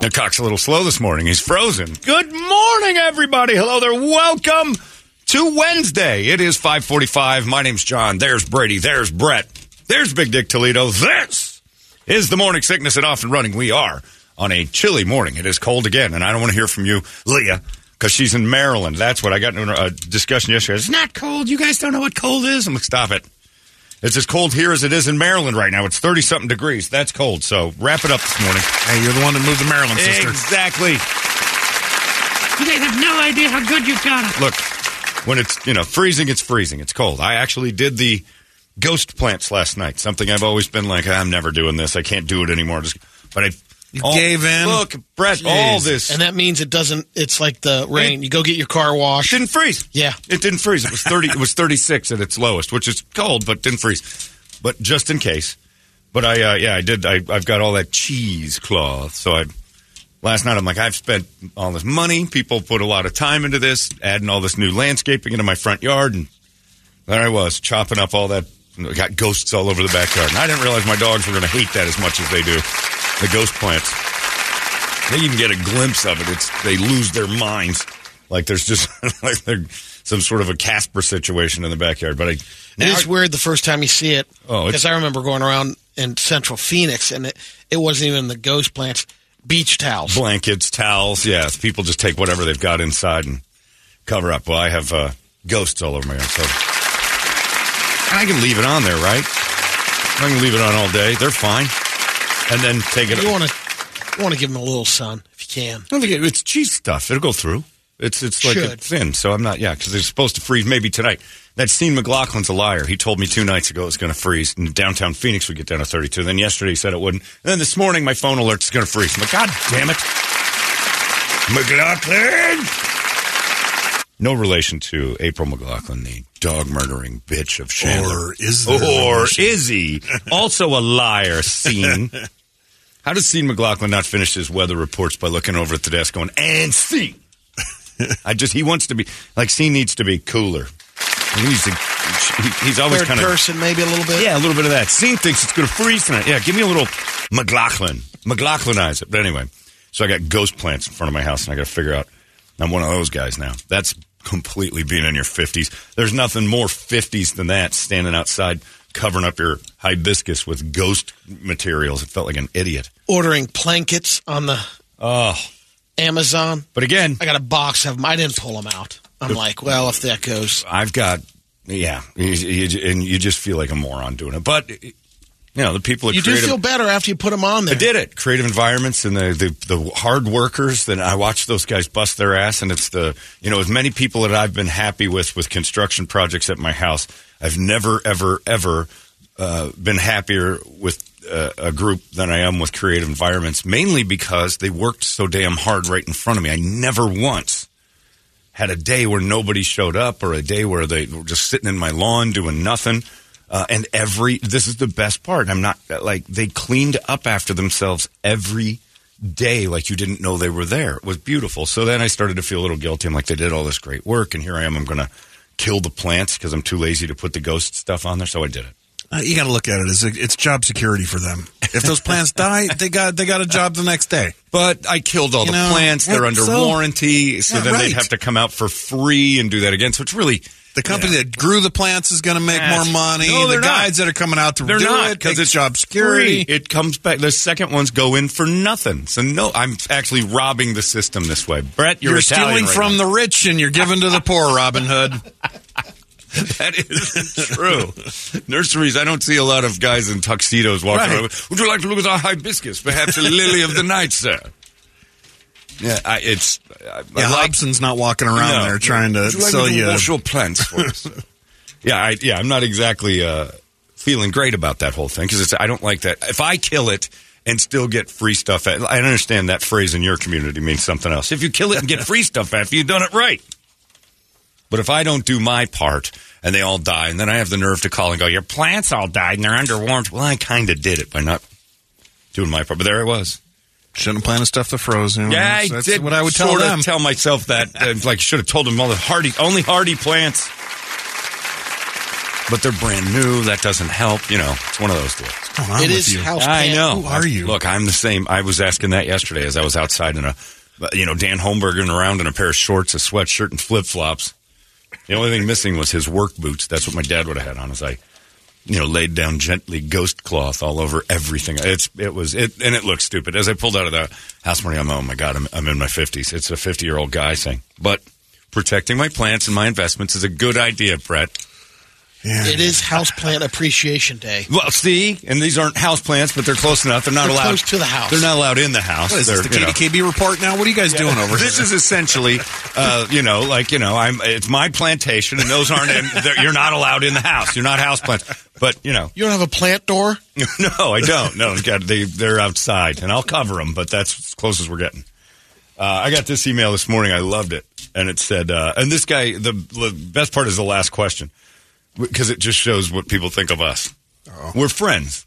Now, Cock's a little slow this morning. He's frozen. Good morning, everybody. Hello there. Welcome to Wednesday. It is 545. My name's John. There's Brady. There's Brett. There's Big Dick Toledo. This is the morning sickness and off and running. We are on a chilly morning. It is cold again, and I don't want to hear from you, Leah, because she's in Maryland. That's what I got in a discussion yesterday. It's not cold. You guys don't know what cold is. I'm like, stop it. It's as cold here as it is in Maryland right now. It's 30 something degrees. That's cold. So wrap it up this morning. Hey, you're the one that moved to Maryland, sister. Exactly. You guys have no idea how good you've got it. Look, when it's, you know, freezing, it's freezing. It's cold. I actually did the ghost plants last night. Something I've always been like, I'm never doing this. I can't do it anymore. Just, but I You gave in? Look, Brett, all this And that means it doesn't. It's like the rain. You go get your car washed. didn't freeze. Yeah. It didn't freeze. It was 30 it was 36 at its lowest, which is cold but didn't freeze. But just in case. But I uh, yeah, I did I I've got all that cheesecloth. So I last night I'm like I've spent all this money, people put a lot of time into this, adding all this new landscaping into my front yard and there I was chopping up all that got ghosts all over the backyard. And I didn't realize my dogs were going to hate that as much as they do. The ghost plants. They even get a glimpse of it. It's they lose their minds. Like there's just like there's some sort of a Casper situation in the backyard. But I It is weird the first time you see it. Oh, because I remember going around in Central Phoenix, and it, it wasn't even the ghost plants. Beach towels. blankets, towels, yeah, people just take whatever they've got inside and cover up. Well, I have uh, ghosts all over my yard, so I can leave it on there, right? I can leave it on all day. They're fine, and then take it. You want to you want to give them a little sun if you can. I think it- it's cheese stuff. It'll go through. It's it's like Should. it's thin, so I'm not. Yeah, because it's supposed to freeze maybe tonight. That Steve McLaughlin's a liar. He told me two nights ago it was going to freeze in downtown Phoenix. would get down to 32. Then yesterday he said it wouldn't. And then this morning my phone alerts it's going to freeze. I'm like, God damn it, McLaughlin. No relation to April McLaughlin, the dog murdering bitch of Chandler. Or is there Or is he also a liar? Scene. How does Sean McLaughlin not finish his weather reports by looking over at the desk going, and Scene? I just, he wants to be, like, Sean needs to be cooler. He needs to, he's always Third kind of, person, maybe a little bit. yeah, a little bit of that. Sean thinks it's going to freeze tonight. Yeah, give me a little McLaughlin. McLaughlinize it. But anyway, so I got ghost plants in front of my house, and I got to figure out, I'm one of those guys now. That's completely being in your 50s. There's nothing more 50s than that, standing outside covering up your hibiscus with ghost materials. It felt like an idiot. Ordering blankets on the Oh, Amazon. but again, I got a box of them. I didn't pull them out. I'm like, well, if that goes, I've got, yeah, you, you, and you just feel like a moron doing it. But, you know, the people you do feel better after you put them on there. I did it. Creative environments and the, the the hard workers. That I watch those guys bust their ass, and it's the you know as many people that I've been happy with with construction projects at my house. I've never ever ever uh, been happier with uh, a group than I am with creative environments. Mainly because they worked so damn hard right in front of me. I never once had a day where nobody showed up or a day where they were just sitting in my lawn doing nothing. Uh, and every this is the best part. I'm not like they cleaned up after themselves every day, like you didn't know they were there. It was beautiful. So then I started to feel a little guilty. I'm like, they did all this great work, and here I am. I'm going to kill the plants because I'm too lazy to put the ghost stuff on there. So I did it. Uh, you got to look at it as a, it's job security for them. If those plants die, they got they got a job the next day. But I killed all You the know, plants. They're under so- warranty. So Yeah, then they'd have to come out for free and do that again. So it's really The company Yeah. that grew the plants is going to make more money. No, the they're not. guys that are coming out to They're do not it because it's job security. Free. It comes back. The second ones go in for nothing. So no, I'm actually robbing the system this way. Brett, you're, You're stealing right from now. the rich and you're giving to the poor, Robin Hood. That isn't true. Nurseries, I don't see a lot of guys in tuxedos walking Right. around. Would you like to look at our hibiscus? Perhaps a lily of the night, sir. Yeah, I, it's I, Yeah, I like Hobson's not walking around No. there trying to you like sell you. your plants for us? yeah, I, yeah, I'm not exactly uh, feeling great about that whole thing because I don't like that. If I kill it and still get free stuff, at, I understand that phrase in your community means something else. If you kill it and get free stuff after you've done it right. But if I don't do my part and they all die, and then I have the nerve to call and go, "Your plants all died and they're under warranty," well, I kind of did it by not doing my part. But there it was. Shouldn't have planted stuff that froze. You know, Yeah, that's, I that's did. what I would tell sorta them. Tell myself that. Uh, like, should have told them all the hardy, only hardy plants. But they're brand new. That doesn't help. You know, it's one of those deals. What's going on It with is you? house I plant. know. Who are you? Look, I'm the same. I was asking that yesterday as I was outside in a, you know, Dan Holmberger around in a pair of shorts, a sweatshirt, and flip flops. The only thing missing was his work boots. That's what my dad would have had on. As I, you know, laid down gently ghost cloth all over everything. It's it was it and it looked stupid. As I pulled out of the house morning, I'm oh my god, I'm, I'm in my fifties. It's a 50 year old guy saying, but protecting my plants and my investments is a good idea, Brett. Yeah. It is House Plant Appreciation Day. Well, see, and these aren't house plants, but they're close enough. They're not They're allowed close to the house. They're not allowed in the house. What is They're, this, the you know- KDKB report now? What are you guys doing over here? this is essentially, uh, you know, like you know, I'm. It's my plantation, and those aren't. In, you're not allowed in the house. You're not house plants. But you know, You don't have a plant door? no, I don't. No, it's they they're outside, and I'll cover them. But that's as close as we're getting. Uh, I got this email this morning. I loved it, and it said, uh, and this guy. The, the best part is the last question because it just shows what people think of us. We're friends.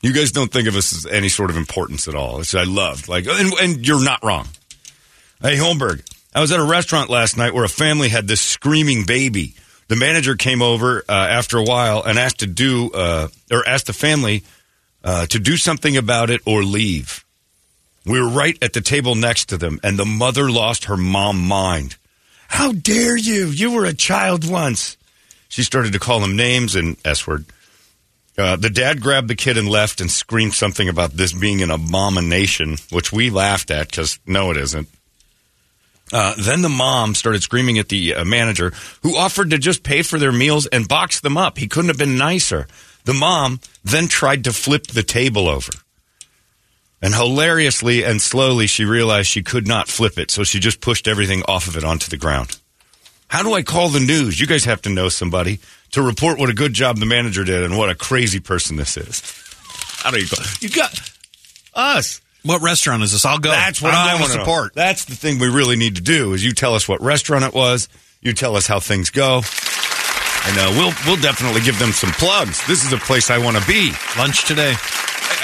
You guys don't think of us as any sort of importance at all, which I loved. Like, and, and you're not wrong. Hey, Holmberg, I was at a restaurant last night where a family had this screaming baby. The manager came over uh, after a while and asked to do, uh, or asked the family uh, to do something about it or leave. We were right at the table next to them, and the mother lost her mom mind. How dare you? You were a child once. She started to call him names and S word. Uh, the dad grabbed the kid and left and screamed something about this being an abomination, which we laughed at because no, it isn't. Uh, then the mom started screaming at the uh, manager, who offered to just pay for their meals and box them up. He couldn't have been nicer. The mom then tried to flip the table over. And hilariously and slowly, she realized she could not flip it, so she just pushed everything off of it onto the ground. How do I call the news? You guys have to know somebody to report what a good job the manager did and what a crazy person this is. How do you call? You got us. What restaurant is this? I'll go. That's what I'm going want to to support. That's the thing we really need to do is you tell us what restaurant it was. You tell us how things go, and uh, we'll we'll definitely give them some plugs. This is a place I want to be. Lunch today.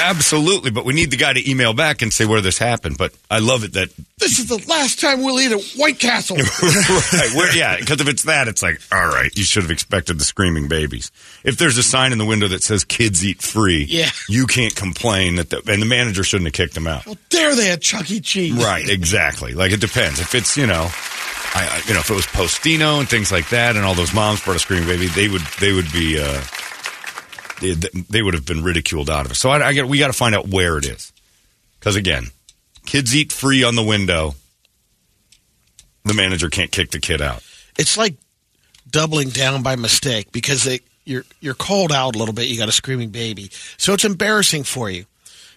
Absolutely, but we need the guy to email back and say where this happened. But I love it that This is the last time we'll eat at White Castle. right. Yeah, because if it's that, it's like, all right, you should have expected the screaming babies. If there's a sign in the window that says "kids eat free," Yeah. you can't complain that, the, and the manager shouldn't have kicked them out. How dare they at Chuck E. Cheese? Right, exactly. Like it depends. If it's you know, I, I you know if it was Postino and things like that, and all those moms brought a screaming baby, they would they would be uh, they, they would have been ridiculed out of it. So I, I get we got to find out where it is, because again, kids eat free on the window. The manager can't kick the kid out. It's like doubling down by mistake because they, you're you're called out a little bit. You got a screaming baby, so it's embarrassing for you.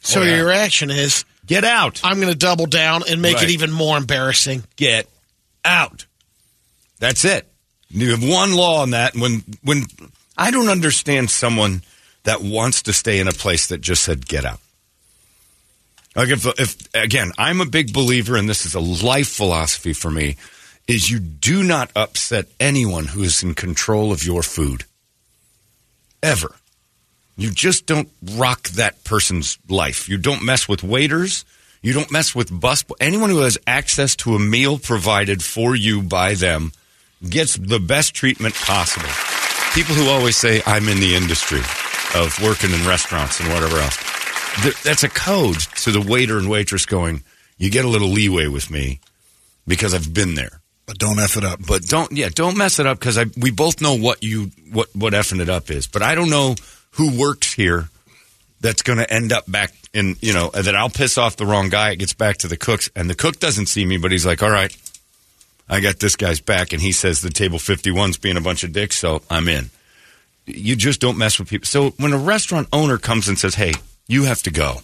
So Oh, yeah. your reaction is, Get out. I'm going to double down and make Right. it even more embarrassing. get out. That's it. You have one law on that. When when I don't understand someone that wants to stay in a place that just said get out. Like if if again, I'm a big believer, and this is a life philosophy for me, is you do not upset anyone who is in control of your food. Ever. You just don't rock that person's life. You don't mess with waiters. You don't mess with bus. Anyone who has access to a meal provided for you by them gets the best treatment possible. People who always say, I'm in the industry of working in restaurants and whatever else, that's a code to the waiter and waitress going, you get a little leeway with me because I've been there But don't F it up. but don't yeah don't mess it up because I we both know what you what what effing it up is, but I don't know who works here that's going to end up back in you know that I'll piss off the wrong guy. It gets back to the cooks, and the cook doesn't see me, but he's like, all right. I got this guy's back, and he says the table 51's being a bunch of dicks, so I'm in. You just don't mess with people. So when a restaurant owner comes and says, hey, you have to go,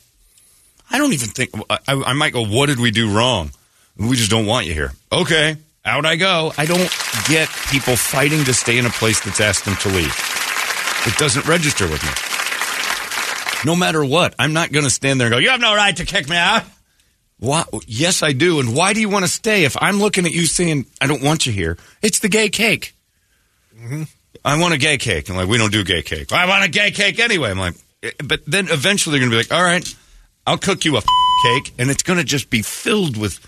I don't even think, I, I might go, what did we do wrong? We just don't want you here. Okay, out I go. I don't get people fighting to stay in a place that's asked them to leave. It doesn't register with me. No matter what, I'm not going to stand there and go, You have no right to kick me out. Why? Yes, I do. And why do you want to stay? If I'm looking at you saying, I don't want you here, it's the gay cake. I want a gay cake. I'm like, we don't do gay cake. I want a gay cake anyway. I'm like, eh, but then eventually they're going to be like, all right, I'll cook you a cake, and it's going to just be filled with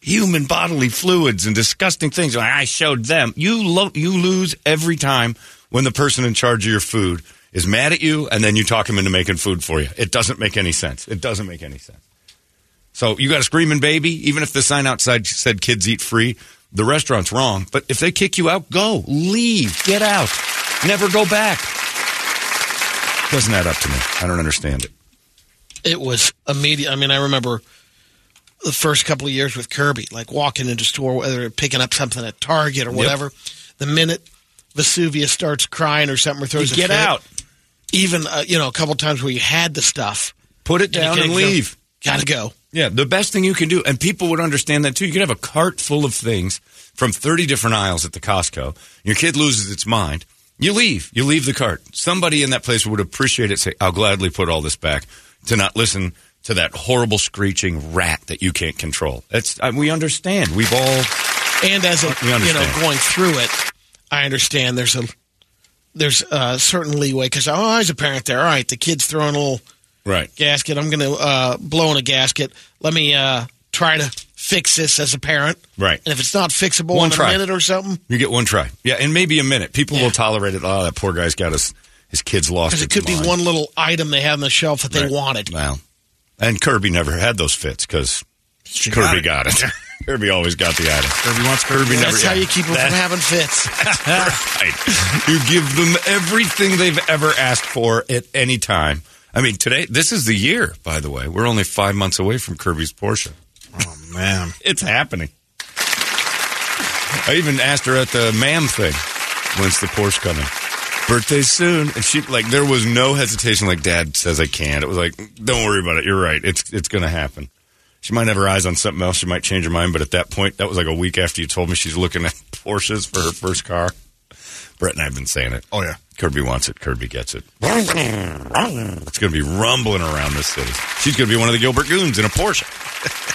human bodily fluids and disgusting things. Like, I showed them. You lo- you lose every time when the person in charge of your food is mad at you, and then you talk him into making food for you. It doesn't make any sense. It doesn't make any sense. So you got a screaming baby, even if the sign outside said kids eat free, the restaurant's wrong. But if they kick you out, go, leave, get out, never go back. Doesn't add up to me. I don't understand it. it was immediate. I mean, I remember the first couple of years with Kirby, like walking into a store, whether picking up something at Target or whatever. The minute Vesuvius starts crying or something or throws You a get fit, out. Even uh, you know, a couple times where you had the stuff, Put it down and go, leave. Gotta go. Yeah, the best thing you can do, and people would understand that too. You could have a cart full of things from 30 different aisles at the Costco. Your kid loses its mind. You leave. You leave the cart. Somebody in that place would appreciate it. Say, I'll gladly put all this back to not listen to that horrible screeching rat that you can't control. That's uh, we understand. We've all And as a you know, going through it, I understand there's a there's a certain leeway because oh, as a parent there, all right, the kid's throwing a little right. gasket. I'm going to uh, blow in a gasket. Let me uh, try to fix this as a parent. Right. And if it's not fixable One in try. a minute or something, You get one try. Yeah, and maybe a minute. People Yeah. will tolerate it. Oh, that poor guy's got his his kids lost. because it its could be mind. one little item they had on the shelf that they Right. wanted. Well, and Kirby never had those fits because She Kirby got got it. Kirby always got the item. Kirby wants Kirby. never- That's how yeah. you keep them That- from having fits. Right. You give them everything they've ever asked for at any time. I mean, today, this is the year, by the way. We're only five months away from Kirby's Porsche. Oh man, It's happening. I even asked her at the ma'am thing, when's the Porsche coming? Birthday soon. And she, like, there was no hesitation, like, Dad says I can't. It was like, don't worry about it. You're right. It's, it's going to happen. She might have her eyes on something else. She might change her mind. But at that point, that was like a week after you told me she's looking at Porsches for her first car. Brett and I have been saying it. oh yeah. Kirby wants it. Kirby gets it. It's going to be rumbling around this city. She's going to be one of the Gilbert Goons in a Porsche.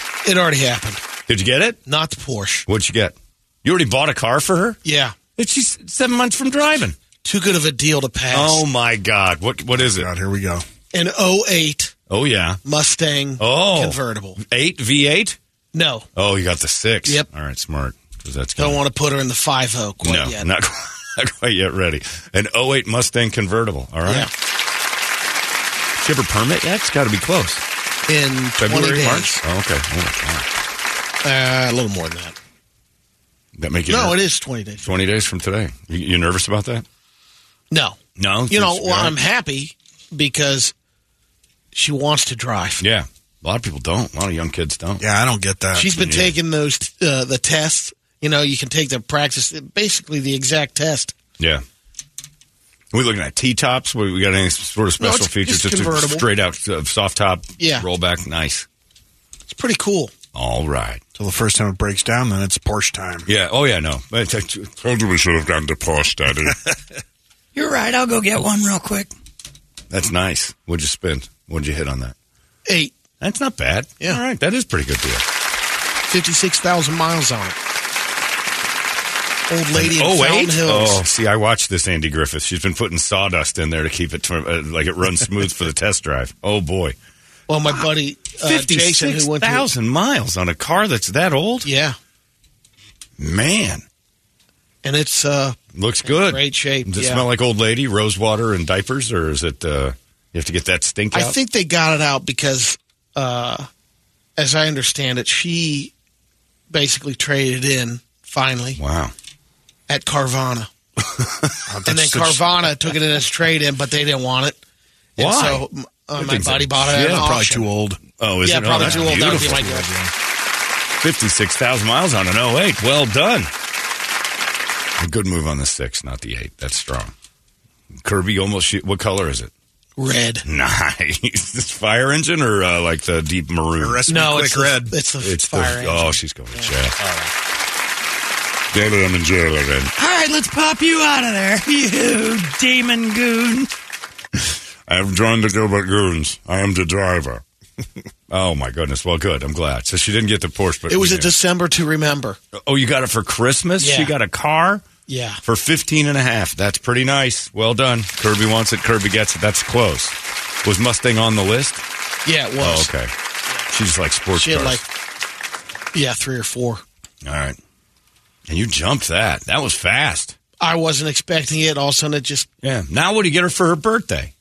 It already happened. Did you get it? Not the Porsche. What'd you get? You already bought a car for her? Yeah. She's seven months from driving. Too good of a deal to pass. Oh my God! What what is it? God, here we go. An 08 Oh yeah, Mustang Oh. convertible. eight V eight. No. Oh, you got the six. Yep. All right, smart. That's Don't want to put her in the 5 quite no, yet. not quite, not quite yet ready. An 08 Mustang convertible. All right. Yeah. Did you have a permit yet? It's got to be close. In 20 February, days. March. Oh, okay. Oh, Uh, a little more than that. That make you No, nervous? it is 20 days. Twenty days from today. You, you nervous about that? No. No. You know, well, all right. I'm happy because she wants to drive. Yeah. A lot of people don't. A lot of young kids don't. Yeah, I don't get that. She's been Yeah. taking those uh, the tests. You know, you can take the practice, basically the exact test. Yeah. Are we looking at T tops? We we got any sort of No, special it's- features? it's Just a convertible. straight out uh, soft top, Yeah. rollback. Nice. It's pretty cool. All right. Till the first time it breaks down, then it's Porsche time. Yeah. Oh yeah. No. I Told you we should have gone to Porsche, Daddy. You're right. I'll go get one real quick. That's nice. What'd you spend? What'd you hit on that? Eight, That's not bad. Yeah. All right. That is pretty good deal. 56,000 miles on it. Old lady in oh Fountain wait. Hills. Oh, see, I watched this Andy Griffith. She's been putting sawdust in there to keep it uh, like it runs smooth for the test drive. Oh boy. Well, my buddy uh, Jason, who went thousand miles on a car that's that old. yeah, Man, and it's uh, looks good. great shape. Does it yeah. smell like old lady, rose water, and diapers, or is it? Uh, you have to get that stink I think they got it out because, uh, as I understand it, she basically traded in finally Wow. At Carvana, Oh, and then that's such- Carvana took it in as trade in, but they didn't want it. And Why? so uh, my buddy bought it at yeah, an probably too old. Oh, is Yeah, it? probably oh, too old. That would be beautiful. my guess. Fifty-six thousand miles on an 08. Well done. A good move on the six, not the eight. That's strong. Kirby almost. What color is it? Red. Nice. This fire engine or uh, like the deep maroon? Recipe No, quick it's the, red. it's the It's fire the, engine. oh, she's going to jail. Get him in jail again. All right, let's pop you out of there, you demon goon. I have joined the Gilbert Goons. I am the driver. Oh my goodness. Well, good. I'm glad. So she didn't get the Porsche, but It was a did. December to remember. Oh, you got it for Christmas? Yeah. She got a car Yeah. for 15 and a half. That's pretty nice. Well done. Kirby wants it. Kirby gets it. That's close. Was Mustang on the list? Yeah, it was. Oh, okay. She's like sports She had like, yeah, three or four. All right. And you jumped that. That was fast. I wasn't expecting it. All of a sudden, it just Yeah. Now what do you get her for her birthday?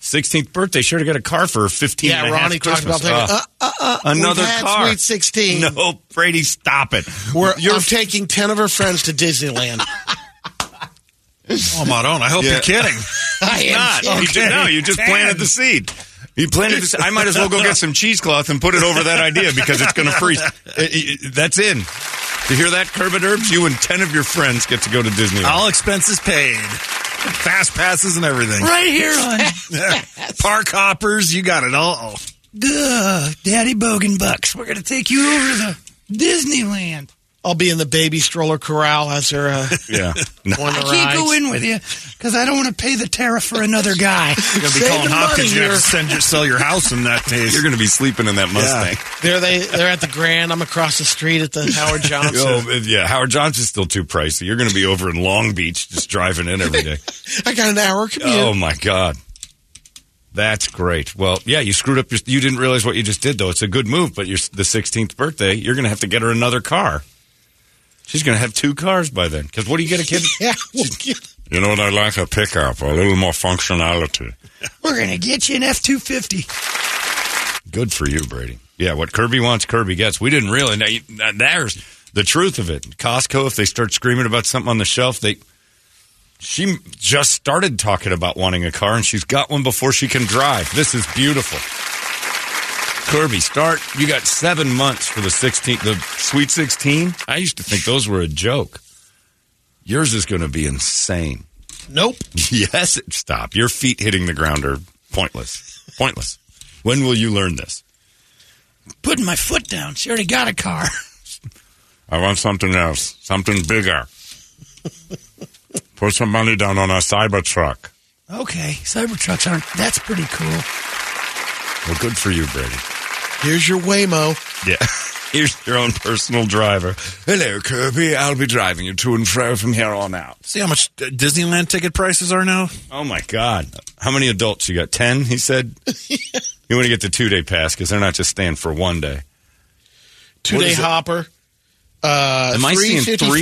16th birthday. Should have got a car for her 15 yeah. and a half Ronnie talked about Christmas. thinking, uh, uh, uh, another we've had car. Sweet Sixteen. No, Brady, stop it. We're, You're I'm taking ten of her friends to Disneyland. Oh, Madonna, I hope Yeah. you're kidding. I am not. kidding. You just, no, you just Ten. planted the seed. You planted the seed. I might as well go get some cheesecloth and put it over that idea because it's going to freeze. It- it- that's in. You hear that, Kerbit Herbs? You and 10 of your friends get to go to Disneyland. All expenses paid. Fast passes and everything. Right here on Park hoppers, you got it all. Duh, Daddy Bogan Bucks. We're going to take you over to Disneyland. I'll be in the baby stroller corral as her uh, yeah. No. on I can't rides. go in with you because I don't want to pay the tariff for another guy. You're going to be Save calling Hopkins. You have here. to send your, sell your house in that case. You're going to be sleeping in that Mustang. There they they're at the Grand. I'm across the street at the Howard Johnson. Oh, yeah. Howard Johnson's still too pricey. You're going to be over in Long Beach just driving in every day. I got an hour commute. Oh my God, that's great. Well, yeah, you screwed up. Your, you didn't realize what you just did, though. It's a good move, but your the 16th birthday, you're going to have to get her another car. She's going to have two cars by then. Because what do you get a kid? yeah, we'll get- You know what I like? A pickup, a little more functionality. We're going to get you an F two fifty. Good for you, Brady. Yeah, what Kirby wants, Kirby gets. We didn't really. Now, there's the truth of it. Costco, if they start screaming about something on the shelf, they. She just started talking about wanting a car, and she's got one before she can drive. This is beautiful. Kirby, start. You got seven months for the 16, the Sweet 16. I used to think those were a joke. Yours is going to be insane. nope. Yes, stop. Your feet hitting the ground are pointless. Pointless. When will you learn this? Putting my foot down. She already got a car. I want something else, something bigger. Put some money down on a Cybertruck. Okay, Cybertrucks aren't. That's pretty cool. Well, good for you, Brady. Here's your Waymo. Yeah. Here's your own personal driver. Hello, Kirby. I'll be driving you to and fro from here on out. See how much uh, Disneyland ticket prices are now? Oh, my God. How many adults you got? Ten, he said? You want to get the two day pass because they're not just staying for one day. Two What day hopper. Uh, Am I seeing three?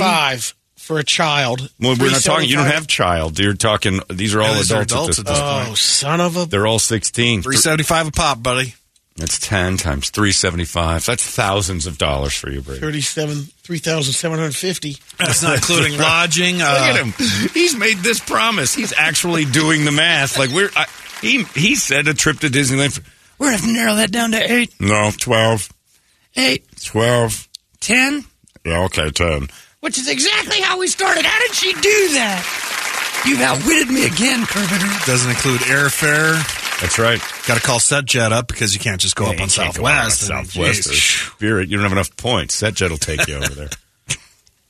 355 for a child. Well, we're not talking, you don't have child. You're talking, these are all Yeah, these are adults. adults at at this, this Oh, son of a. they're all 16. Three seventy five a pop, buddy. That's 10 times 375. That's thousands of dollars for you, Brady. 37, 3,750. That's not including lodging. Look Uh, at him. He's made this promise. He's actually doing the math. Like we're I, he he said a trip to Disneyland. For, We're going to have to narrow that down to eight, No, 12, eight, 12. ten, Yeah, okay, 10. Which is exactly how we started. How did she do that? You've outwitted me again, Kerbiter. Doesn't include airfare. That's right. Got to call SetJet up because you can't just go up on can't go out on Southwest. Southwest. or Jeez. Spirit. You don't have enough points. That jet will take you over there.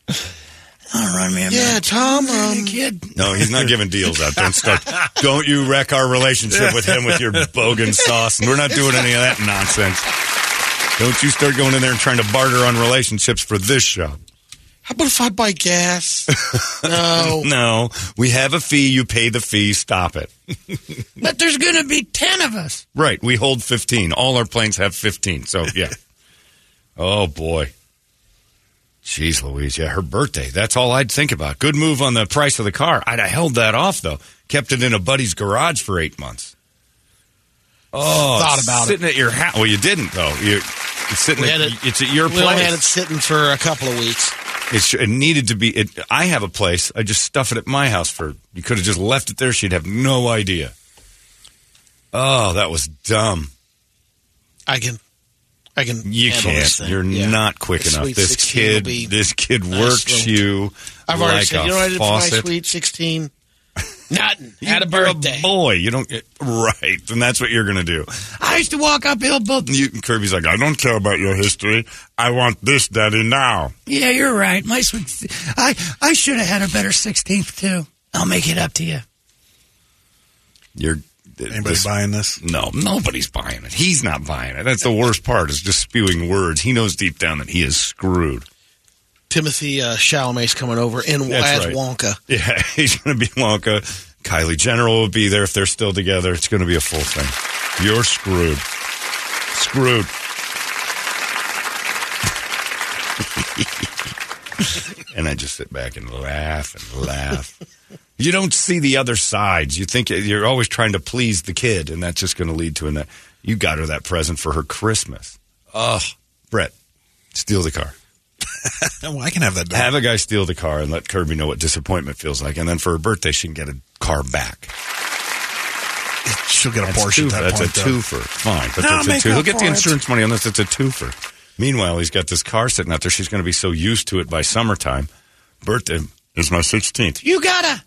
Don't run me a Yeah, mouth. Tom. Hey, Um, kid. No, he's not giving deals out. Don't start. Don't you wreck our relationship with him with your bogan sauce. And we're not doing any of that nonsense. Don't you start going in there and trying to barter on relationships for this show. How about if I buy gas? no. No, we have a fee. You pay the fee. Stop it. But there's going to be ten of us. Right. We hold 15. All our planes have 15. So, yeah. oh, boy. Jeez Louise. Yeah, her birthday. That's all I'd think about. Good move on the price of the car. I'd have held that off, though. Kept it in a buddy's garage for eight months. Oh, Thought about it. sitting at your house. Well, you didn't, though. You, it's sitting at, it- it's at your We place. had it sitting for a couple of weeks. It, it needed to be. It, I have a place. I just stuff it at my house for. You could have just left it there. She'd have no idea. Oh, that was dumb. I can. I can. You can't. You're Yeah. not quick The enough. This kid. This kid works you. I've already said. You know what I did for my Sweet 16? Nothing. Had a You're birthday. boy. You don't get right, and that's what you're going to do. I used to walk uphill both. You, Kirby's like, I don't care about your history. I want this, Daddy, now. Yeah, you're right. My sweet. I I should have had a better 16th too. I'll make it up to you. You're Anybody this- buying this? No, nobody's buying it. He's not buying it. That's the worst part. Is just spewing words. He knows deep down that he is screwed. Timothy uh, Chalamet's coming over in That's as right. Wonka. Yeah, he's going to be Wonka. Kylie Jenner will be there if they're still together. It's going to be a full thing. You're screwed. Screwed. and I just sit back and laugh and laugh. you don't see the other sides. You think you're always trying to please the kid, and that's just going to lead to an. You got her that present for her Christmas. Ugh, Brett, steal the car. well, I can have that. Done. Have a guy steal the car and let Kirby know what disappointment feels like, and then for her birthday, she can get a car back. She'll get a That's, Porsche two, that that's point. a though. twofer. Fine, but No, that's a two. He'll get the insurance money on this. It's a twofer. Meanwhile, he's got this car sitting out there. She's going to be so used to it by summertime. Birthday is my 16th. You got a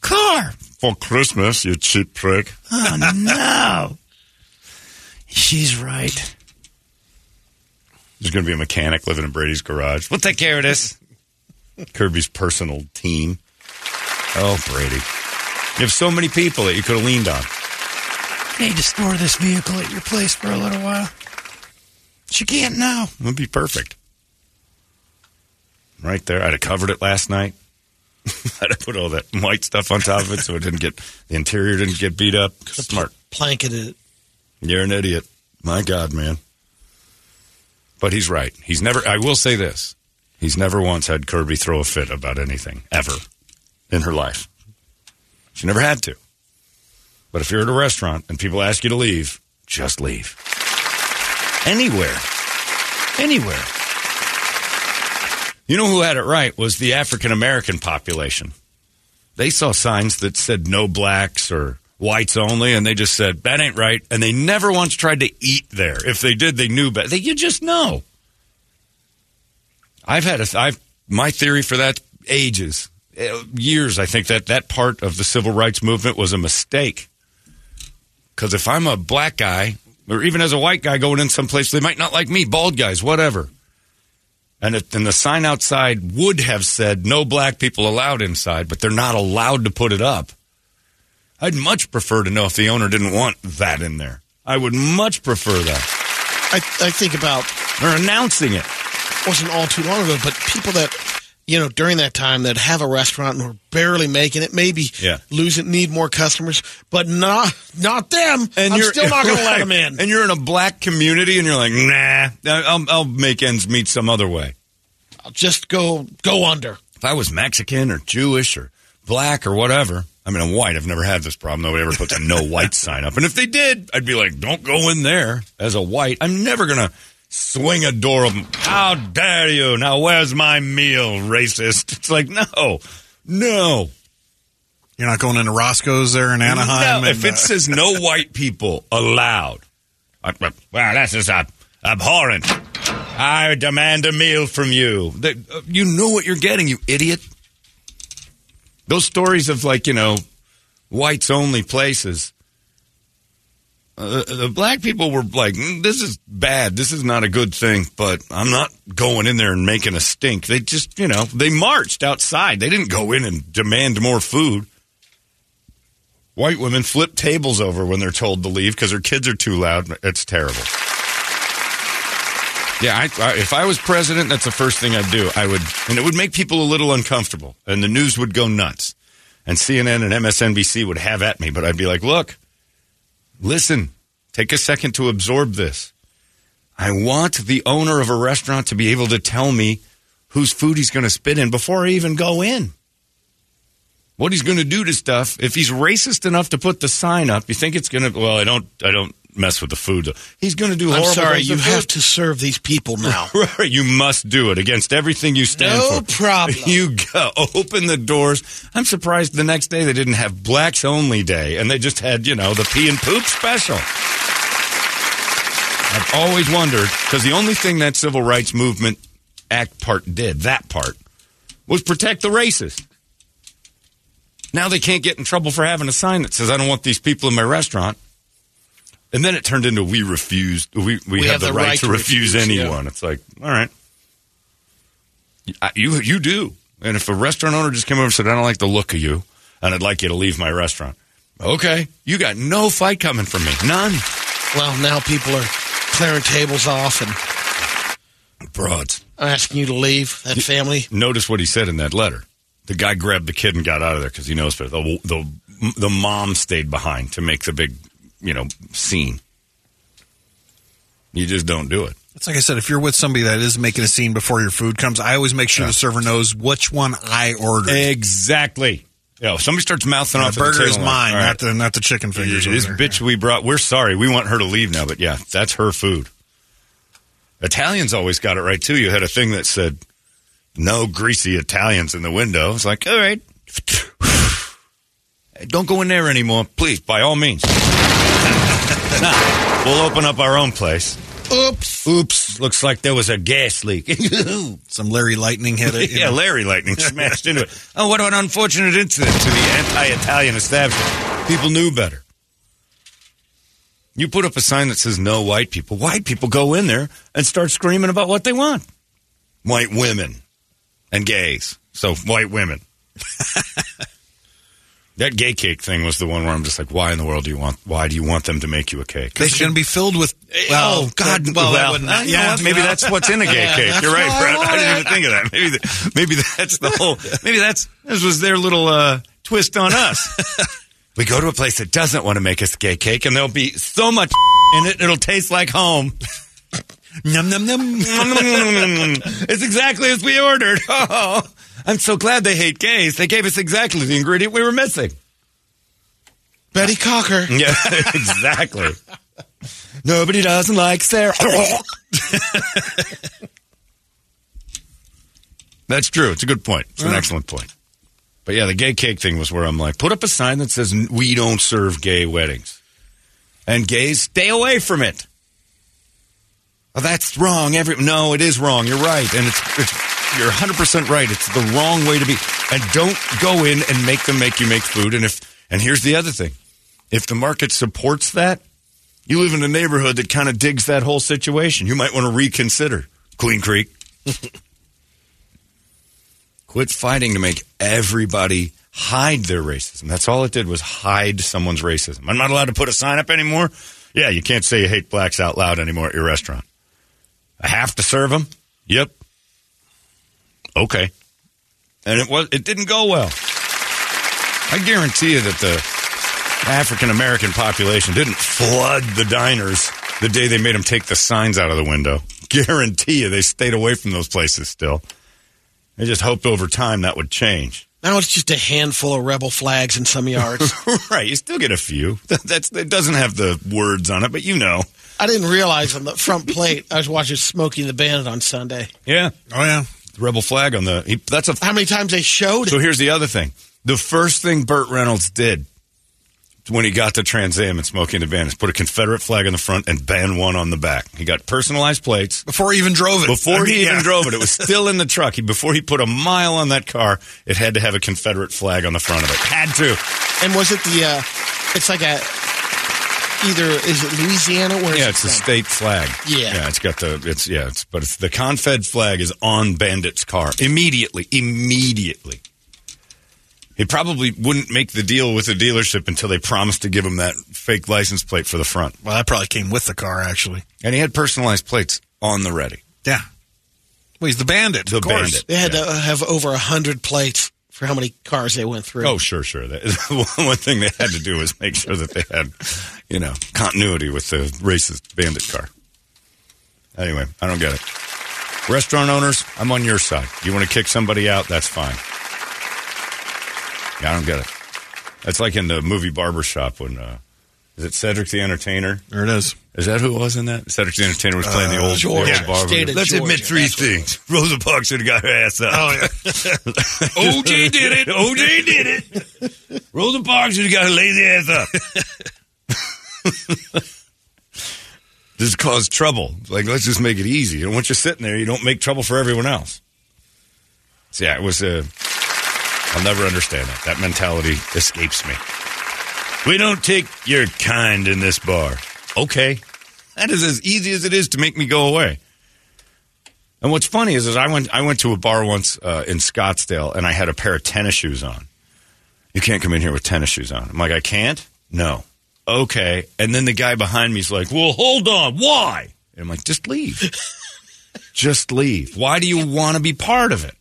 car. For Christmas, you cheap prick. Oh no. She's right. There's going to be a mechanic living in Brady's garage. We'll take care of this. Kirby's personal team. Oh, Brady. You have so many people that you could have leaned on. Need to store this vehicle at your place for a little while. She can't now. It would be perfect. Right there. I'd have covered it last night. I'd have put all that white stuff on top of it so it didn't get, the interior didn't get beat up. Smart. Planketed it. You're an idiot. My God, man. But he's right. He's never, I will say this. He's never once had Kirby throw a fit about anything, ever, in her life. She never had to. But if you're at a restaurant and people ask you to leave, just leave. Anywhere. Anywhere. You know who had it right was the African American population. They saw signs that said no blacks or whites only, and they just said that ain't right. And they never once tried to eat there. If they did, they knew better. They, you just know. I've had a. I've my theory for that ages, uh, years. I think that that part of the civil rights movement was a mistake. Because if I'm a black guy, or even as a white guy going in someplace, they might not like me, bald guys, whatever. And, it, and the sign outside would have said no black people allowed inside, but they're not allowed to put it up. I'd much prefer to know if the owner didn't want that in there. I would much prefer that. I, I think about Or announcing it. wasn't all too long ago, but people that you know during that time that have a restaurant and were barely making it, maybe Yeah. losing, need more customers, but not not them. And I'm still not going to let them in. And you're in a black community, and you're like, nah, I'll, I'll make ends meet some other way. I'll just go go under. If I was Mexican or Jewish or black or whatever, I mean, I'm white. I've never had this problem. Nobody ever puts a no white sign up. And if they did, I'd be like, don't go in there as a white. I'm never going to swing a door open. How dare you? Now, where's my meal, racist? It's like, no, no. You're not going into Roscoe's there in Anaheim. No, and, if it uh, says no white people allowed, I- well, that's just ab- abhorrent. I demand a meal from you. That- uh, You know what you're getting, you idiot. Those stories of like you know, whites only places. Uh, the black people were like, "Mm, "This is bad. This is not a good thing." But I'm not going in there and making a stink. They just, you know, they marched outside. They didn't go in and demand more food. White women flip tables over when they're told to leave because their kids are too loud. It's terrible. Yeah, I, I, if I was president, that's the first thing I'd do. I would, and it would make people a little uncomfortable, and the news would go nuts, and CNN and MSNBC would have at me. But I'd be like, "Look, listen, take a second to absorb this. I want the owner of a restaurant to be able to tell me whose food he's going to spit in before I even go in." what he's going to do to stuff. If he's racist enough to put the sign up, you think it's going to? Well, I don't. I don't mess with the food. He's going to do. I'm sorry, you have to serve these people now. You must do it against everything you stand No for. No problem. You go open the doors. I'm surprised the next day they didn't have blacks only day, and they just had you know the pee and poop special. I've always wondered because the only thing that civil rights movement act part did that part was protect the racist. Now they can't get in trouble for having a sign that says, I don't want these people in my restaurant. And then it turned into we refuse, we, we, have, the, right, to refuse, anyone. It's like, all right. I- You, you do. And if a restaurant owner just came over and said, I don't like the look of you and I'd like you to leave my restaurant. Okay. You got no fight coming from me. None. Well, now people are clearing tables off and Broads. asking you to leave that family. Notice what he said in that letter. The guy grabbed the kid and got out of there because he knows better. The, the, the mom stayed behind to make the big, you know, scene. You just don't do it. It's like I said, if you're with somebody that is making a scene before your food comes, I always make sure the server knows which one I ordered. Exactly. Yeah, if somebody starts mouthing off burger is mine, right, not the not the chicken fingers. This bitch we brought, we're sorry. We want her to leave now, but yeah, that's her food. Italians always got it right too. You had a thing that said no greasy Italians in the window. It's like, all right, don't go in there anymore, please. By all means, Nah, we'll open up our own place. Oops. Oops, looks like there was a gas leak. Some Larry Lightning hit it. yeah, know. Larry Lightning smashed into it. Oh, what an unfortunate incident to the anti-Italian establishment. People knew better. You put up a sign that says no white people. White people go in there and start screaming about what they want. White women and gays. So white women. That gay cake thing was the one where I'm just like, why in the world do you want? Why do you want them to make you a cake? Going to be filled with. Well, oh God! that- Well, that wouldn't- uh, know yeah, maybe well, that's what's in a gay cake. You're right, why I I didn't even think of that. Maybe, the, maybe that's the whole. Maybe that's this was their little uh, twist on us. we go to a place that doesn't want to make us a gay cake, and there'll be so much in it, it'll taste like home. Num num num. it's exactly as we ordered. Oh, I'm so glad they hate gays. They gave us exactly the ingredient we were missing. Betty Cocker. Yeah, exactly. Nobody doesn't like Sarah. That's true. It's a good point. It's an excellent point. But yeah, the gay cake thing was where I'm like, put up a sign that says we don't serve gay weddings, and gays stay away from it. Oh, that's wrong. Every no, it is wrong. You're right, and it's, it's you're 100 percent right. It's the wrong way to be. And don't go in and make them make you make food. And if and here's the other thing, if the market supports that, you live in a neighborhood that kind of digs that whole situation. You might want to reconsider Queen Creek. Quit fighting to make everybody hide their racism. That's all it did was hide someone's racism. I'm not allowed to put a sign up anymore. Yeah, you can't say you hate blacks out loud anymore at your restaurant. I have to serve them. Yep. Okay. And it was it didn't go well. I guarantee you that the African American population didn't flood the diners the day they made them take the signs out of the window. Guarantee you they stayed away from those places still. They just hoped over time that would change. Now it's just a handful of rebel flags in some yards. right, you still get a few. That's it doesn't have the words on it, but you know. I didn't realize on the front plate I was watching Smokey the Bandit on Sunday. Yeah, Oh yeah. Rebel flag on the. He, that's a. How many times they showed it? So here's the other thing. The first thing Burt Reynolds did when he got to Trans Am and Smoking the Van is put a Confederate flag on the front and band one on the back. He got personalized plates. Before he even drove it. Before I mean, he even drove it, it was still in the truck. He, before he put a mile on that car, it had to have a Confederate flag on the front of it. Had to. And was it the? uh It's like a either is it Louisiana or is Yeah, it it's the from? state flag. Yeah. yeah, it's got the it's yeah, it's but it's the Confed flag is on Bandit's car immediately. Immediately. He probably wouldn't make the deal with the dealership until they promised to give him that fake license plate for the front. Well, that probably came with the car, actually. And he had personalized plates on the ready. Yeah. Well, he's the bandit. The of course. bandit. They had Yeah. to have over a hundred plates for how many cars they went through. Oh, sure, sure. That, one thing they had to do was make sure that they had, you know, continuity with the racist bandit car. Anyway, I don't get it. Restaurant owners, I'm on your side. You want to kick somebody out? That's fine. Yeah, I don't get it. That's like in the movie Barbershop when, uh, is it Cedric the Entertainer? There it is. Is that who it was in that? Cedric the Entertainer was playing the uh, old, the Georgia. old barber. State of Let's admit three that's things. Rosa Parks should have got her ass up. Oh, yeah. OJ did it. OJ did it. Rosa Parks should have got her lazy ass up. this caused trouble. Like, let's just make it easy. And once you're sitting there, you don't make trouble for everyone else. So, yeah, it was a. I'll never understand that. That mentality escapes me. We don't take your kind in this bar. Okay. That is as easy as it is to make me go away. And what's funny is, is I went I went to a bar once uh, in Scottsdale and I had a pair of tennis shoes on. You can't come in here with tennis shoes on. I'm like, I can't? No. Okay. And then the guy behind me is like, well, hold on. Why? And I'm like, just leave. just leave. Why do you want to be part of it?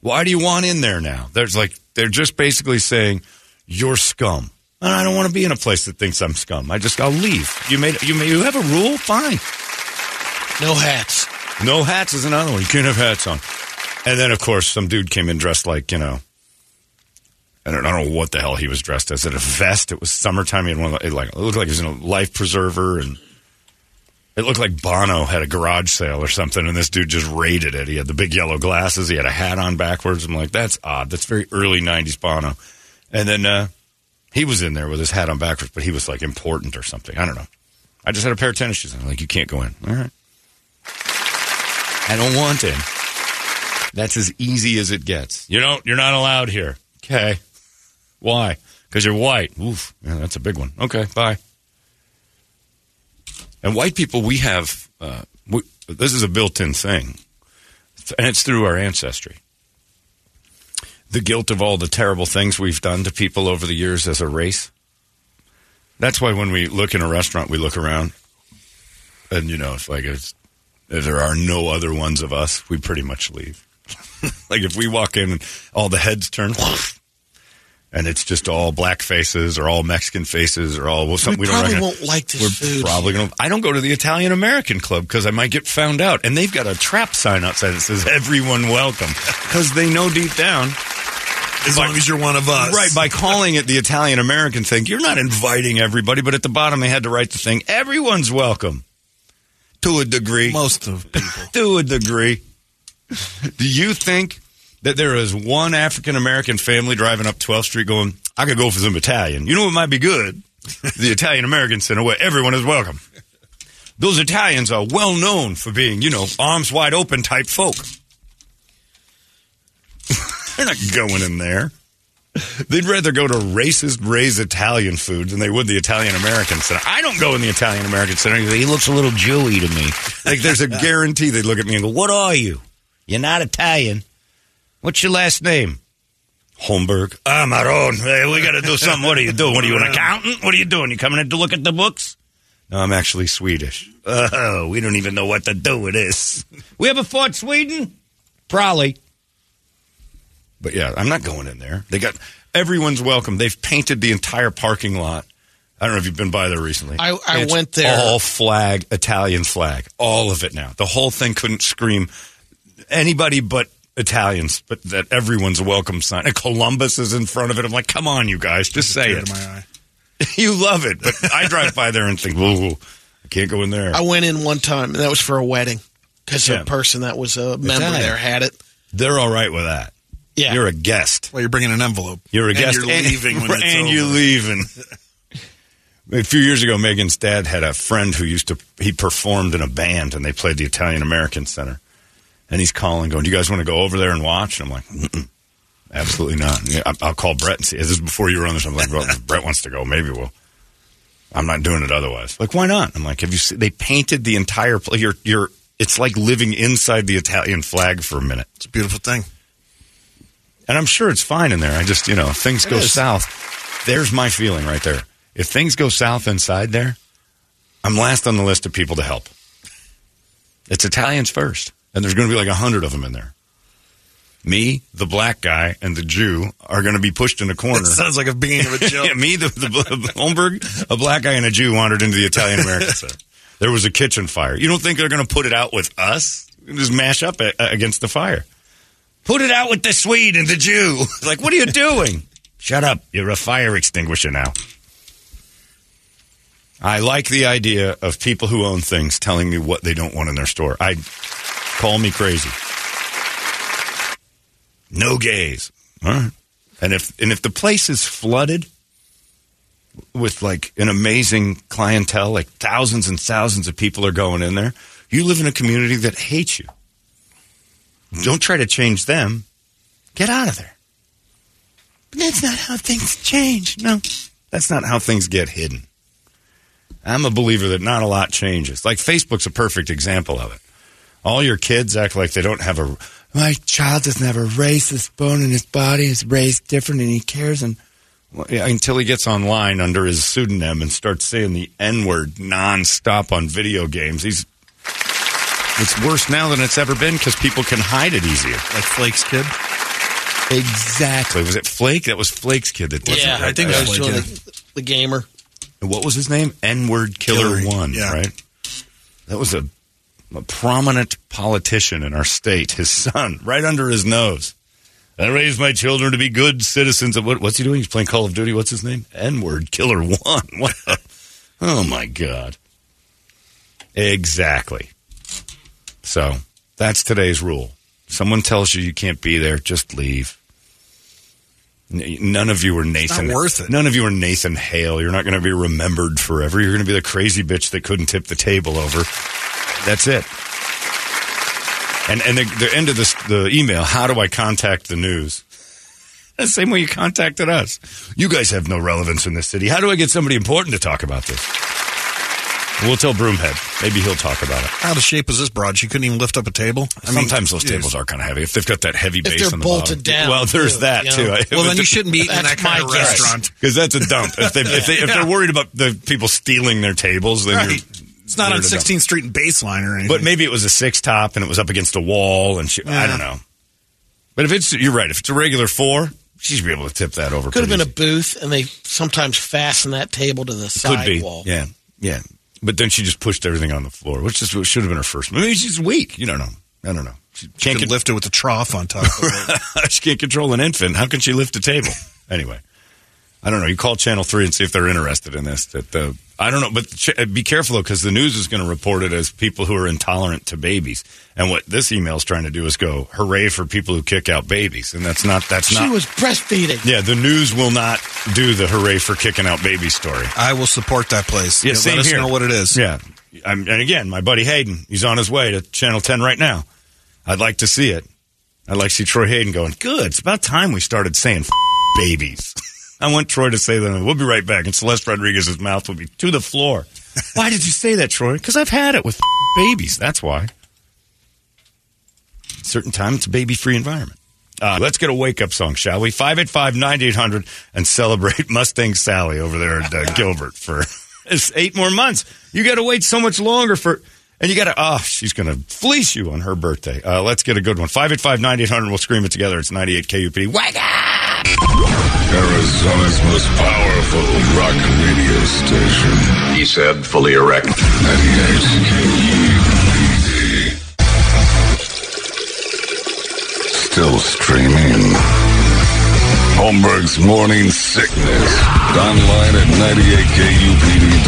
Why do you want in there now? There's like, they're just basically saying, you're scum. And I don't want to be in a place that thinks I'm scum. I just, I'll leave. You made, you may, you have a rule? Fine. No hats. No hats is another one. You can't have hats on. And then, of course, some dude came in dressed like, you know, I don't, I don't know what the hell he was dressed as. It a vest? It was summertime. He had one of the, it, like, it looked like he was in a life preserver and it looked like Bono had a garage sale or something, and this dude just raided it. He had the big yellow glasses. He had a hat on backwards. I'm like, that's odd. That's very early 90s Bono. And then uh, he was in there with his hat on backwards, but he was like important or something. I don't know. I just had a pair of tennis shoes. I'm like, you can't go in. All right. I don't want in. That's as easy as it gets. You don't. You're not allowed here. Okay. Why? Because you're white. Oof. Yeah, that's a big one. Okay. Bye. And white people, we have. Uh, we, this is a built-in thing, and it's through our ancestry. The guilt of all the terrible things we've done to people over the years as a race. That's why when we look in a restaurant, we look around, and you know, it's like it's, if there are no other ones of us, we pretty much leave. like if we walk in and all the heads turn, and it's just all black faces or all Mexican faces or all well, something We we, don't probably won't like this We're food. probably gonna. I don't go to the Italian American Club because I might get found out, and they've got a trap sign outside that says "Everyone welcome" because they know deep down, As long as you're one of us. right? By calling it the Italian American thing, you're not inviting everybody, but at the bottom they had to write the thing "Everyone's welcome" to a degree. Most of people. to a degree. Do you think that there is one African American family driving up 12th Street going, I could go for some Italian? You know what might be good? the Italian American Center where everyone is welcome. Those Italians are well known for being, you know, arms wide open type folk. They're not going in there. They'd rather go to racist raised Italian food than they would the Italian American Center. I don't go in the Italian American Center. He looks a little Jewy to me. Like there's a guarantee they'd look at me and go, "What are you? You're not Italian. What's your last name?" Holmberg. Ah, Maron. Hey, we got to do something. What are you doing? What are you, an accountant? What are you doing? You coming in to look at the books? No, I'm actually Swedish. Oh, we don't even know what to do with this. We ever fought Sweden? Probably. But yeah, I'm not going in there. They got everyone's welcome. They've painted the entire parking lot. I don't know if you've been by there recently. I- I It's went there. All flag, Italian flag, all of it now. The whole thing couldn't scream anybody but Italians, but that everyone's a welcome sign. And Columbus is in front of it. I'm like, come on, you guys, just say it. my eye. you love it, but I drive by there and think, whoa, I can't go in there. I went in one time, and that was for a wedding because Yeah. a person that was a member Italian. there had it. They're all right with that. Yeah. You're a guest. Well, you're bringing an envelope. You're a And guest. You're leaving when it's and over. you're leaving. a few years ago, Megan's dad had a friend who used to, he performed in a band and they played the Italian American Center. And he's calling, going, Do you guys want to go over there and watch? And I'm like, Mm-mm, Absolutely not. I- I'll call Brett and see. This is before you were on this. I'm like, well, if Brett wants to go. Maybe we'll. I'm not doing it otherwise. Like, why not? I'm like, have you seen, they painted the entire place. You're, you're, it's like living inside the Italian flag for a minute. It's a beautiful thing. And I'm sure it's fine in there. I just, you know, if things go is. south. There's my feeling right there. If things go south inside there, I'm last on the list of people to help. It's Italians first. And there's going to be like a hundred of them in there. Me, the black guy, and the Jew are going to be pushed in a corner. It sounds like a beginning of a joke. yeah, me, the, the, the Holmberg, a black guy, and a Jew wandered into the Italian American Center. There was a kitchen fire. You don't think they're going to put it out with us? Just mash up a, against the fire. Put it out with the Swede and the Jew. like, what are you doing? Shut up. You're a fire extinguisher now. I like the idea of people who own things telling me what they don't want in their store. I call me crazy. No gays. All right. And if and if the place is flooded with like an amazing clientele, like thousands and thousands of people are going in there, you live in a community that hates you. Don't try to change them. Get out of there. But that's not how things change. No, that's not how things get hidden. I'm a believer that not a lot changes. Like Facebook's a perfect example of it. All your kids act like they don't have a. My child doesn't have a racist bone in his body. He's raised different, and he cares. And well, yeah, until he gets online under his pseudonym and starts saying the N word nonstop on video games, he's. It's worse now than it's ever been because people can hide it easier. Like Flake's kid. Exactly. Was it Flake? That was Flake's kid that did yeah, it. I think that was was like, doing yeah. the, the gamer. What was his name? N word killer Killer, one, yeah. right? That was a, a prominent politician in our state. His son, right under his nose. I raised my children to be good citizens. Of what, what's he doing? He's playing Call of Duty. What's his name? N word killer one. What? a- oh my god. Exactly. So that's today's rule. Someone tells you you can't be there, just leave. None of you are Nathan. worth it. None of you are Nathan Hale. You're not going to be remembered forever. You're going to be the crazy bitch that couldn't tip the table over. That's it. And and the, the end of this the email. How do I contact the news? The same way you contacted us. You guys have no relevance in this city. How do I get somebody important to talk about this? We'll tell Broomhead. Maybe he'll talk about it. How the shape is this broad? She couldn't even lift up a table. I mean, Sometimes those geez. tables are kind of heavy if they've got that heavy base they're on the bolted bottom. down, Well, there's too, that you too. Well, then you shouldn't be eating in That's that kind of restaurant. because that's a dump. If they if, they, if they're worried about the people stealing their tables, then Right. you're, It's not on they're 16th Street and Baseline or anything. But maybe it was a six top and it was up against a wall and she, I don't know. But if it's you're right, if it's a regular four, she'd be able to tip that over. Could have been pretty a booth, and they sometimes fasten that table to the easy. side could be wall. yeah yeah. But then she just pushed everything on the floor, which is should have been her first. Maybe she's weak. You don't know. I don't know. She you can't can con- lift it with a trough on top of it. she can't control an infant. How can she lift a table? anyway, I don't know. You call Channel Three and see if they're interested in this. That the I don't know, but ch- uh, be careful though, because the news is going to report it as people who are intolerant to babies. And what this email is trying to do is go, "Hooray for people who kick out babies!" And that's not that's not. She was breastfeeding. yeah, the news will not do the "Hooray for kicking out babies" story. I will support that place. Yeah, Let same us here. know what it is. Yeah, I'm, and again, my buddy Hayden, he's on his way to Channel 10 right now. I'd like to see it. I'd like to see Troy Hayden going, good, it's about time we started saying f- babies. I want Troy to say that. We'll be right back. And Celeste Rodriguez's mouth will be to the floor. why did you say that, Troy? Because I've had it with babies. That's why. Certain time, it's a baby free environment. Uh, let's get a wake up song, shall we? 585 9800 and celebrate Mustang Sally over there at uh, Gilbert for eight more months. You got to wait so much longer for, and you got to, oh, she's going to fleece you on her birthday. Uh, let's get a good one. 585 9800. We'll scream it together. It's 98 KUPD. Wake up! Arizona's most powerful rock radio station. He said, fully erect. 98 KUPD. Still streaming. Holmberg's Morning Sickness. Online at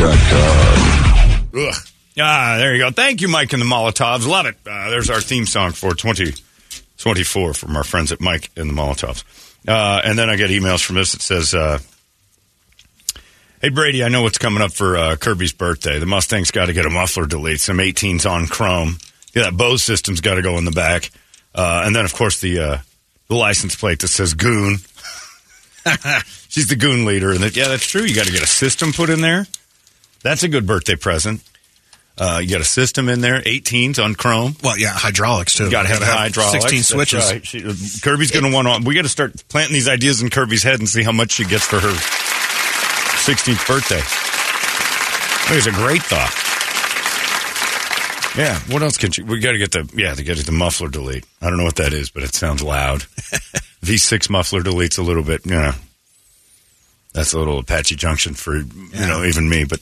98kupd.com. Ugh. Ah, there you go. Thank you, Mike and the Molotovs. Love it. Uh, there's our theme song for 2024 from our friends at Mike and the Molotovs. Uh, and then I get emails from this that says, uh, Hey, Brady, I know what's coming up for uh, Kirby's birthday. The Mustang's got to get a muffler delete, some 18s on chrome. Yeah, that Bose system's got to go in the back. Uh, and then, of course, the uh, the license plate that says Goon. She's the Goon leader. And that, yeah, that's true. You got to get a system put in there. That's a good birthday present. Uh, you got a system in there, 18s on chrome. Well, yeah, hydraulics too. You got to have, hydraulics. 16 switches. right. She, uh, Kirby's going to want to. We got to start planting these ideas in Kirby's head and see how much she gets for her 16th birthday. I think it's a great thought. Yeah. What else can she? We got to get the yeah. They got to get the muffler delete. I don't know what that is, but it sounds loud. V6 muffler deletes a little bit. You know, that's a little Apache Junction for you know even me. But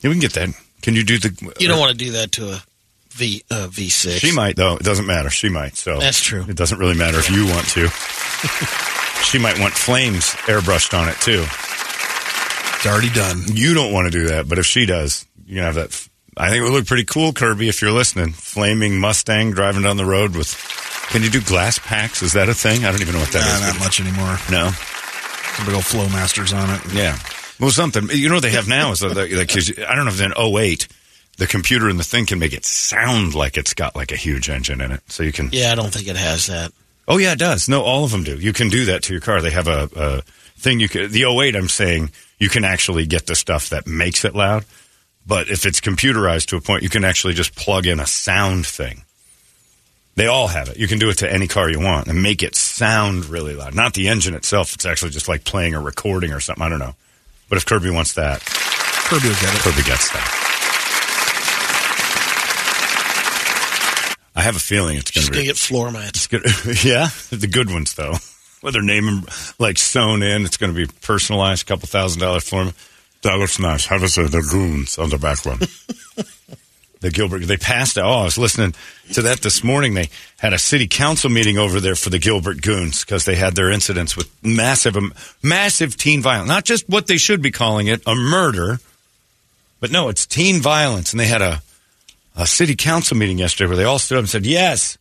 yeah, we can get that. Can you do the? You don't want to do that to a V uh, V6. She might though. It doesn't matter. She might. So That's true. It doesn't really matter if you want to. she might want flames airbrushed on it too. It's already done. You don't want to do that, but if she does, you can have that. f- I think it would look pretty cool, Kirby, if you're listening. Flaming Mustang driving down the road with. Can you do glass packs? Is that a thing? I don't even know what that is. Nah, not much anymore. No. Some big old Flowmasters on it. Yeah. Well, something. You know what they have now is that, like, 'cause I don't know if in 08, the computer in the thing can make it sound like it's got like a huge engine in it. So you can. Yeah, I don't think it has that. Oh yeah, it does. No, all of them do. You can do that to your car. They have a, a thing you can. The 08, I'm saying you can actually get the stuff that makes it loud. But if it's computerized to a point, you can actually just plug in a sound thing. They all have it. You can do it to any car you want and make it sound really loud. Not the engine itself. It's actually just like playing a recording or something. I don't know. But if Kirby wants that, Kirby will get it. Kirby gets that. I have a feeling it's going Just to gonna be get floor mats. good. yeah, the good ones though. With their name like sewn in, it's going to be personalized. A couple thousand dollars floor. them. That looks nice. Have us uh, the goons on the back one. The Gilbert, they passed. Oh, I was listening to that this morning. They had a city council meeting over there for the Gilbert Goons because they had their incidents with massive, um, massive teen violence. Not just what they should be calling it, a murder, but no, it's teen violence. And they had a, a city council meeting yesterday where they all stood up and said, yes,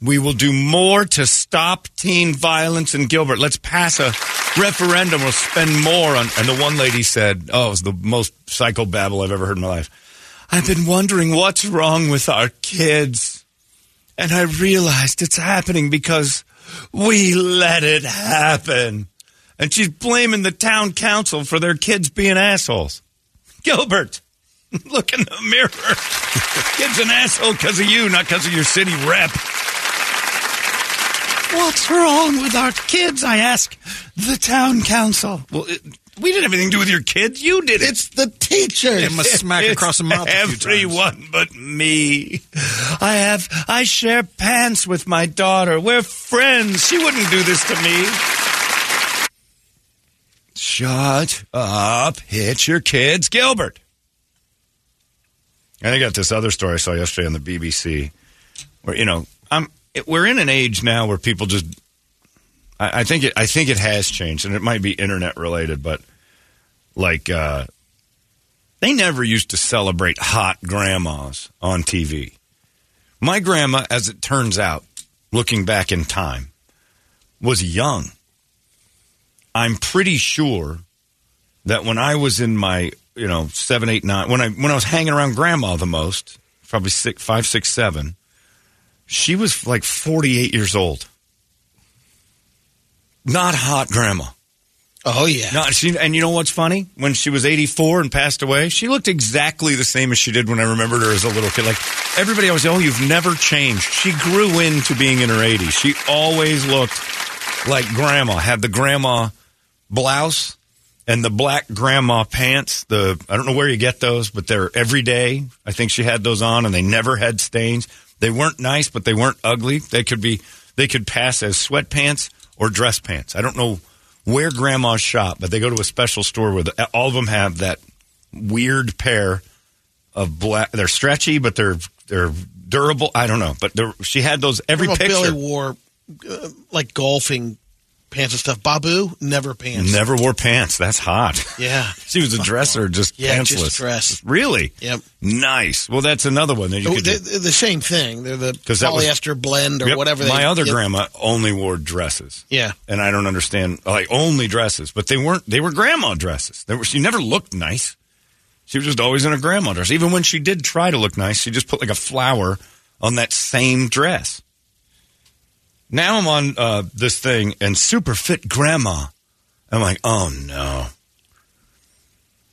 we will do more to stop teen violence in Gilbert. Let's pass a referendum. We'll spend more on. And the one lady said, oh, it was the most psychobabble I've ever heard in my life. I've been wondering what's wrong with our kids. And I realized it's happening because we let it happen. And she's blaming the town council for their kids being assholes. Gilbert, look in the mirror. Kid's an asshole because of you, not because of your city rep. What's wrong with our kids? I ask the town council. Well, it, we didn't have anything to do with your kids. You did it. It's the teachers. Give him a smack It's across the mouth. a few times. Everyone but me. I have. I share pants with my daughter. We're friends. She wouldn't do this to me. Shut up. Hit your kids, Gilbert. And I got this other story I saw yesterday on the BBC, where you know I'm. We're in an age now where people just. I, I think it. I think it has changed, and it might be internet related, but like uh, they never used to celebrate hot grandmas on TV. My grandma, as it turns out, looking back in time, was young. I'm pretty sure that when I was in my, you know, seven, eight, nine, when I when I was hanging around grandma the most, probably six, five, six, seven, she was like 48 years old. Not hot grandma. oh yeah. No, she, and you know what's funny? When she was 84 and passed away, she looked exactly the same as she did when I remembered her as a little kid. Like everybody always, oh, you've never changed. She grew into being in her 80s. She always looked like grandma. Had the grandma blouse and the black grandma pants. The I don't know where you get those, but they're every day. I think she had those on, and they never had stains. They weren't nice, but they weren't ugly. They could be. They could pass as sweatpants or dress pants. I don't know where grandmas shop, but they go to a special store where the, all of them have that weird pair of black. They're stretchy, but they're they're durable. I don't know, but she had those every picture. Billy wore uh, like golfing pants and stuff. Babu never pants. Never wore pants. That's hot. Yeah. She was a dresser, just Yeah, pantsless. just dress. Really? Yep. Nice. Well, that's another one that you Oh, could do. the same thing. They're the that was- polyester blend or Yep. whatever. They, My other yep. grandma only wore dresses. Yeah. And I don't understand, like only dresses, but they weren't. They were grandma dresses. They were. She never looked nice. She was just always in a grandma dress. Even when she did try to look nice, she just put like a flower on that same dress. Now I'm on uh, this thing and super fit grandma. I'm like, oh no.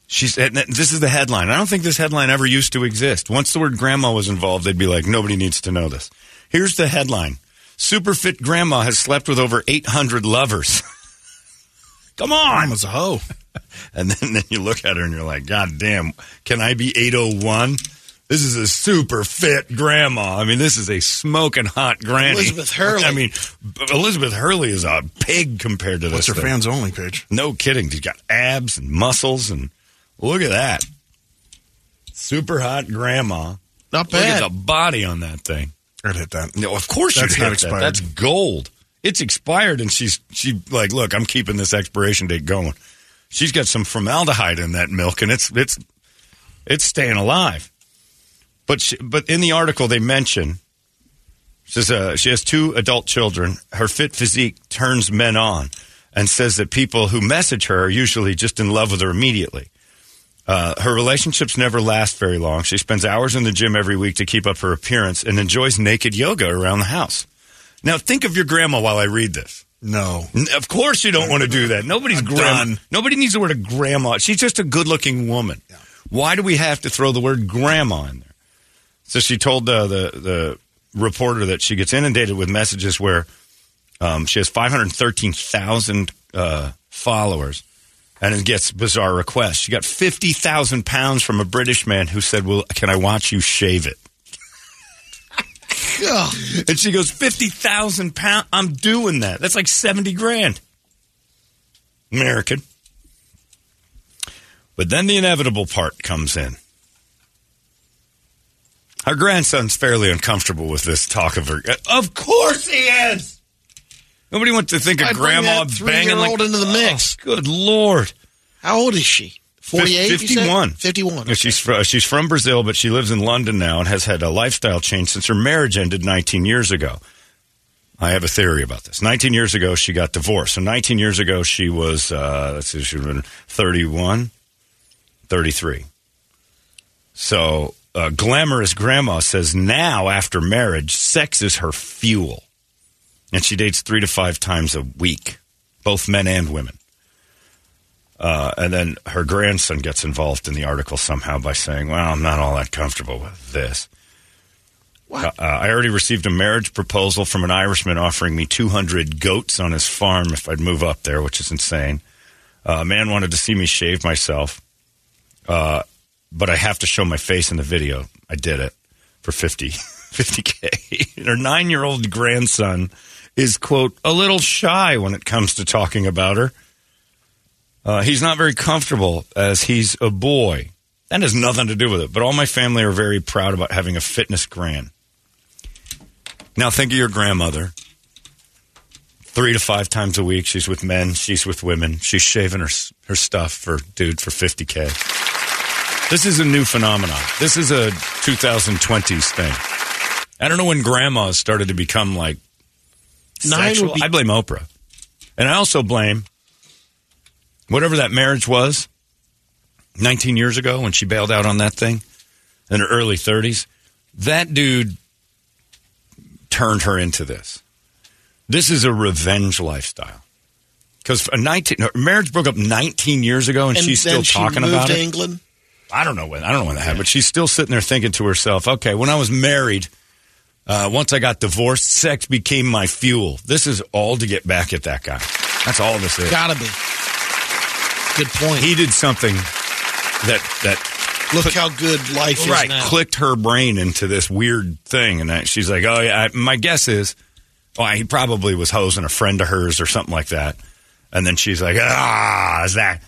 She's and this is the headline. I don't think this headline ever used to exist. Once the word grandma was involved, they'd be like, nobody needs to know this. Here's the headline: Super fit grandma has slept with over 800 lovers. Come on. Grandma's a hoe. And then, then you look at her and you're like, God damn, can I be 801? This is a super fit grandma. I mean, this is a smoking hot granny. Elizabeth Hurley. I mean, Elizabeth Hurley is a pig compared to What's this. her thing. fans only page? No kidding. She's got abs and muscles and look at that. Super hot grandma. Not bad. Look at the body on that thing. I'd hit that. No, of course That's you'd hit that. expired. That's gold. It's expired, and she's she like, look, I'm keeping this expiration date going. She's got some formaldehyde in that milk, and it's it's it's staying alive. But she, but in the article they mention says uh, she has two adult children. Her fit physique turns men on, and says that people who message her are usually just in love with her immediately. Uh, her relationships never last very long. She spends hours in the gym every week to keep up her appearance and enjoys naked yoga around the house. Now think of your grandma while I read this. No. N- Of course you don't want to do that. Nobody's grandma. Nobody needs the word of grandma. She's just a good-looking woman. Why do we have to throw the word grandma in there? So she told uh, the the reporter that she gets inundated with messages where um, she has 513,000 uh, followers and it gets bizarre requests. She got 50,000 pounds from a British man who said, well, can I watch you shave it? And she goes, 50,000 pounds? I'm doing that. That's like 70 grand. American. But then the inevitable part comes in. Our grandson's fairly uncomfortable with this talk of her. Of course he is! Nobody wants to think of bring grandma banging like, into the mix. Oh, good lord. How old is she? 48? 51. 51. Yeah, She's fr- she's from Brazil, but she lives in London now and has had a lifestyle change since her marriage ended 19 years ago. I have a theory about this. 19 years ago, she got divorced. So 19 years ago, she was uh, let's see, she been 31, 33. So uh, glamorous grandma says now after marriage, sex is her fuel, and she dates three to five times a week, both men and women. Uh, and then her grandson gets involved in the article somehow by saying, "Well, I'm not all that comfortable with this." What? Uh, I already received a marriage proposal from an Irishman offering me 200 goats on his farm if I'd move up there, which is insane. Uh, a man wanted to see me shave myself, uh, but I have to show my face in the video. I did it for 50, 50K. And her nine year old grandson is, quote, a little shy when it comes to talking about her. Uh, he's not very comfortable as he's a boy. That has nothing to do with it. But all my family are very proud about having a fitness grand. Now think of your grandmother. Three to five times a week, she's with men, she's with women. She's shaving her her stuff for dude for fifty k. This is a new phenomenon. This is a 2020s thing. I don't know when grandmas started to become like Nine sexual. be- I blame Oprah, and I also blame whatever that marriage was 19 years ago when she bailed out on that thing in her early 30s. That dude turned her into this. This is a revenge lifestyle. Because a 19 no, marriage broke up 19 years ago, and, And she's still she talking moved about it. England. I don't know when. I don't know when that happened, but she's still sitting there thinking to herself, "Okay, when I was married, uh, once I got divorced, sex became my fuel. This is all to get back at that guy. That's all this is. Gotta be. Good point. He did something that that Look how good life is right clicked her brain into this weird thing, and I, she's like, "Oh yeah." I, my guess is, well, he probably was hosing a friend of hers or something like that, and then she's like, "Ah, is that?"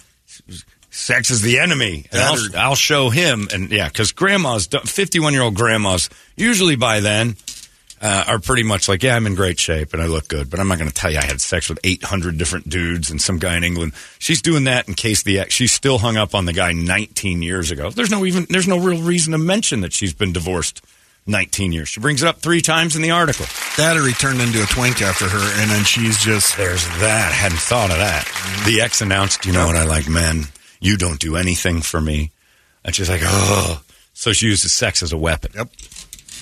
Sex is the enemy, and I'll, I'll show him. And yeah, because grandmas, fifty-one-year-old grandmas, usually by then, uh, are pretty much like, yeah, I'm in great shape and I look good, but I'm not going to tell you I had sex with 800 different dudes and some guy in England. She's doing that in case the ex, she's still hung up on the guy 19 years ago. There's no even, there's no real reason to mention that she's been divorced 19 years. She brings it up three times in the article. That or he turned into a twink after her, and then she's just There's that. Hadn't thought of that. The ex announced, you know what? I like men. You don't do anything for me. And she's like, oh. So she uses sex as a weapon. Yep.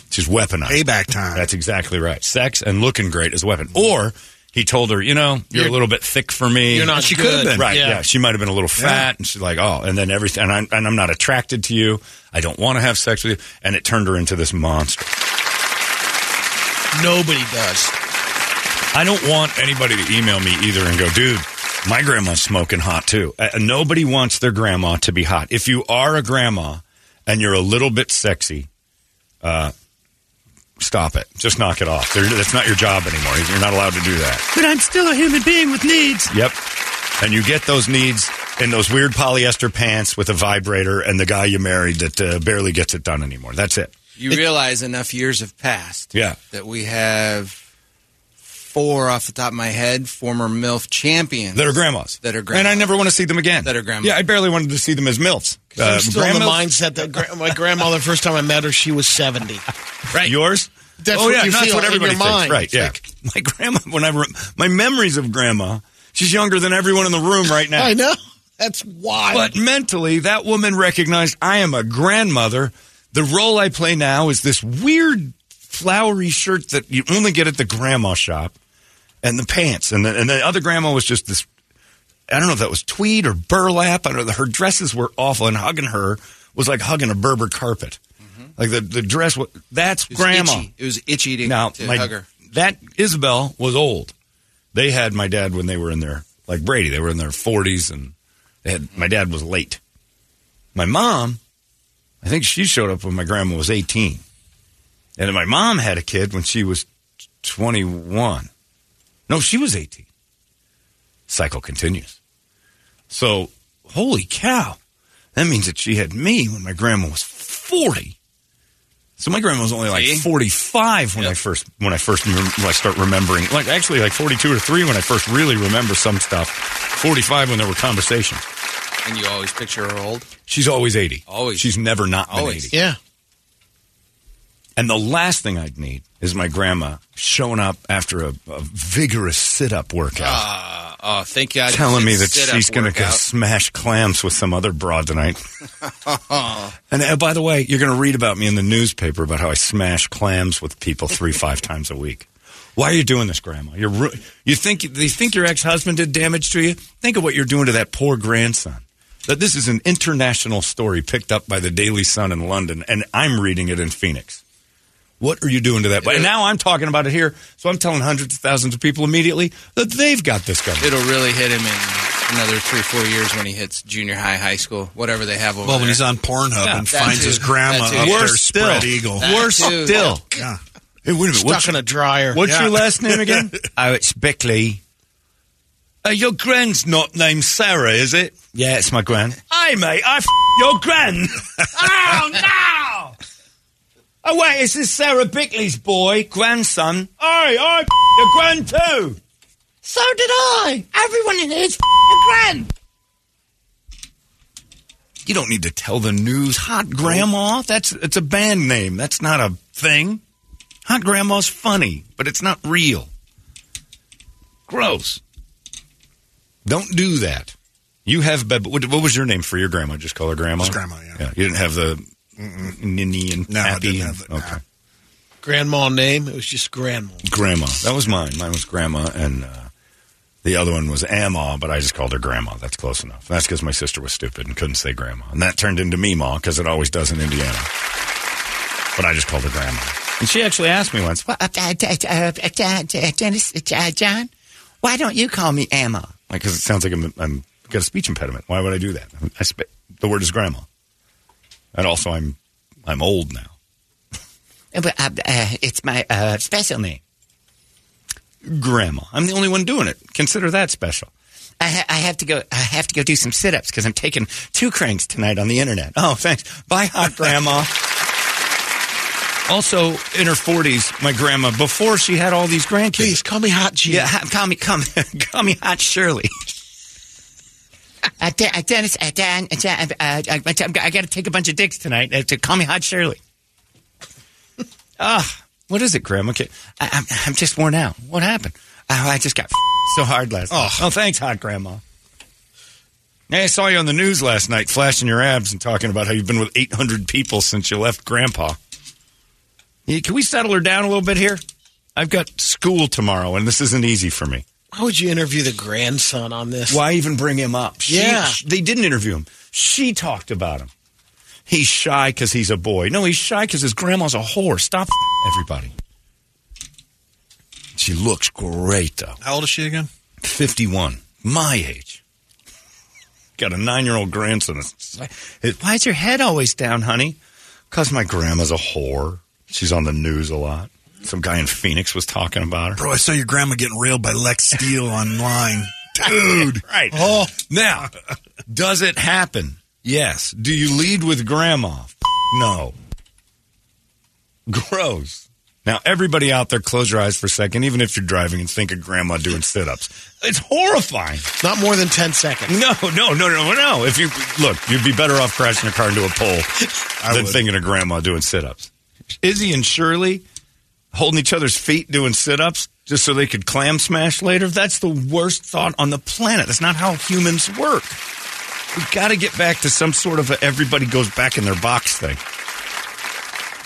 She's weaponized. payback time. That's exactly right. Sex and looking great as a weapon. Or he told her, you know, you're, a little bit thick for me. You're not She could have been right. Yeah. Yeah. she might have been a little fat, and she's like, oh, and then everything, and I'm, and I'm not attracted to you. I don't want to have sex with you, and it turned her into this monster. Nobody does. I don't want anybody to email me either and go, dude, my grandma's smoking hot too. Uh, nobody wants their grandma to be hot. If you are a grandma and you're a little bit sexy, uh, stop it. Just knock it off. There- That's not your job anymore. You're not allowed to do that. But I'm still a human being with needs. Yep. And you get those needs in those weird polyester pants with a vibrator and the guy you married that uh, barely gets it done anymore. That's it. You realize enough years have passed. Yeah. That we have four off the top of my head former MILF champions. That are grandmas. That are grandmas. And. I never want to see them again. That are grandmas. Yeah, I barely wanted to see them as MILFs. I'm uh, still in the mindset that gra- my grandmother, first time I met her, she was 70. Right. Yours? That's oh, what yeah, you that's feel what in everybody your thinks. mind. Right, yeah. like- my grandma, when I, re- my memories of grandma, she's younger than everyone in the room right now. I know. That's wild. But mentally, that woman recognized I am a grandmother. The role I play now is this weird flowery shirt that you only get at the grandma shop, and the pants, and the, and the other grandma was just this. I don't know if that was tweed or burlap. I don't know. Her dresses were awful, and hugging her was like hugging a Berber carpet. Mm-hmm. Like the the dress. was That's It was grandma. Itchy. It was itchy to, Now, to my, hug her. that Isabel was old. They had my dad when they were in their like Brady. They were in their forties, and they had my dad was late. My mom, I think she showed up when my grandma was eighteen, and then my mom had a kid when she was twenty one. No, she was eighteen. Cycle continues. So, holy cow, that means that she had me when my grandma was forty. So my grandma was only like See? 45 when I first when I first when I start remembering. Like actually like 42 or 3 when I first really remember some stuff. 45 when there were conversations. And you always picture her old. She's always 80. Always. She's never not been Always. 80. Yeah. And the last thing I'd need is my grandma showing up after a, a vigorous sit-up workout. Uh, oh, thank God. telling me that she's going to go smash clams with some other broad tonight. and uh, by the way, you're going to read about me in the newspaper about how I smash clams with people three, five times a week. Why are you doing this, Grandma? You're ru- you think they think your ex-husband did damage to you? Think of what you're doing to that poor grandson. That this is an international story picked up by the Daily Sun in London, and I'm reading it in Phoenix. What are you doing to that? But now I'm talking about it here, so I'm telling hundreds of thousands of people immediately that they've got this covered. It'll really hit him in another three, four years when he hits junior high, high school, whatever they have over Well, when there. he's on Pornhub Yeah, and that finds too. his grandma That too. up Worse there, still. spread eagle. That Worse too. still. Yeah. Hey, wait a minute. Stuck What's, in a dryer. what's Yeah. your last name again? oh, it's Bickley. Uh, your grand's not named Sarah, is it? Yeah, it's my grand. Hey, mate, I f- your grand. oh, no! Oh, wait, is this Sarah Bickley's boy, grandson? Hey, I f- your grand too. So did I. Everyone in here's f- your grand. You don't need to tell the news. Hot Grandma? That's it's a band name. That's not a thing. Hot Grandma's funny, but it's not real. Gross. Don't do that. You have bed. What, what was your name for your grandma? Just call her grandma. Just grandma, yeah. You didn't have the ninny and No, I happy. didn't and- have the- okay. nah. Grandma name. It was just grandma. Grandma. That was mine. Mine was grandma, and uh, the other one was Amma, but I just called her grandma. That's close enough. That's because my sister was stupid and couldn't say grandma, and that turned into Meemaw because it always does in Indiana. But I just called her grandma. And she actually asked me once, well, uh, uh, Dennis, uh, John, why don't you call me Amma? Because it sounds like I'm, I'm got a speech impediment. Why would I do that? I sp- the word is grandma, and also I'm I'm old now. But uh, uh, it's my uh, special name. Grandma. I'm the only one doing it. Consider that special. I, ha- I have to go. I have to go do some sit-ups because I'm taking two cranks tonight on the internet. Oh, thanks. Bye, hot grandma. also, in her 40s, my grandma before she had all these grandkids. Please call me Hot G. Yeah, ha- call me, call me, call me Hot Shirley. De- Dennis, Dan, Dan, I, I got to take a bunch of dicks tonight. Uh, to call me Hot Shirley. Ah, what is it, Grandma? Ca- I, I'm, I'm just worn out. What happened? Oh, I just got so hard last night. Oh, thanks, Hot Grandma. Hey, I saw you on the news last night, flashing your abs and talking about how you've been with 800 people since you left Grandpa. Yeah, Can we settle her down a little bit here? I've got school tomorrow, and this isn't easy for me. Why would you interview the grandson on this? Why even bring him up? She- Yeah. sh- they didn't interview him. She talked about him. He's shy because he's a boy. No, he's shy because his grandma's a whore. Stop everybody. She looks great, though. How old is she again? 51. My age. Got a nine year old grandson. Why is your head always down, honey? Because my grandma's a whore. She's on the news a lot. Some guy in Phoenix was talking about her. Bro, I saw your grandma getting railed by Lex Steele online. Dude. right. Oh. Now, does it happen? Yes. Do you lead with grandma? No. Gross. Now, everybody out there, close your eyes for a second, even if you're driving, and think of grandma doing sit ups. It's horrifying. Not more than 10 seconds. No, no, no, no, no. If you look, you'd be better off crashing your car into a pole than would. thinking of grandma doing sit ups. Izzy and Shirley holding each other's feet doing sit ups just so they could clam smash later. That's the worst thought on the planet. That's not how humans work. We've got to get back to some sort of a everybody goes back in their box thing.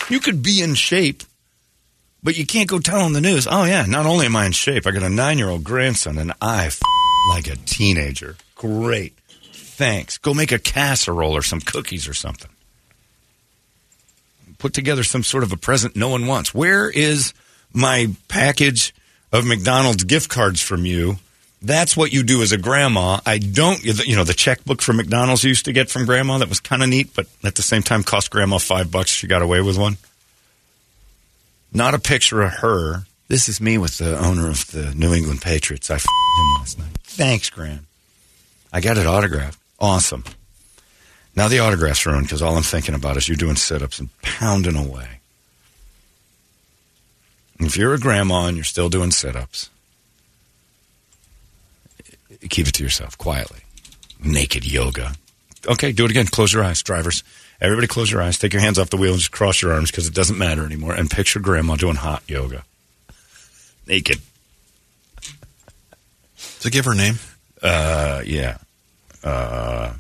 You could be in shape But you can't go tell telling the news, oh, yeah, not only am I in shape, I got a nine year old grandson and I f- like a teenager. Great. Thanks. Go make a casserole or some cookies or something. Put together some sort of a present no one wants. Where is my package of McDonald's gift cards from you? That's what you do as a grandma. I don't, you know, the checkbook from McDonald's used to get from grandma that was kind of neat, but at the same time cost grandma five bucks. She got away with one. Not a picture of her. This is me with the owner of the New England Patriots. I f- him last night. Thanks, Gran. I got it autographed. Awesome. Now the autograph's ruined because all I'm thinking about is you doing sit ups and pounding away. If you're a grandma and you're still doing sit ups, keep it to yourself quietly. Naked yoga. Okay, do it again. Close your eyes, drivers. Everybody close your eyes. Take your hands off the wheel and just cross your arms because it doesn't matter anymore. And picture grandma doing hot yoga. Naked. To give her name, Uh, yeah. Uh,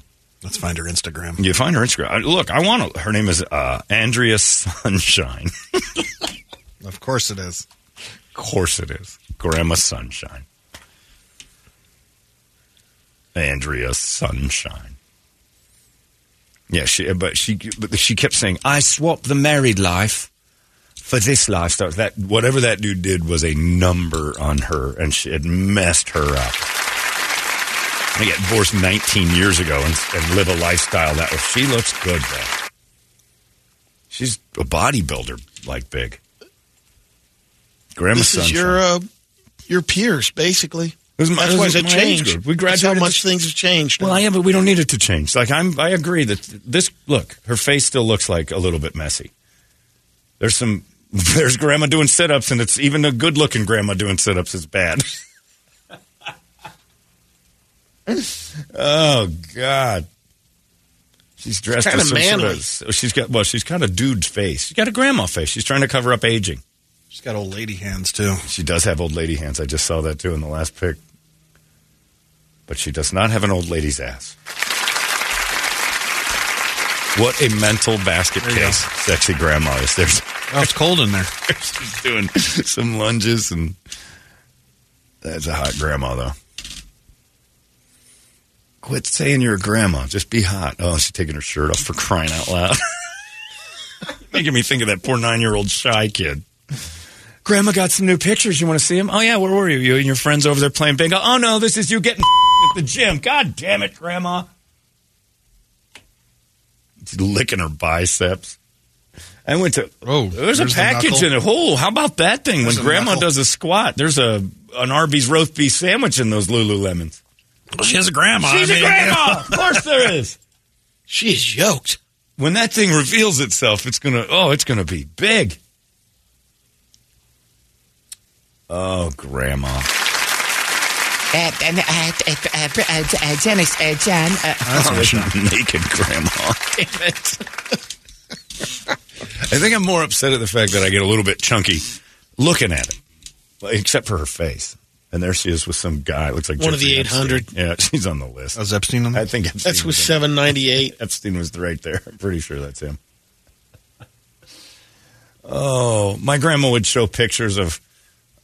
let's find her Instagram. you find her Instagram. Look, I want to. Her name is uh, Andrea Sunshine. Of course it is. Of course it is. Grandma Sunshine. Andrea Sunshine. Yeah, she, but she, but she kept saying, "I swapped the married life for this lifestyle." That whatever that dude did was a number on her, and she had messed her up. I get divorced 19 years ago and, and live a lifestyle that way. She looks good though. She's a bodybuilder, like big. Grandma This is your uh, your peers, basically. This is my- That's why it changed. We That's how much things have changed. Well, yeah, but we don't need it to change. Like I'm, I agree that this look, her face still looks like a little bit messy. There's some, there's grandma doing sit-ups, and it's even a good-looking grandma doing sit-ups is bad. oh God, she's dressed kinda as some manly. Sort of, oh, she's got well, she's got a dude face. She's got a grandma face. She's trying to cover up aging. She's got old lady hands too. She does have old lady hands. I just saw that too in the last pic. But she does not have an old lady's ass. What a mental basket There you case sexy grandma is. There's Oh, it's cold in there. she's doing some lunges and that's a hot grandma though. Quit saying you're a grandma. Just be hot. Oh, she's taking her shirt off for crying out loud. Making me think of that poor nine year old shy kid. Grandma got some new pictures. You want to see them? Oh, yeah. Where were you? You and your friends over there playing bingo? Oh, no. This is you getting at the gym. God damn it, Grandma. She's licking her biceps. I went to. Oh, there's, a there's the package knuckle. in it. Oh, how about that thing? There's when Grandma knuckle. does a squat, there's a an Arby's roast beef sandwich in those Lululemons. She has a grandma. She's I a mean, grandma. of course there is. She She's yoked. When that thing reveals itself, it's gonna. Oh, it's gonna be big. Oh, Grandma. Uh, uh, uh, uh, uh, uh, Janice, uh, Jan, uh, Oh, naked grandma. Damn it. I think I'm more upset at the fact that I get a little bit chunky looking at it, except for her face. And there she is with some guy. Looks like One of the 800. Yeah, she's on the list. Is Epstein on I think Epstein That's with was seven ninety eight. Epstein was right there. I'm pretty sure that's him. Oh, my grandma would show pictures of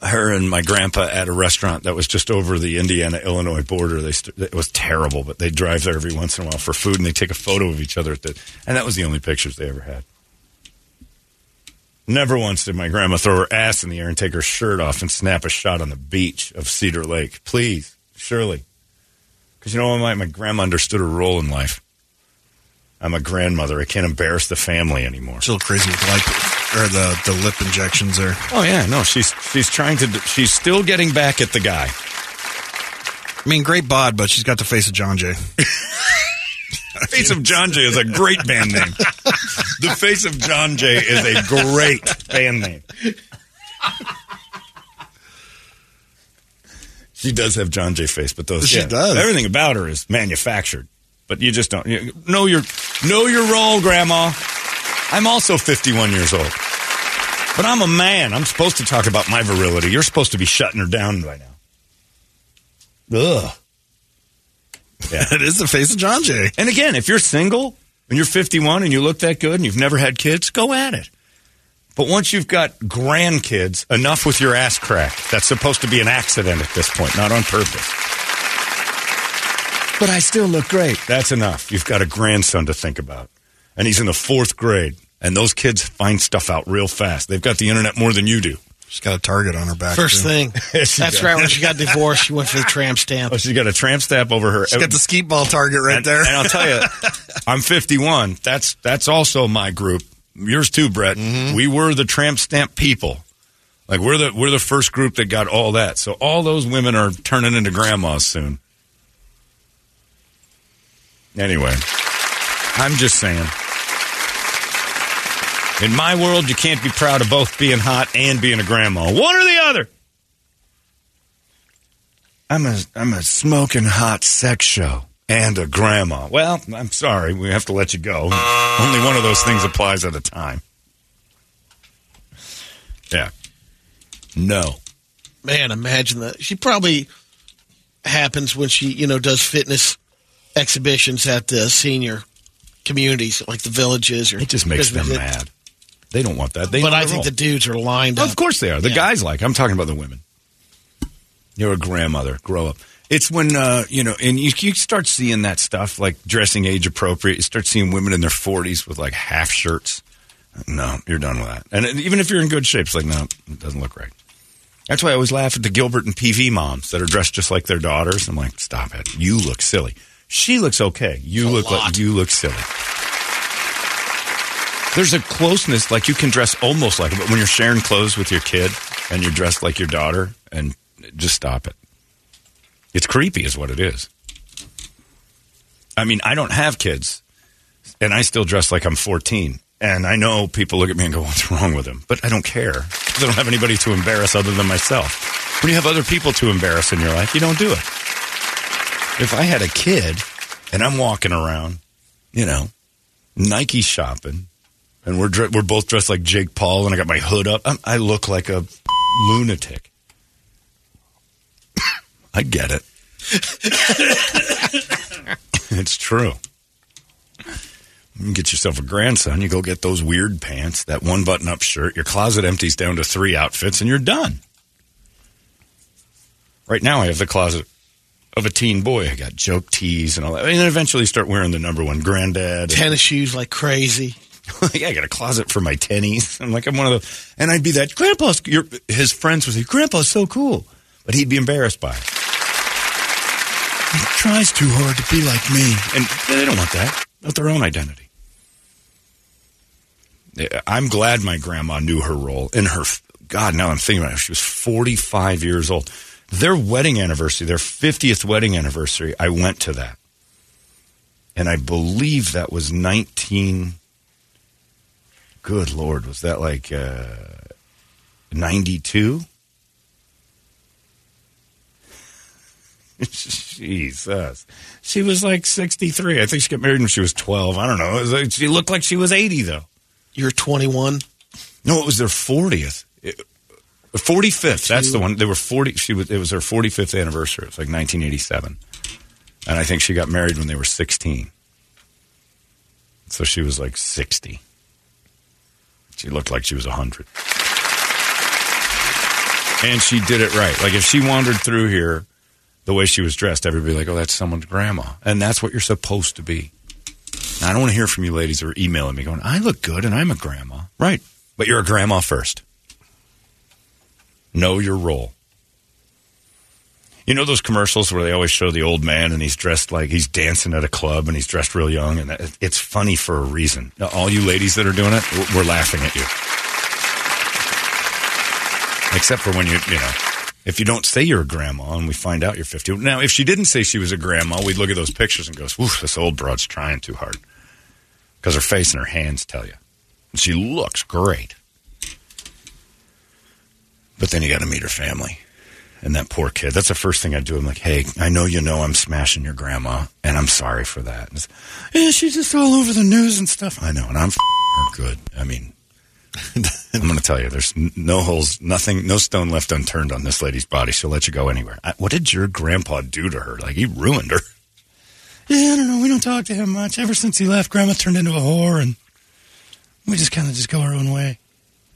her and my grandpa at a restaurant that was just over the Indiana Illinois border. They st- it was terrible, but they drive there every once in a while for food and they take a photo of each other at the and that was the only pictures they ever had. Never once did my grandma throw her ass in the air and take her shirt off and snap a shot on the beach of Cedar Lake. Please, Shirley. Because you know what, my, my grandma understood her role in life. I'm a grandmother. I can't embarrass the family anymore. A crazy with the light or the, the lip injections there. Oh yeah, no, she's she's trying to. She's still getting back at the guy. I mean, great bod, but she's got the face of John Jay. Face of John Jay is a great band name. the Face of John Jay is a great band name. She does have John Jay face, but those She yeah, does. Everything about her is manufactured, but you just don't you, know your know your role, Grandma. I'm also 51 years old, but I'm a man. I'm supposed to talk about my virility. You're supposed to be shutting her down by now. Ugh. Yeah. it is the face of John Jay. And again, if you're single and you're 51 and you look that good and you've never had kids, go at it. But once you've got grandkids, enough with your ass crack. That's supposed to be an accident at this point, not on purpose. But I still look great. That's enough. You've got a grandson to think about. And he's in the fourth grade. And those kids find stuff out real fast. They've got the internet more than you do. She's got a target on her back. First too. thing. Yes, she That's does. right. When she got divorced, she went for the tramp stamp. Oh, she's got a tramp stamp over her. She's got the skeet ball target right and, there. And I'll tell you, I'm 51. That's that's also my group. Yours too, Brett. Mm-hmm. We were the tramp stamp people. Like we're the we're the first group that got all that. So all those women are turning into grandmas soon. Anyway, I'm just saying. In my world, you can't be proud of both being hot and being a grandma. One or the other. I'm a I'm a smoking hot sex show and a grandma. Well, I'm sorry, we have to let you go. Only one of those things applies at a time. Yeah. No. Man, imagine that. She probably happens when she, you know, does fitness exhibitions at the senior communities, like the villages. Or It just makes them it- mad. They don't want that. They But I think the dudes are lined up. Of course they are. The Yeah. guys like. I'm talking about the women. You're a grandmother. Grow up. It's when uh, you know, and you, you start seeing that stuff like dressing age appropriate. You start seeing women in their 40s with like half shirts. No, you're done with that. And even if you're in good shape, it's like no, it doesn't look right. That's why I always laugh at the Gilbert and PV moms that are dressed just like their daughters. I'm like, stop it. You look silly. She looks okay. You look like you look silly. There's a closeness, like you can dress almost like but when you're sharing clothes with your kid and you're dressed like your daughter, and just stop it. It's creepy, is what it is. I mean, I don't have kids, and I still dress like I'm 14. And I know people look at me and go, "What's wrong with him?" But I don't care I don't have anybody to embarrass other than myself. When you have other people to embarrass in your life, you don't do it. If I had a kid and I'm walking around, you know, Nike shopping, and we're dre- we're both dressed like Jake Paul, and I got my hood up. I'm, I look like a lunatic. I get it. it's true. You get yourself a grandson, you go get those weird pants, that one button up shirt, your closet empties down to three outfits, and you're done. Right now, I have the closet of a teen boy. I got joke tees and all that. And then eventually start wearing the number one granddad. Tennis shoes like crazy. yeah, I got a closet for my tennies. I'm like, I'm one of those. And I'd be that, Grandpa's, your, his friends would say, Grandpa's so cool. But he'd be embarrassed by it. He tries too hard to be like me. And they don't want that. Not their own identity. I'm glad my grandma knew her role in her. God, now I'm thinking about it. She was 45 years old. Their wedding anniversary, their 50th wedding anniversary, I went to that. And I believe that was 19. Good Lord, was that like uh, 92? Jesus. She was like 63. I think she got married when she was 12. I don't know. It like- she looked like she was 80, though. You're 21. No, it was their 40th. 45th. That's the one. They were 40. She was. It was her 45th anniversary. It was like 1987, and I think she got married when they were 16. So she was like 60. She looked like she was 100. And she did it right. Like if she wandered through here the way she was dressed, everybody like, "Oh, that's someone's grandma," and that's what you're supposed to be. Now, I don't want to hear from you ladies who are emailing me going, "I look good and I'm a grandma." Right, but you're a grandma first. Know your role. You know those commercials where they always show the old man and he's dressed like he's dancing at a club and he's dressed real young and it- it's funny for a reason. All you ladies that are doing it, we're- we're laughing at you. Except for when you, you know, if you don't say you're a grandma and we find out you're 50. Now, if she didn't say she was a grandma, we'd look at those pictures and go, "Oof, this old broad's trying too hard." Because her face and her hands tell you. And she looks great. But then you got to meet her family. And that poor kid. That's the first thing I do. I'm like, hey, I know you know I'm smashing your grandma, and I'm sorry for that. And yeah, she's just all over the news and stuff. I know, and I'm f- her good. I mean, I'm going to tell you, there's no holes, nothing, no stone left unturned on this lady's body. She'll let you go anywhere. I, what did your grandpa do to her? Like, he ruined her. Yeah, I don't know. We don't talk to him much. Ever since he left, Grandma turned into a whore, and we just kind of just go our own way.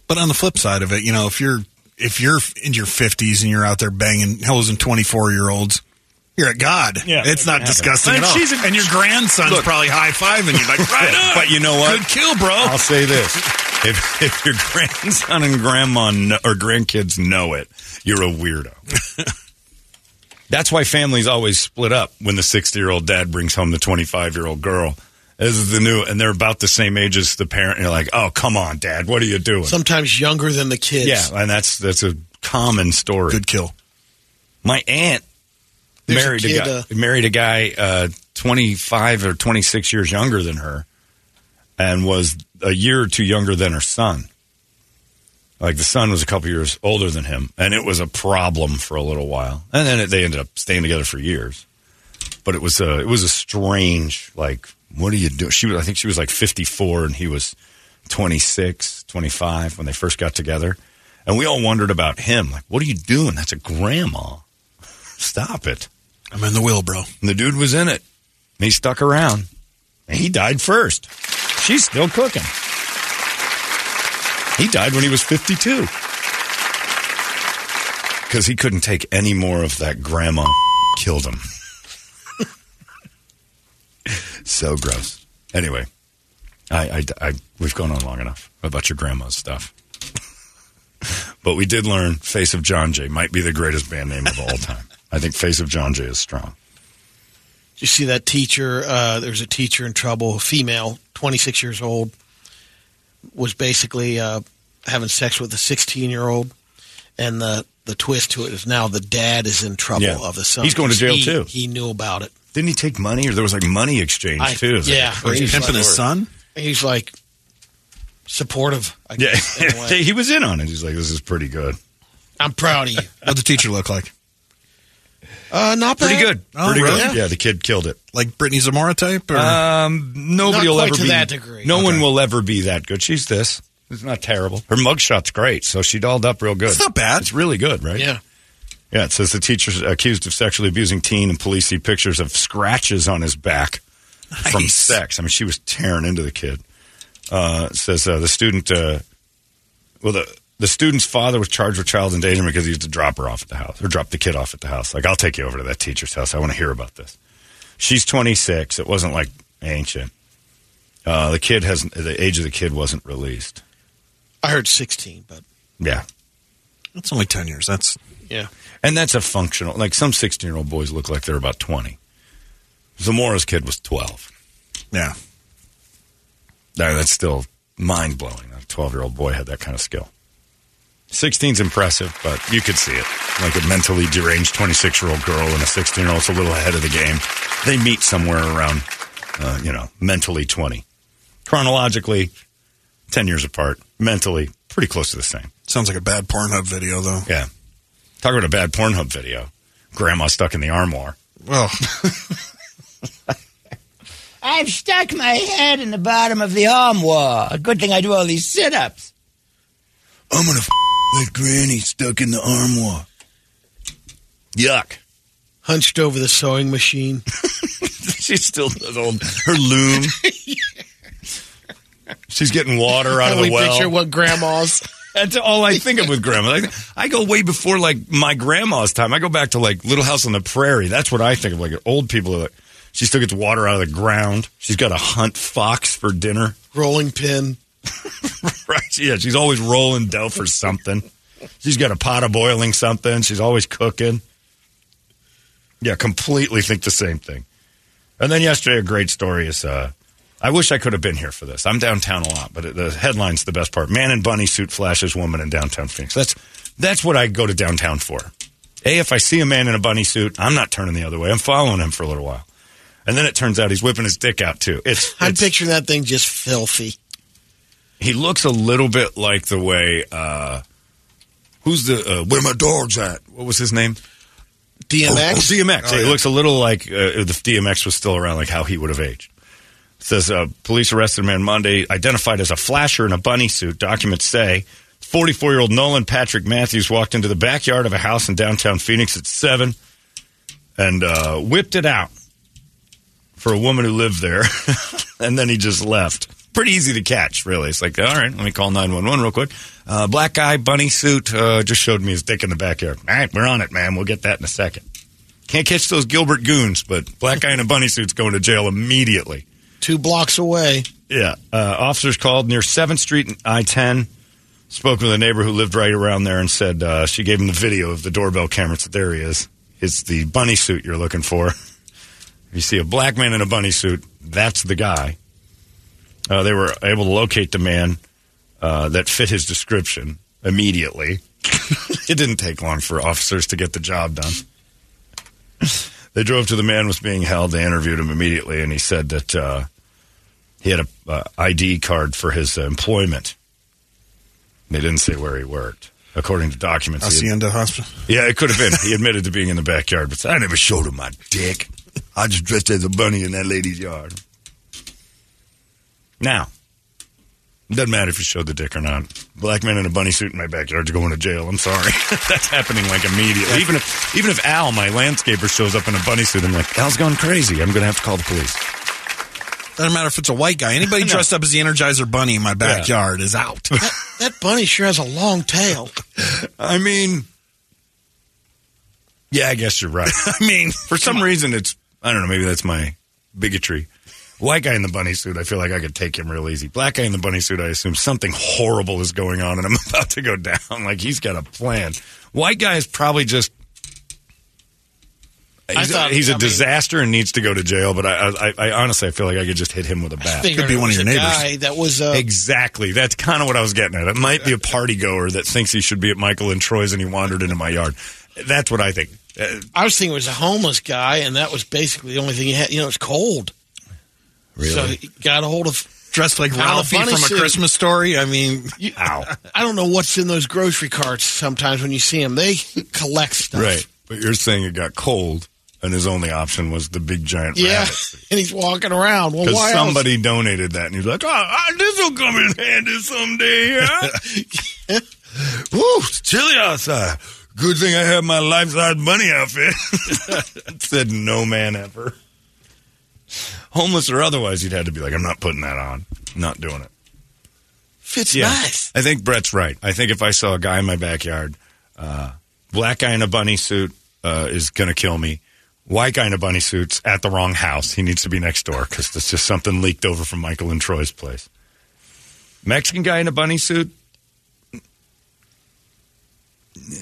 But on the flip side of it, you know, if you're if you're in your fifties and you're out there banging hells and twenty four year olds, you're a god. Yeah, it's that not can happen. disgusting And at all. she's a- and your grandson's Look. probably high fiving you like right on. But you know what? Good kill, bro. I'll say this: if if your grandson and grandma know, or grandkids know it, you're a weirdo. That's why families always split up when the 60 year old dad brings home the 25 year old girl. This is the new, and they're about the same age as the parent. And you're like, oh, come on, dad, what are you doing? Sometimes younger than the kids. yeah, and that's that's a common story. Good kill. My aunt There's married a, kid, guy, uh, married a guy uh, 25 or 26 years younger than her and was a year or two younger than her son. Like the son was a couple years older than him, and it was a problem for a little while. And then it, they ended up staying together for years. But it was a it was a strange like what are you doing? She was I think she was like 54 and he was 26, 25 when they first got together. And we all wondered about him. Like, what are you doing? That's a grandma. Stop it. I'm in the wheel, bro. And the dude was in it. And he stuck around. And he died first. She's still cooking. He died when he was 52. Because he couldn't take any more of that grandma killed him. So gross. Anyway, I, I, I, we've gone on long enough about your grandma's stuff. but we did learn Face of John Jay might be the greatest band name of all time. I think Face of John Jay is strong. Did you see that teacher? Uh, there's a teacher in trouble, a female, 26 years old, was basically uh, having sex with a 16 year old, and the the twist to it is now the dad is in trouble Yeah. of the son. He's going to jail, He- too. He knew about it. Didn't he take money, or there was like money exchange I- too? It was like yeah. a crazy He's Pimping his son. He's like supportive. I Yeah, in a way. he was in on it. He's like, "This is pretty good, I'm proud of you. What'd the teacher look like? Uh, not bad. pretty good, Oh, pretty really? good." Yeah, the kid killed it. Like Brittany Zamora type? Or? Um, nobody Not will quite ever to be that degree. No one will ever be that good. She's this. It's not terrible. Her mugshot's great, so she dolled up real good. It's not bad. It's really good, right? Yeah. Yeah, it says the teacher's accused of sexually abusing teen, and police see pictures of scratches on his back from sex. I mean, she was tearing into the kid. Uh, it says uh, the student, uh, well, the the student's father was charged with child endangerment because he used to drop her off at the house or drop the kid off at the house. Like, I'll take you over to that teacher's house. I want to hear about this. She's 26. It wasn't like ancient. Uh, the kid has the age of the kid wasn't released. I heard 16, but Yeah, That's only 10 years. That's yeah. And that's a functional. Like some 16 year old boys look like they're about 20. Zamora's kid was 12. Yeah. That- That's still mind blowing. A 12 year old boy had that kind of skill. 16's impressive, but you could see it. Like a mentally deranged 26 year old girl and a 16 year old's a little ahead of the game. They meet somewhere around, uh, you know, mentally 20. Chronologically, 10 years apart. Mentally, pretty close to the same. Sounds like a bad Pornhub video, though. Yeah. Talk about a bad Pornhub video. Grandma stuck in the armoire. Well, I've stuck my head in the bottom of the armoire. A good thing I do all these sit-ups. I'm gonna f- that granny stuck in the armoire. Yuck. Hunched over the sewing machine. She still does old her loom. She's getting water out Can of we the well. picture what grandma's? That's all I think of with grandma. I, I go way before like my grandma's time. I go back to like Little House on the Prairie. That's what I think of. Like old people. Are like, she still gets water out of the ground. She's got to hunt fox for dinner. Rolling pin. right? Yeah, she's always rolling dough for something. She's got a pot of boiling something. She's always cooking. Yeah, completely think the same thing. And then yesterday, a great story is. Uh, I wish I could have been here for this. I'm downtown a lot, but the headline's the best part. Man in bunny suit flashes woman in downtown Phoenix. That's that's what I go to downtown for. A, if I see a man in a bunny suit, I'm not turning the other way. I'm following him for a little while. And then it turns out he's whipping his dick out too. It's, I'm picturing that thing just filthy. he looks a little bit like the way uh who's the uh, where my dogs at what was his name DMX. oh, dmx Oh, he looks a little like uh, if dmx was still around like how he would have aged says uh, police arrested a man monday identified as a flasher in a bunny suit documents say 44 year old nolan patrick matthews walked into the backyard of a house in downtown phoenix at 7 and uh, whipped it out for a woman who lived there and then he just left pretty easy to catch, really. It's like, all right, let me call 911 real quick. Uh, black guy, bunny suit, uh, just showed me his dick in the backyard. All right, we're on it, man. We'll get that in a second. Can't catch those Gilbert goons, but black guy in a bunny suit's going to jail immediately. Two blocks away. Yeah. Uh, officers called near 7th Street and I 10. Spoke with a neighbor who lived right around there and said uh, she gave him the video of the doorbell camera. So there he is. It's the bunny suit you're looking for. you see a black man in a bunny suit, that's the guy. Uh, they were able to locate the man uh, that fit his description immediately. it didn't take long for officers to get the job done. They drove to the man was being held. They interviewed him immediately, and he said that uh, he had a uh, ID card for his uh, employment. They didn't say where he worked, according to documents. had- Hacienda Hospital. yeah, it could have been. He admitted to being in the backyard, but said, I never showed him my dick. I just dressed as a bunny in that lady's yard. Now, doesn't matter if you showed the dick or not. Black man in a bunny suit in my backyard is going to jail. I'm sorry. That's happening like immediately. Even if even if Al, my landscaper, shows up in a bunny suit, I'm like, Al's gone crazy. I'm going to have to call the police. Doesn't matter if it's a white guy. Anybody No. dressed up as the Energizer Bunny in my backyard is out. That, that bunny sure has a long tail. I mean, yeah, I guess you're right. I mean, For some reason, it's I don't know. Maybe that's my bigotry. White guy in the bunny suit, I feel like I could take him real easy. Black guy in the bunny suit, I assume something horrible is going on, and I'm about to go down. Like he's got a plan. White guy is probably just. I He's, thought- he's a I mean- disaster and needs to go to jail. But I, I, I honestly, I feel like I could just hit him with a bat. Could be one of your neighbors. Guy that was uh, Exactly. That's kind of what I was getting at. It might be a party goer that thinks he should be at Michael and Troy's and he wandered into my yard. That's what I think. Uh, I was thinking it was a homeless guy, and that was basically the only thing he had. You know, it's cold. Really? So he got a hold of. dressed like Ralphie from a. Christmas story. I mean, You. I don't know what's in those grocery carts sometimes when you see them. They collect stuff. Right. But you're saying it got cold and his only option was the big giant Yeah. rabbit. And he's walking around. Well, why else? somebody donated that and he's like, oh, this will come in handy someday, huh? Woo, it's chilly outside. Good thing I have my life-size bunny outfit. Said no man ever. Homeless or otherwise, you'd have to be like, I'm not putting that on. not doing it. Fits Yeah. nice. I think Brett's right. I think if I saw a guy in my backyard, uh, black guy in a bunny suit uh, is going to kill me. White guy in a bunny suit's at the wrong house. He needs to be next door because there's just something leaked over from Michael and Troy's place. Mexican guy in a bunny suit.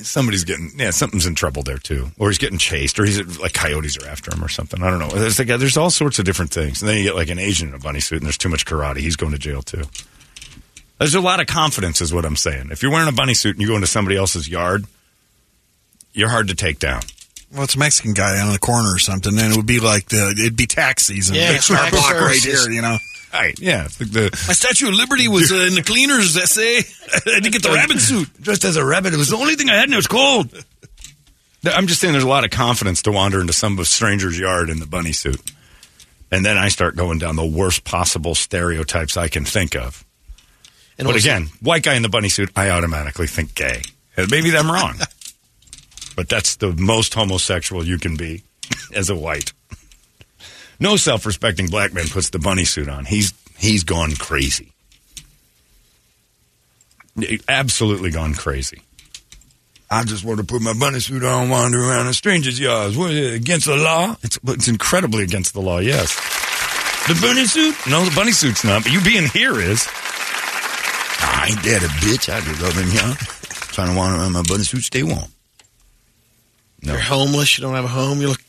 Somebody's getting yeah, something's in trouble there too, or he's getting chased, or he's like coyotes are after him or something. I don't know. There's like there's all sorts of different things, and then you get like an Asian in a bunny suit, and there's too much karate. He's going to jail too. There's a lot of confidence, is what I'm saying. If you're wearing a bunny suit and you go into somebody else's yard, you're hard to take down. well, it's a Mexican guy on the corner or something, and it would be like the it'd be tax season. Yeah, Big smart tax block right here, you know. Right? Yeah. It's like the My Statue of Liberty was uh, in the cleaners essay. I didn't get the rabbit suit. dressed as a rabbit. It was the only thing I had, and it was cold. I'm just saying, there's a lot of confidence to wander into some stranger's yard in the bunny suit, and then I start going down the worst possible stereotypes I can think of. And but was- again, white guy in the bunny suit, I automatically think gay. And maybe I'm wrong, but that's the most homosexual you can be as a white. No self-respecting black man puts the bunny suit on. He's he's gone crazy. Absolutely gone crazy. I just want to put my bunny suit on, wander around in strangers' yards. What is it, against the law? It's, it's incredibly against the law, yes. The bunny suit? No, the bunny suit's not, but you being here is. I ain't that a bitch. I just love in here. Trying to wander around my bunny suit, stay warm. No. You're homeless. You don't have a home. You look.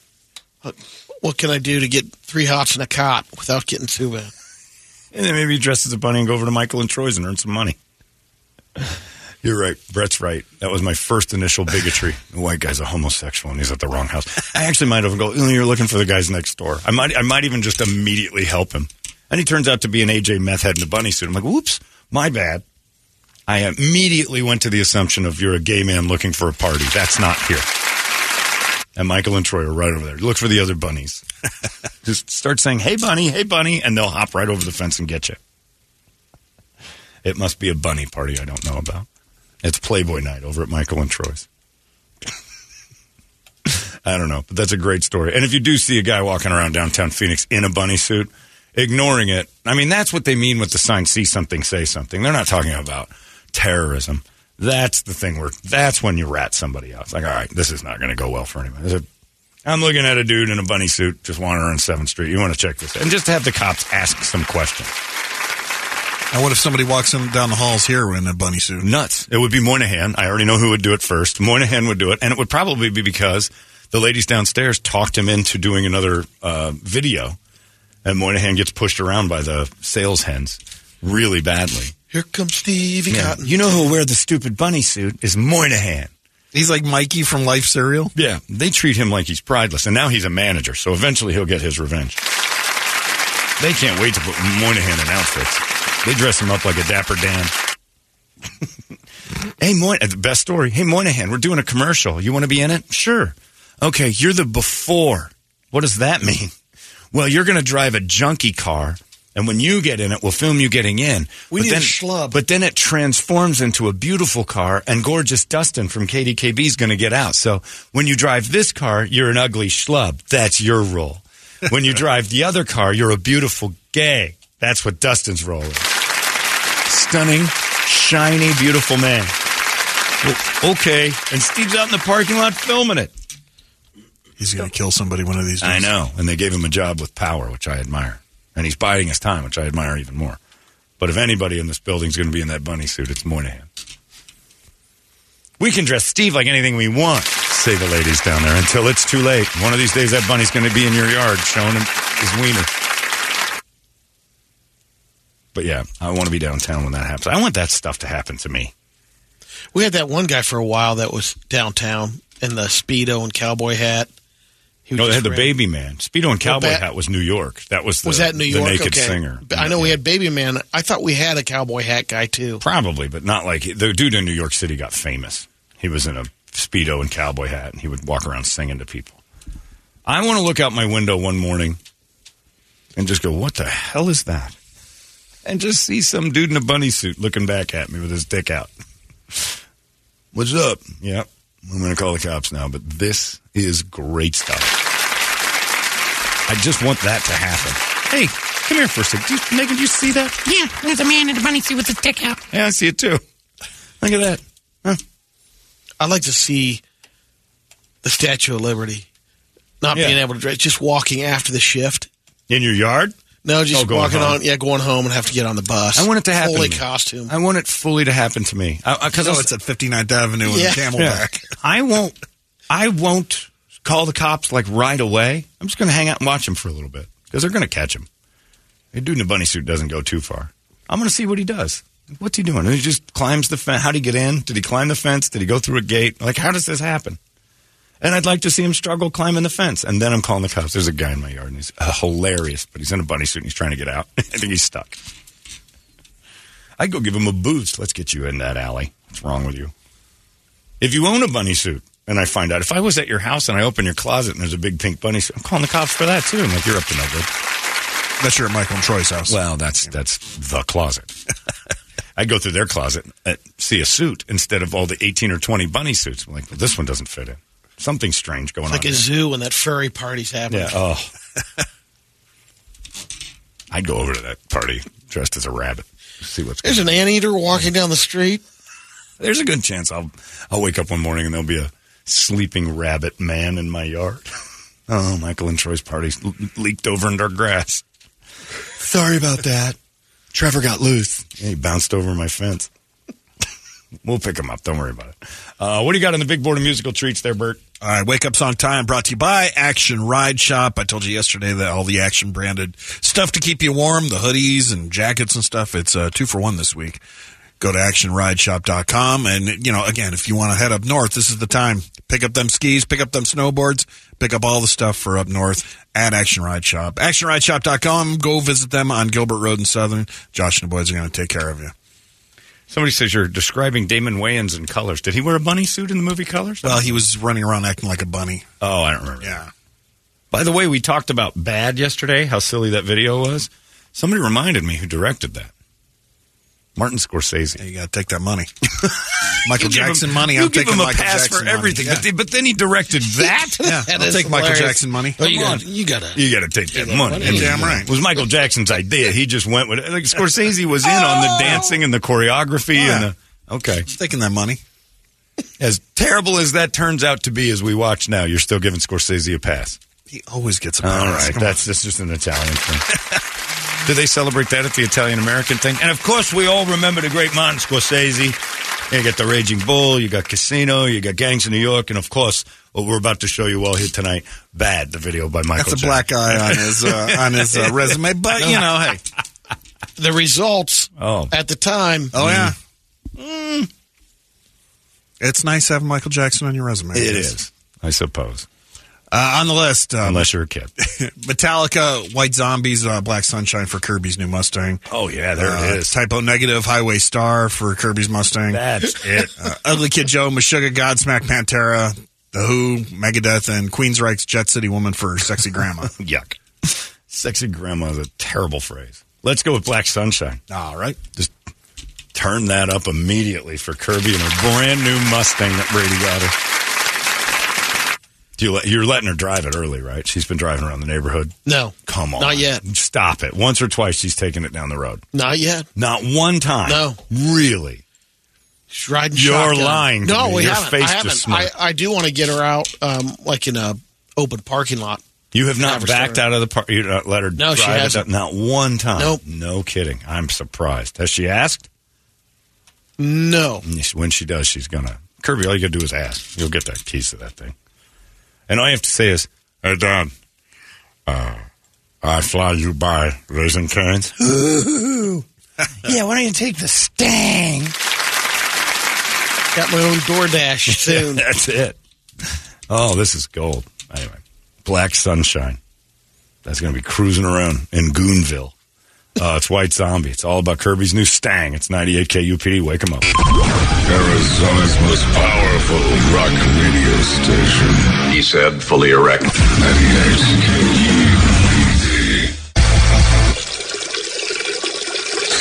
What, what can I do to get three hots and a cot without getting too bad? And then maybe you dress as a bunny and go over to Michael and Troy's and earn some money. You're right. Brett's right. That was my first initial bigotry. The white guy's a homosexual and he's at the wrong house. I actually might even go, "Oh, you're looking for the guys next door. I might, I might even just immediately help him. And he turns out to be an AJ meth head in a bunny suit. I'm like, whoops, my bad. I immediately went to the assumption of you're a gay man looking for a party. That's not here. And Michael and Troy are right over there. Look for the other bunnies. Just start saying, hey, bunny, hey, bunny, and they'll hop right over the fence and get you. It must be a bunny party I don't know about. It's Playboy night over at Michael and Troy's. I don't know, but that's a great story. And if you do see a guy walking around downtown Phoenix in a bunny suit, ignoring it. I mean, that's what they mean with the sign "See something, say something." They're not talking about terrorism. That's the thing where that's when you rat somebody out. It's like, all right, this is not going to go well for anyone. There's a- I'm looking at a dude in a bunny suit just wandering on Seventh Street. You want to check this, out. and just have the cops ask some questions. Now, what if somebody walks in down the halls here in a bunny suit? Nuts. It would be Moynihan. I already know who would do it first. Moynihan would do it, and it would probably be because the ladies downstairs talked him into doing another uh, video, and Moynihan gets pushed around by the sales hens really badly. Here comes Stevie Cotton. You know who'll wear the stupid bunny suit is Moynihan. He's like Mikey from Life Cereal. Yeah, they treat him like he's prideless, and now he's a manager, so eventually he'll get his revenge. They can't wait to put Moynihan in outfits. They dress him up like a Dapper Dan. hey, Moy- uh, the best story. Hey, Moynihan, we're doing a commercial. You want to be in it? Sure. Okay, you're the before. What does that mean? Well, you're going to drive a junkie car, and when you get in it, we'll film you getting in. We But need a then, schlub. But then it transforms into a beautiful car, and gorgeous Dustin from KDKB is going to get out. So when you drive this car, you're an ugly schlub. That's your role. When you drive the other car, you're a beautiful gay. That's what Dustin's role is. Stunning, shiny, beautiful man. Well, okay. And Steve's out in the parking lot filming it. He's going to kill somebody one of these days. I know. And they gave him a job with power, which I admire. And he's biding his time, which I admire even more. But if anybody in this building is going to be in that bunny suit, it's Moynihan. We can dress Steve like anything we want, say the ladies down there, until it's too late. One of these days, that bunny's going to be in your yard showing him his wiener. But yeah, I want to be downtown when that happens. I want that stuff to happen to me. We had that one guy for a while that was downtown in the speedo and cowboy hat. He No, they had the ran- baby man. Speedo and Cowboy Bat- Hat was New York. That was the, was that New York? the York? naked okay. singer. I know we had Baby Man. I thought we had a cowboy hat guy too. Probably, but not like the dude in New York City got famous. He was in a speedo and cowboy hat, and he would walk around singing to people. I want to look out my window one morning and just go, "What the hell is that?" And just see some dude in a bunny suit looking back at me with his dick out. What's up? Yep, I'm going to call the cops now. But this is great stuff. I just want that to happen. Hey, come here for a second. Do you, Megan, do you see that? Yeah, there's a man in a bunny suit with his dick out. Yeah, I see it too. Look at that. Huh. I'd like to see the Statue of Liberty not Yeah. being able to dress, just walking after the shift. In your yard? No, just Oh, walking home. on, yeah, going home and have to get on the bus. I want it to happen. Fully costume. I want it fully to happen to me. Because oh, So it's at 59th Avenue Yeah. and Camelback. I won't. I won't call the cops like right away. I'm just going to hang out and watch him for a little bit because they're going to catch him. A dude in a bunny suit doesn't go too far. I'm going to see what he does. What's he doing? He just climbs the fence. How did he get in? Did he climb the fence? Did he go through a gate? Like, how does this happen? And I'd like to see him struggle climbing the fence. And then I'm calling the cops. There's a guy in my yard, and he's uh, hilarious, but he's in a bunny suit and he's trying to get out. I think he's stuck. I'd go give him a boost. Let's get you in that alley. What's wrong with you? If you own a bunny suit, and I find out, if I was at your house and I open your closet and there's a big pink bunny suit, I'm calling the cops for that too. I'm like, you're up to no good. That's your Michael and Troy's house. Well, that's that's the closet. I'd go through their closet and see a suit instead of all the 18 or 20 bunny suits. I'm like, well, this one doesn't fit in. Something strange going It's like on. a here. zoo when that furry party's happening. Yeah. Oh. I'd go over to that party dressed as a rabbit. See what's going There's an anteater walking down the street. There's a good chance I'll I'll wake up one morning and there'll be a sleeping rabbit man in my yard. Oh, Michael and Troy's party leaked over into our grass. Sorry about that. Trevor got loose. Yeah, he bounced over my fence. we'll pick him up. Don't worry about it. Uh, what do you got on the big board of musical treats there, Bert? All right, Wake Up Song Time brought to you by Action Ride Shop. I told you yesterday that all the Action branded stuff to keep you warm, the hoodies and jackets and stuff, it's uh, two for one this week. Go to actionrideshop.com. And, you know, again, if you want to head up north, this is the time. Pick up them skis, pick up them snowboards, pick up all the stuff for up north at Action Ride Shop. Actionrideshop.com. Go visit them on Gilbert Road in Southern. Josh and the boys are going to take care of you. Somebody says you're describing Damon Wayans in colors. Did he wear a bunny suit in the movie Colors? Well, he was running around acting like a bunny. oh, I don't remember. Yeah. By the way, we talked about Bad yesterday, how silly that video was. Somebody reminded me who directed that. Martin Scorsese. You got to take that money. Michael You give him- Jackson money. I'm give taking him a Michael pass Jackson for money. everything, Yeah. but, then he directed that. Yeah, That I'll is take Michael. Jackson money. Oh, you got on. you got to. You got to take that money. money. Damn right. It was Michael Jackson's idea. He just went with it. Like Scorsese was in on the oh. dancing and the choreography and the. Okay. taking that money. As terrible as that turns out to be as we watch now, you're still giving Scorsese a pass. He always gets a pass. right. Come That's, that's just an Italian thing. Do they celebrate that at the Italian American thing? And of course, we all remember the great Martin Scorsese. You got the Raging Bull, you got Casino, you got Gangs of New York, and of course, what we're about to show you all here tonight, Bad, the video by. Michael That's a Jackson. black eye on his uh, on his uh, resume, but you know, hey, The results Oh. at the time. oh yeah, Mm. it's nice having Michael Jackson on your resume. It is, I suppose. Uh, on the list. Um, Unless you're a kid. Metallica, White Zombies, uh, Black Sunshine for Kirby's new Mustang. Oh, yeah, there Uh, it is. Type O Negative, Highway Star for Kirby's Mustang. That's it. Uh, Ugly Kid Joe, Meshuggah, Godsmack, Pantera, The Who, Megadeth, and Queensryche's Jet City Woman for Sexy Grandma. Yuck. Sexy grandma is a terrible phrase. Let's go with Black Sunshine. All right. Just turn that up immediately for Kirby and her brand new Mustang that Brady got her. Do you let, you're letting her drive it early, right? She's been driving around the neighborhood. No, Come on. Not yet. Stop it. Once or twice she's taken it down the road. not yet. Not one time. No. Really? She's riding You're shotgun. lying to No, me. we Your haven't. face I haven't. I. I do want to get her out, um, like in a open parking lot. You have not backed out of the park. You not let her No, she drive it hasn't. down- Not one time. Nope. No kidding. I'm surprised. Has she asked? No, When she does, she's gonna. Kirby, all you gotta do is ask. You'll get the keys to that thing. And all you have to say is, "Hey, Dad, uh, I fly you by Raising Cane's." Yeah, why don't you take the Stang? got my own DoorDash soon. That's it. Oh, this is gold. Anyway, Black Sunshine. That's gonna be cruising around in Goonville. Uh, it's White Zombie. It's all about Kirby's new Stang. It's 98 KUPD. him up. Arizona's most powerful rock radio station. He said, fully erect. 98 KUPD.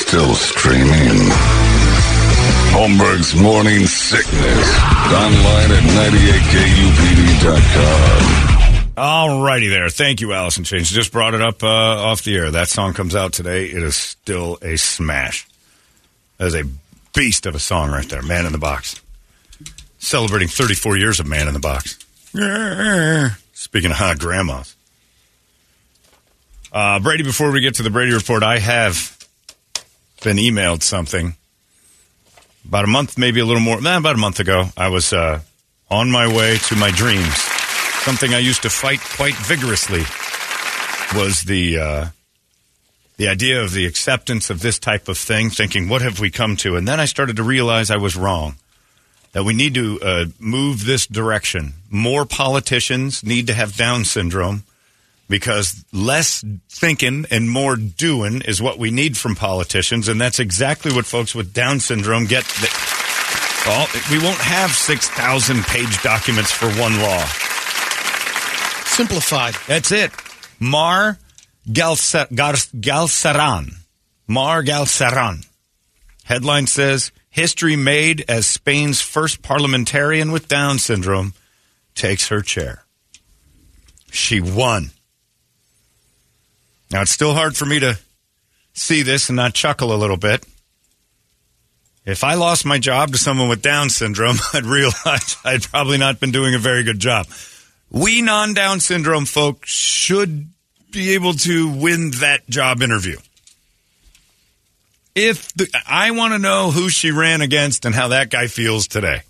Still streaming. Holmberg's Morning Sickness. Online at 98kupd.com. All righty there. Thank you, Alice in Chains. Just brought it up uh, off the air. That song comes out today. It is still a smash. That is a beast of a song right there. Man in the Box. Celebrating 34 years of Man in the Box. Speaking of hot grandmas. Uh, Brady, before we get to the Brady Report, I have been emailed something about a month, maybe a little more, nah, about a month ago. I was uh, on my way to my dreams something I used to fight quite vigorously was the uh, the idea of the acceptance of this type of thing. Thinking, what have we come to? And then I started to realize I was wrong. That we need to uh, move this direction. More politicians need to have Down syndrome because less thinking and more doing is what we need from politicians, and that's exactly what folks with Down syndrome get. Well, we won't have six thousand page documents for one law. Simplified. That's it. Mar Galsa-. Mar Galceran. Headline says History made as Spain's first parliamentarian with Down syndrome takes her chair. She won. Now, it's still hard for me to see this and not chuckle a little bit. If I lost my job to someone with Down syndrome, I'd realize I'd probably not been doing a very good job. We non Down syndrome folks should be able to win that job interview. If the, I want to know who she ran against and how that guy feels today.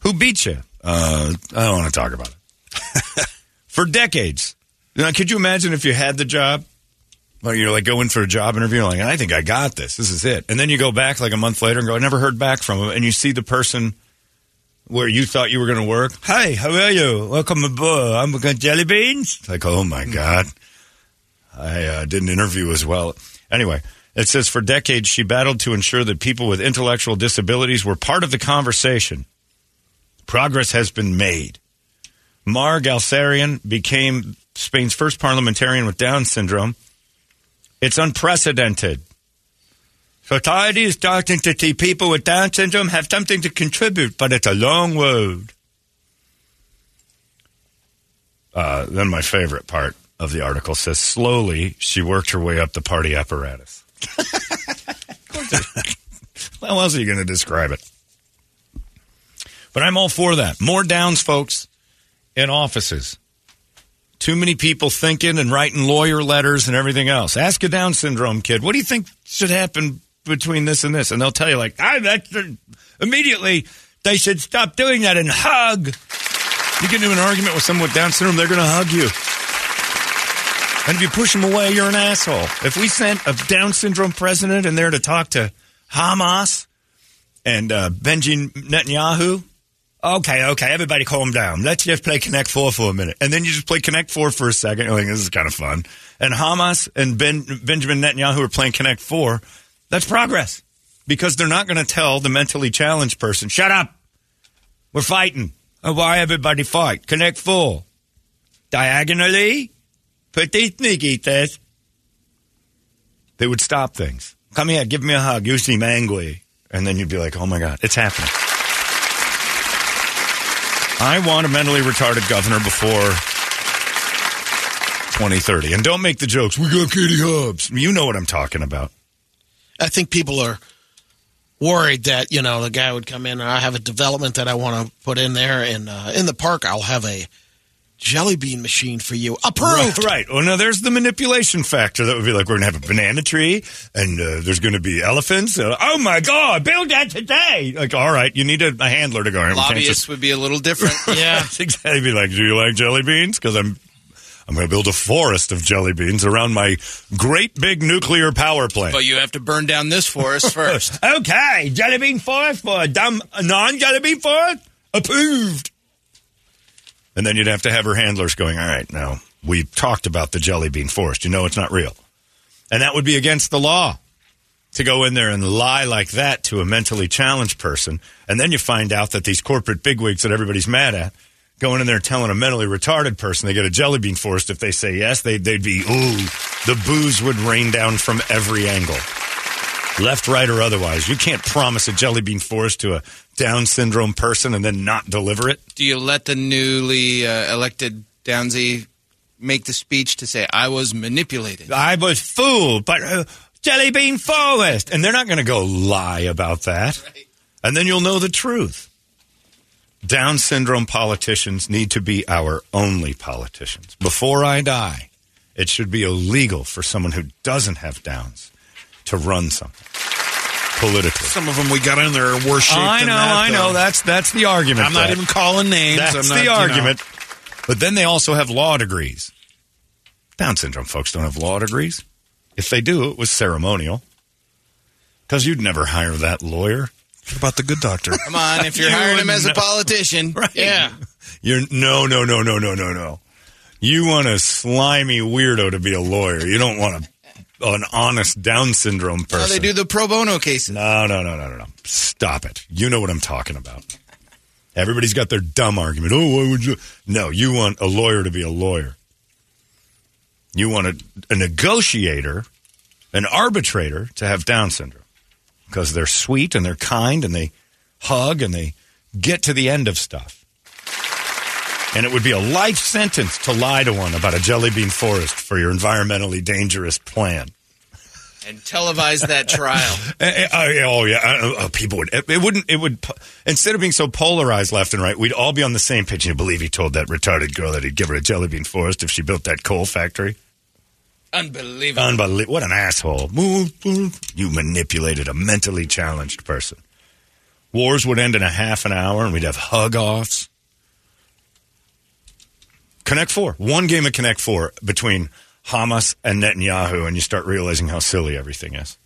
Who beat you? Uh, I don't want to talk about it. For decades. Now, could you imagine if you had the job? Like you're like going for a job interview, like I think I got this. This is it. And then you go back like a month later and go, I never heard back from him. And you see the person where you thought you were going to work. Hi, how are you? Welcome aboard. I'm going jelly beans. Like, oh my god, I uh, didn't interview as well. Anyway, it says for decades she battled to ensure that people with intellectual disabilities were part of the conversation. Progress has been made. Mar Galceran became Spain's first parliamentarian with Down syndrome. It's unprecedented. Society is starting to see people with Down syndrome have something to contribute, but it's a long road. Uh, then my favorite part of the article says slowly she worked her way up the party apparatus. How else are you going to describe it? But I'm all for that. More downs, folks, in offices. Too many people thinking and writing lawyer letters and everything else. Ask a Down syndrome kid, what do you think should happen between this and this? And they'll tell you, like, I, that's immediately they should stop doing that and hug. You get into an argument with someone with Down syndrome, they're going to hug you. And if you push them away, you're an asshole. If we sent a Down syndrome president in there to talk to Hamas and uh, Benjamin Netanyahu, okay, okay, everybody calm down. Let's just play Connect Four for a minute, and then you just play Connect Four for a second. You're like, this is kind of fun. And Hamas and ben, Benjamin Netanyahu are playing Connect Four. That's progress because they're not going to tell the mentally challenged person, "Shut up, we're fighting." Oh, why everybody fight? Connect Four diagonally. Sneaky test. They would stop things. Come here, give me a hug. You seem angry. And then you'd be like, oh my God, it's happening. I want a mentally retarded governor before 2030. And don't make the jokes, we got Katie Hobbs. You know what I'm talking about. I think people are worried that you know the guy would come in and I have a development that I want to put in there, and uh, in the park I'll have a jelly bean machine for you. Approved. Right. right. Well, now there's the manipulation factor that would be like, we're going to have a banana tree and uh, there's going to be elephants. Uh, oh my God, build that today. Like, all right, you need a, a handler to go in. We Lobbyists just- would be a little different. Yeah. Exactly be like, do you like jelly beans? Because I'm, I'm going to build a forest of jelly beans around my great big nuclear power plant. but you have to burn down this forest first. okay, jelly bean forest for a dumb non jelly bean forest approved. And then you'd have to have her handlers going. All right, now we talked about the jelly bean forest. You know it's not real, and that would be against the law to go in there and lie like that to a mentally challenged person. And then you find out that these corporate bigwigs that everybody's mad at. Going in there telling a mentally retarded person they get a jelly bean forest. If they say yes, they, they'd be, ooh, the boos would rain down from every angle left, right, or otherwise. You can't promise a jelly bean forest to a Down syndrome person and then not deliver it. Do you let the newly uh, elected Downsy make the speech to say, I was manipulated? I was fooled, but uh, jelly bean forest, and they're not going to go lie about that. And then you'll know the truth. Down syndrome politicians need to be our only politicians. Before I die, it should be illegal for someone who doesn't have Downs to run something politically. Some of them we got in there are worse shape I than know, that, I know. though. That's that's the argument. I'm not even calling names. That's I'm not, the you know. argument. But then they also have law degrees. Down syndrome folks don't have law degrees. If they do, it was ceremonial. Because you'd never hire that lawyer. What about the good doctor? Come on, if you're You hiring him as a know. politician. Right. Yeah. You're no, no, no, no, no, no, no. You want a slimy weirdo to be a lawyer. You don't want a, an honest Down syndrome person. How they do the pro bono cases. No, no, no, no, no, no. Stop it. You know what I'm talking about. Everybody's got their dumb argument. Oh, why would you? No, you want a lawyer to be a lawyer. You want a, a negotiator, an arbitrator to have Down syndrome because they're sweet and they're kind and they hug and they get to the end of stuff. And it would be a life sentence to lie to one about a jelly bean forest for your environmentally dangerous plan. And televise that trial. Eh, eh, oh, yeah, oh Uh, uh, people would. It, it wouldn't. It would. Instead of being so polarized left and right, we'd all be on the same page. You believe he told that retarded girl that he'd give her a jelly bean forest if she built that coal factory? Unbelievable. Unbelievable! What an asshole! You manipulated a mentally challenged person. Wars would end in a half an hour, and we'd have hug offs. Connect Four, one game of Connect Four between Hamas and Netanyahu, and you start realizing how silly everything is.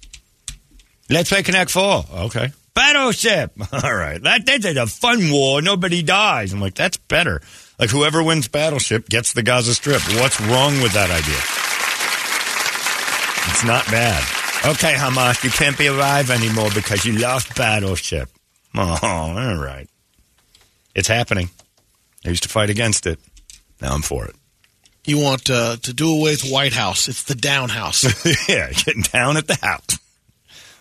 Let's play Connect Four. Okay. Battleship. All right. That, that is a fun war. Nobody dies. I'm like, that's better. Like, whoever wins Battleship gets the Gaza Strip. What's wrong with that idea? It's not bad. Okay, Hamas, you can't be alive anymore because you lost Battleship. Oh, all right. It's happening. I used to fight against it. Now I'm for it. You want uh, to do away with White House? It's the down house. yeah, getting down at the house.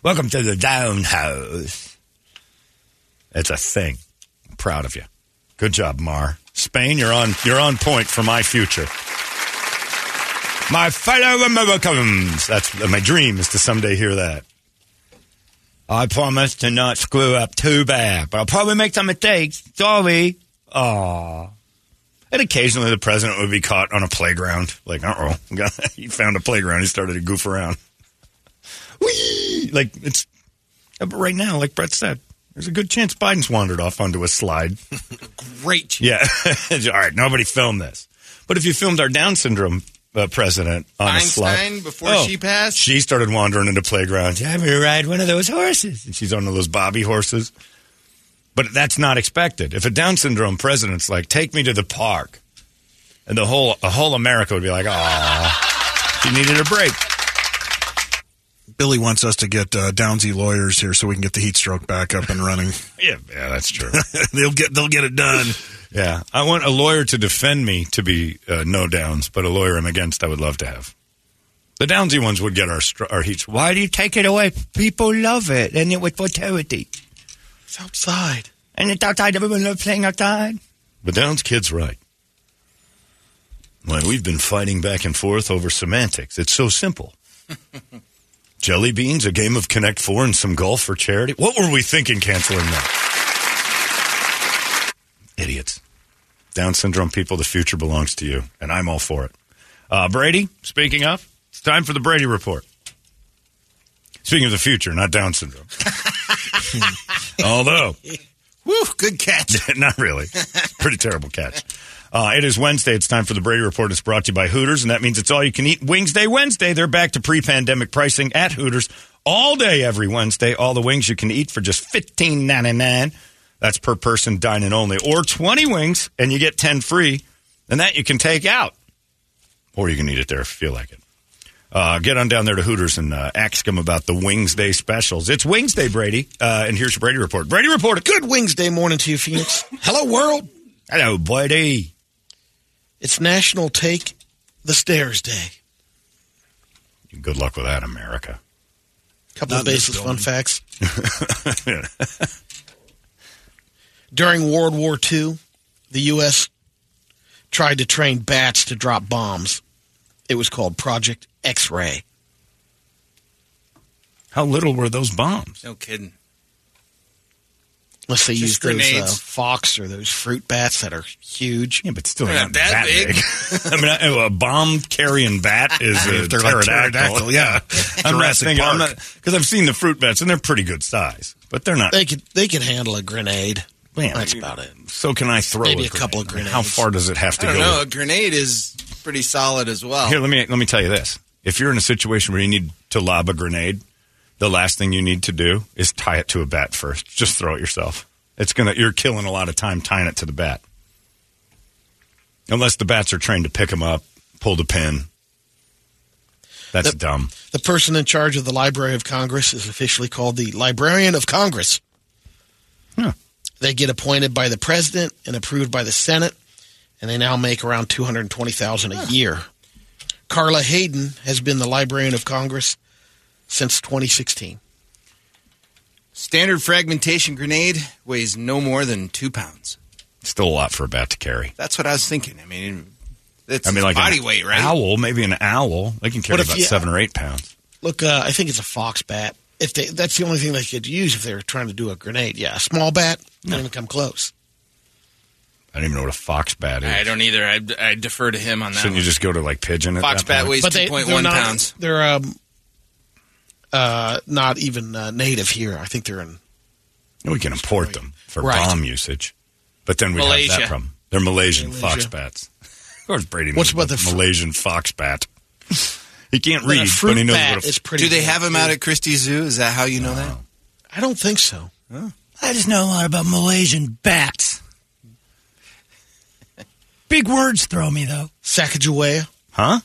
Welcome to the Down House. It's a thing. I'm proud of you. Good job, Mar. Spain, you're on you're on point for my future. My fellow Americans. That's my dream is to someday hear that. I promise to not screw up too bad, but I'll probably make some mistakes. Sorry. Aw. And occasionally the president would be caught on a playground. Like, uh oh, he found a playground. He started to goof around. Whee! Like, it's, but right now, like Brett said, there's a good chance Biden's wandered off onto a slide. Great. Yeah. All right, nobody filmed this. But if you filmed our Down syndrome uh, president on a slide. Before Oh, she passed, She started wandering into playgrounds. Yeah, I'm going to ride one of those horses. And she's on one of those bobby horses. But that's not expected. If a Down syndrome president's like, take me to the park, and the whole, the whole America would be like, oh, she needed a break. Billy wants us to get uh, Downsy lawyers here so we can get the heat stroke back up and running. Yeah, yeah, that's true. they'll get they'll get it done. yeah, I want a lawyer to defend me to be uh, no downs, but a lawyer I'm against, I would love to have. The Downsy ones would get our str- our heat. Why do you take it away? People love it, and it was for charity. It's outside. And it's outside. Everyone loves playing outside. The Downs kid's right. Well, we've been fighting back and forth over semantics. It's so simple. Jelly beans, a game of Connect Four, and some golf for charity. What were we thinking canceling that? Idiots. Down syndrome people, the future belongs to you, and I'm all for it. Uh, Brady, speaking of, it's time for the Brady Report. Speaking of the future, not Down syndrome. Although, woo, good catch. not really. Pretty terrible catch. Uh, it is Wednesday. It's time for the Brady Report. It's brought to you by Hooters, and that means it's all you can eat Wings Day Wednesday. They're back to pre-pandemic pricing at Hooters all day every Wednesday. All the wings you can eat for just fifteen ninety nine. That's per person dining only, or twenty wings and you get ten free, and that you can take out, or you can eat it there if you feel like it. Uh, get on down there to Hooters and uh, ask them about the Wings Day specials. It's Wings Day, Brady, uh, and here's your Brady Report. Brady Report. Good Wings Day morning to you, Phoenix. Hello, world. Hello, Brady. It's National Take the Stairs Day. Good luck with that, America. A Couple Not of in this basis fun facts. During World War II, the U.S. tried to train bats to drop bombs. It was called Project X Ray. How little were those bombs? No kidding. Unless they Just use those uh, grenades. fox or those fruit bats that are huge. Yeah, but still They're not, not that that big. I mean, a, a bomb carrying bat is a If they're like pterodactyl. pterodactyl, yeah. I'm not Jurassic thinking Park. because I've seen the fruit bats and they're pretty good size, but they're not. They could they could handle a grenade. Man, That's about it. So can I throw Maybe a, a couple of grenade? How far does it have to I don't go? know. A grenade is pretty solid as well. Here, let me let me tell you this: if you're in a situation where you need to lob a grenade, the last thing you need to do is tie it to a bat first. Just throw it yourself. It's gonna you're killing a lot of time tying it to the bat, unless the bats are trained to pick them up, pull the pin. That's The- dumb. The person in charge of the Library of Congress is officially called the Librarian of Congress. Huh. They get appointed by the president and approved by the Senate, and they now make around two hundred twenty thousand a year. Carla Hayden has been the Librarian of Congress since 2016. Standard fragmentation grenade weighs no more than two pounds. Still a lot for a bat to carry. That's what I was thinking. I mean, it's I mean, like body weight, right? Owl, maybe an owl. They can carry about you- seven or eight pounds. Look, uh, I think it's a fox bat. If they, that's the only thing they could use if they were trying to do a grenade. Yeah, a small bat, not even come close. I don't even know what a fox bat is. I don't either. I, I defer to him on that. Shouldn't one. you just go to like pigeon? At Fox that bat point? weighs But they, two point they're one not, pounds. They're um, uh, not even uh, native here. I think they're in. We can import them for Right. bomb usage, but then we have that problem. They're Malaysian Malaysia. fox bats. Of course, Brady. What's about the fr- Malaysian fox bat? He can't But a read, fruit but he knows bat what a is pretty. Do they have him too. out at Christie's Zoo? Is that how you know that? I don't think so. I just know a lot about Malaysian bats. Big words throw me, though. Sacagawea. huh?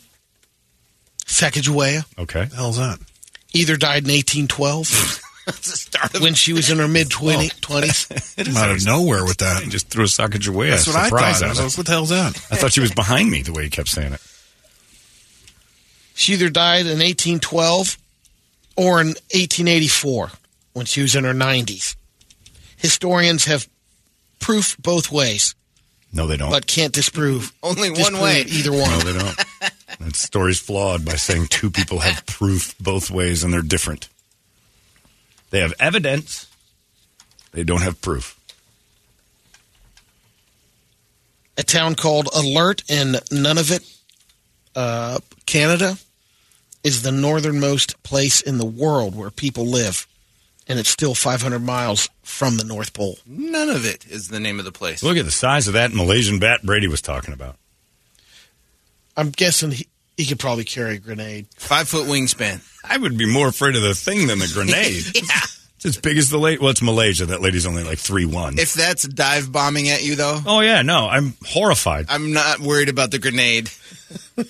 Sacagawea Okay. the hell's that? Either died in 1812 the start of when she was in her mid 20s. Come out of nowhere with that. He just threw a Sacagawea That's what I thought. I at was like, what the hell's that? I thought she was behind me the way he kept saying it. She either died in 1812 or in 1884 when she was in her 90s. Historians have proof both ways, No, they don't. but can't disprove Only one disprove way. either no, one. they don't. That story's flawed by saying two people have proof both ways and they're different. They have evidence. They don't have proof. a town called Alert in Nunavut, uh, Canada, is the northernmost place in the world where people live, and it's still 500 miles from the North Pole. None of it is the name of the place. Look at the size of that Malaysian bat Brady was talking about. I'm guessing he, he could probably carry a grenade. Five foot wingspan. I would be more afraid of the thing than the grenade. yeah. It's as big as the late. Well, it's Malaysia. That lady's only like three one. If that's dive bombing at you, though, oh yeah, no, I'm horrified. I'm not worried about the grenade.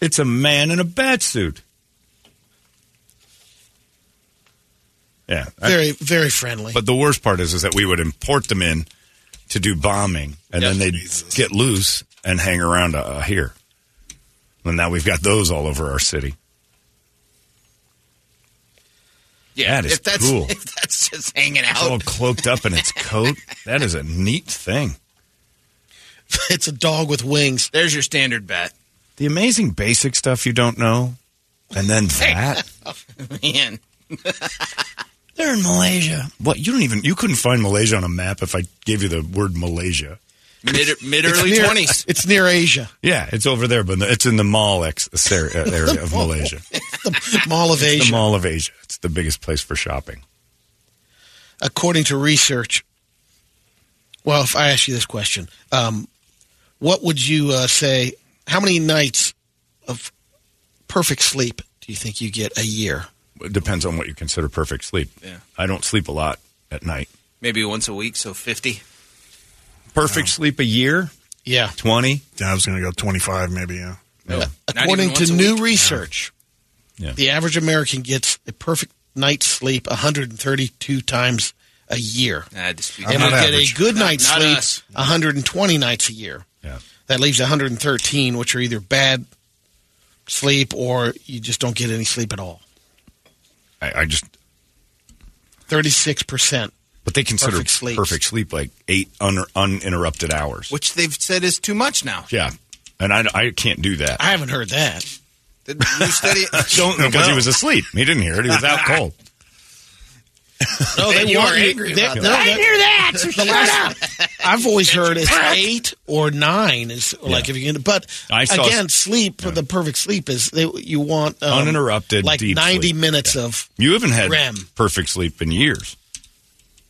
It's a man in a bat suit. Yeah, I- Very, very friendly. but the worst part is, is that we would import them in to do bombing, and then they'd get loose and hang around uh, here. And now we've got those all over our city. Yeah, That is if that's cool. if that's just hanging It's all cloaked up in its coat. That is a neat thing. it's a dog with wings. There's your standard bet. The amazing basic stuff you don't know, and then that. Man, They're in Malaysia. What you don't even you couldn't find Malaysia on a map if I gave you the word Malaysia. Mid mid It's early twenties. It's near Asia, Yeah, it's over there, but it's in the Mall ex- area area of Malaysia. the Mall of The Asia. Mall of Asia. It's the biggest place for shopping. According to research, well, if I ask you this question, um, what would you uh, say? How many nights of perfect sleep do you think you get a year? It depends on what you consider perfect sleep. Yeah. I don't sleep a lot at night. Maybe once a week, so fifty. Perfect sleep a year, Yeah. twenty. Yeah, I was going to go 25 maybe, yeah. No. According to new week? research, Yeah. the average American gets a perfect night's sleep 132 times a year. I dispute And not will get average. a good Not- night's not sleep us. 120 nights a year. Yeah. That leaves 113, which are either bad sleep or you just don't get any sleep at all. I, I just 36%. But they consider Perfect sleeps. perfect sleep like eight un, uninterrupted hours. which they've said is too much now. Yeah. And I, I can't do that. I haven't heard that. The new study. Don't because he was asleep. He didn't hear it. He was out cold. No, they You want are you- angry they- about no, that. that- I didn't hear that. So shut last- up. I've always heard it's eight or nine is like if you can, but I saw- again, sleep the perfect sleep is they, you want um, Uninterrupted, like deep ninety sleep. minutes of You haven't had REM. perfect sleep in years.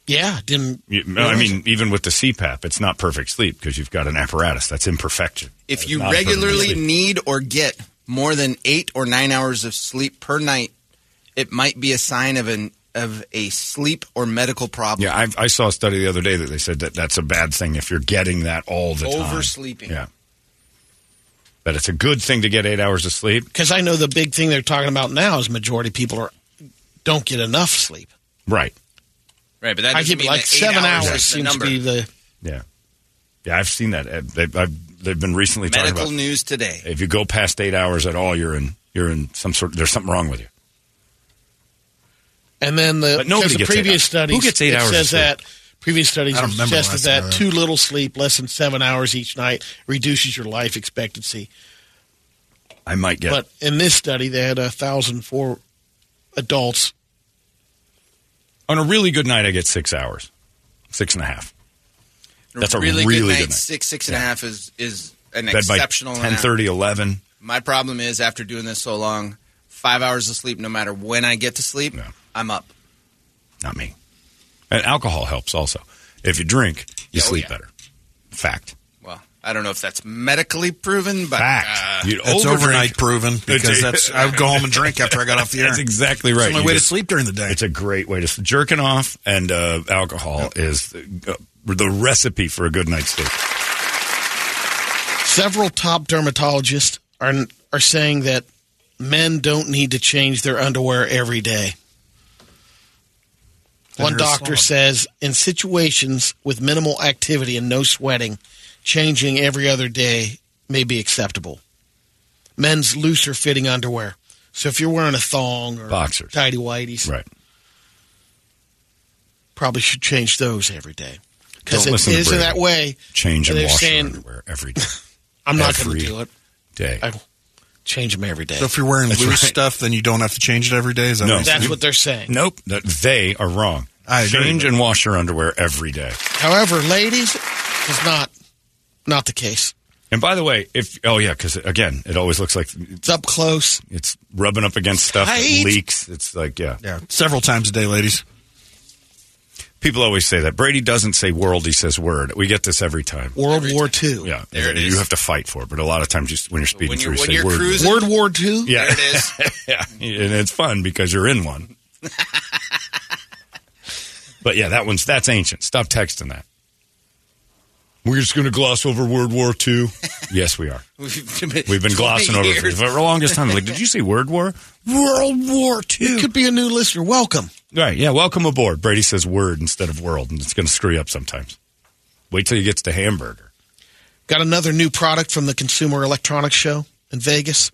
Yeah. Didn't You, I mean, even with the CPAP, it's not perfect sleep because you've got an apparatus that's imperfection. If It's you regularly need or get more than eight or nine hours of sleep per night, it might be a sign of an of a sleep or medical problem. yeah, I, I saw a study the other day that they said that that's a bad thing if you're getting that all the time. Oversleeping. Yeah, but it's a good thing to get eight hours of sleep. because I know the big thing they're talking about now is majority of people are don't get enough sleep. Right. Right, but that I doesn't give mean like that seven hours, hours is seems number. to be the Yeah. Yeah, I've seen that. Uh, They've, I've, they've been recently talking medical about news today. if you go past eight hours at all, you're in you're in some sort. There's something wrong with you. And then the, But nobody because the gets eight previous hours. studies Who gets eight it hours says sleep? that previous studies I have suggested last that too little sleep, less than seven hours each night, reduces your life expectancy. I might get. But in this study, they had a thousand four adults. On a really good night, I get six hours, six and a half. That's a really, really good good night. night. Six, six and a half is is an Bed by exceptional. 10, 30, 11. My problem is after doing this so long, five hours of sleep, no matter when I get to sleep. I'm up. Not me. And alcohol helps also. If you drink, you oh, sleep yeah. better. Fact. Well, I don't know if that's medically proven, but Fact. uh, It's overdrink- overnight proven because that's I would go home and drink after I got off the air. That's exactly right. It's my You way to sleep during the day. It's a great way to sleep. jerking off and uh, alcohol is the, uh, the recipe for a good night's sleep. Several top dermatologists are are saying that men don't need to change their underwear every day. One doctor says in situations with minimal activity and no sweating, changing every other day may be acceptable. Men's looser fitting underwear So if you're wearing a thong or Boxers. tidy whities, Right. probably should change those every day. Because Don't it listen to isn't Brady. that way. Change and they're wash saying, your underwear every day. I'm not going to do it. day. I change them every day. So if you're wearing That's loose right. stuff, then you don't have to change it every day. Is that No. what That's saying? what they're saying. Nope. That they are wrong. I Change but- and wash your underwear every day. However, ladies, it's not not the case. And by the way, if oh yeah, because again, it always looks like It's up close. it's rubbing up against stuff Tight. that leaks. It's like yeah. Yeah, several times a day, ladies. People always say that Brady doesn't say world; he says word. We get this every time. World War II. Yeah, There it you have to fight for it. But a lot of times, you, when you're speeding When through, you're, you when say you're word. cruising, World War II. Yeah, there it is. yeah, and it's fun because you're in one. but yeah, that one's that's ancient. Stop texting that. We're just going to gloss over World War II. yes, we are. We've We've been 20 glossing over it for the longest time. Like, did you say World War? World War II. It could be a new listener. Welcome. Right. Yeah. Welcome aboard. Brady says word instead of world, and it's going to screw you up sometimes. Wait till he gets to hamburger. Got another new product from the Consumer Electronics Show in Vegas.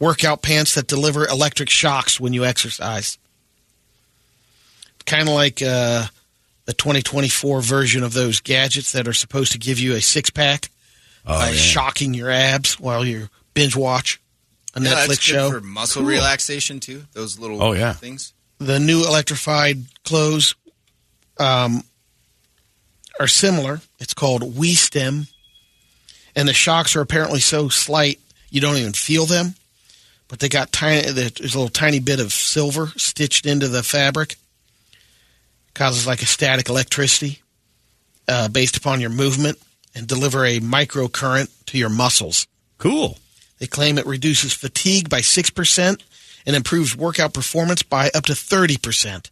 Workout pants that deliver electric shocks when you exercise. Kind of like uh, the 2024 version of those gadgets that are supposed to give you a six pack Oh, by yeah. shocking your abs while you binge watch a Yeah, Netflix good show. for muscle relaxation too. Those little Oh, yeah. things. the new electrified clothes um, are similar. It's called We WeStem, and the shocks are apparently so slight you don't even feel them. But they got tiny. There's a little tiny bit of silver stitched into the fabric, causes like a static electricity uh, based upon your movement, and deliver a microcurrent to your muscles. Cool. They claim it reduces fatigue by 6% and improves workout performance by up to 30%.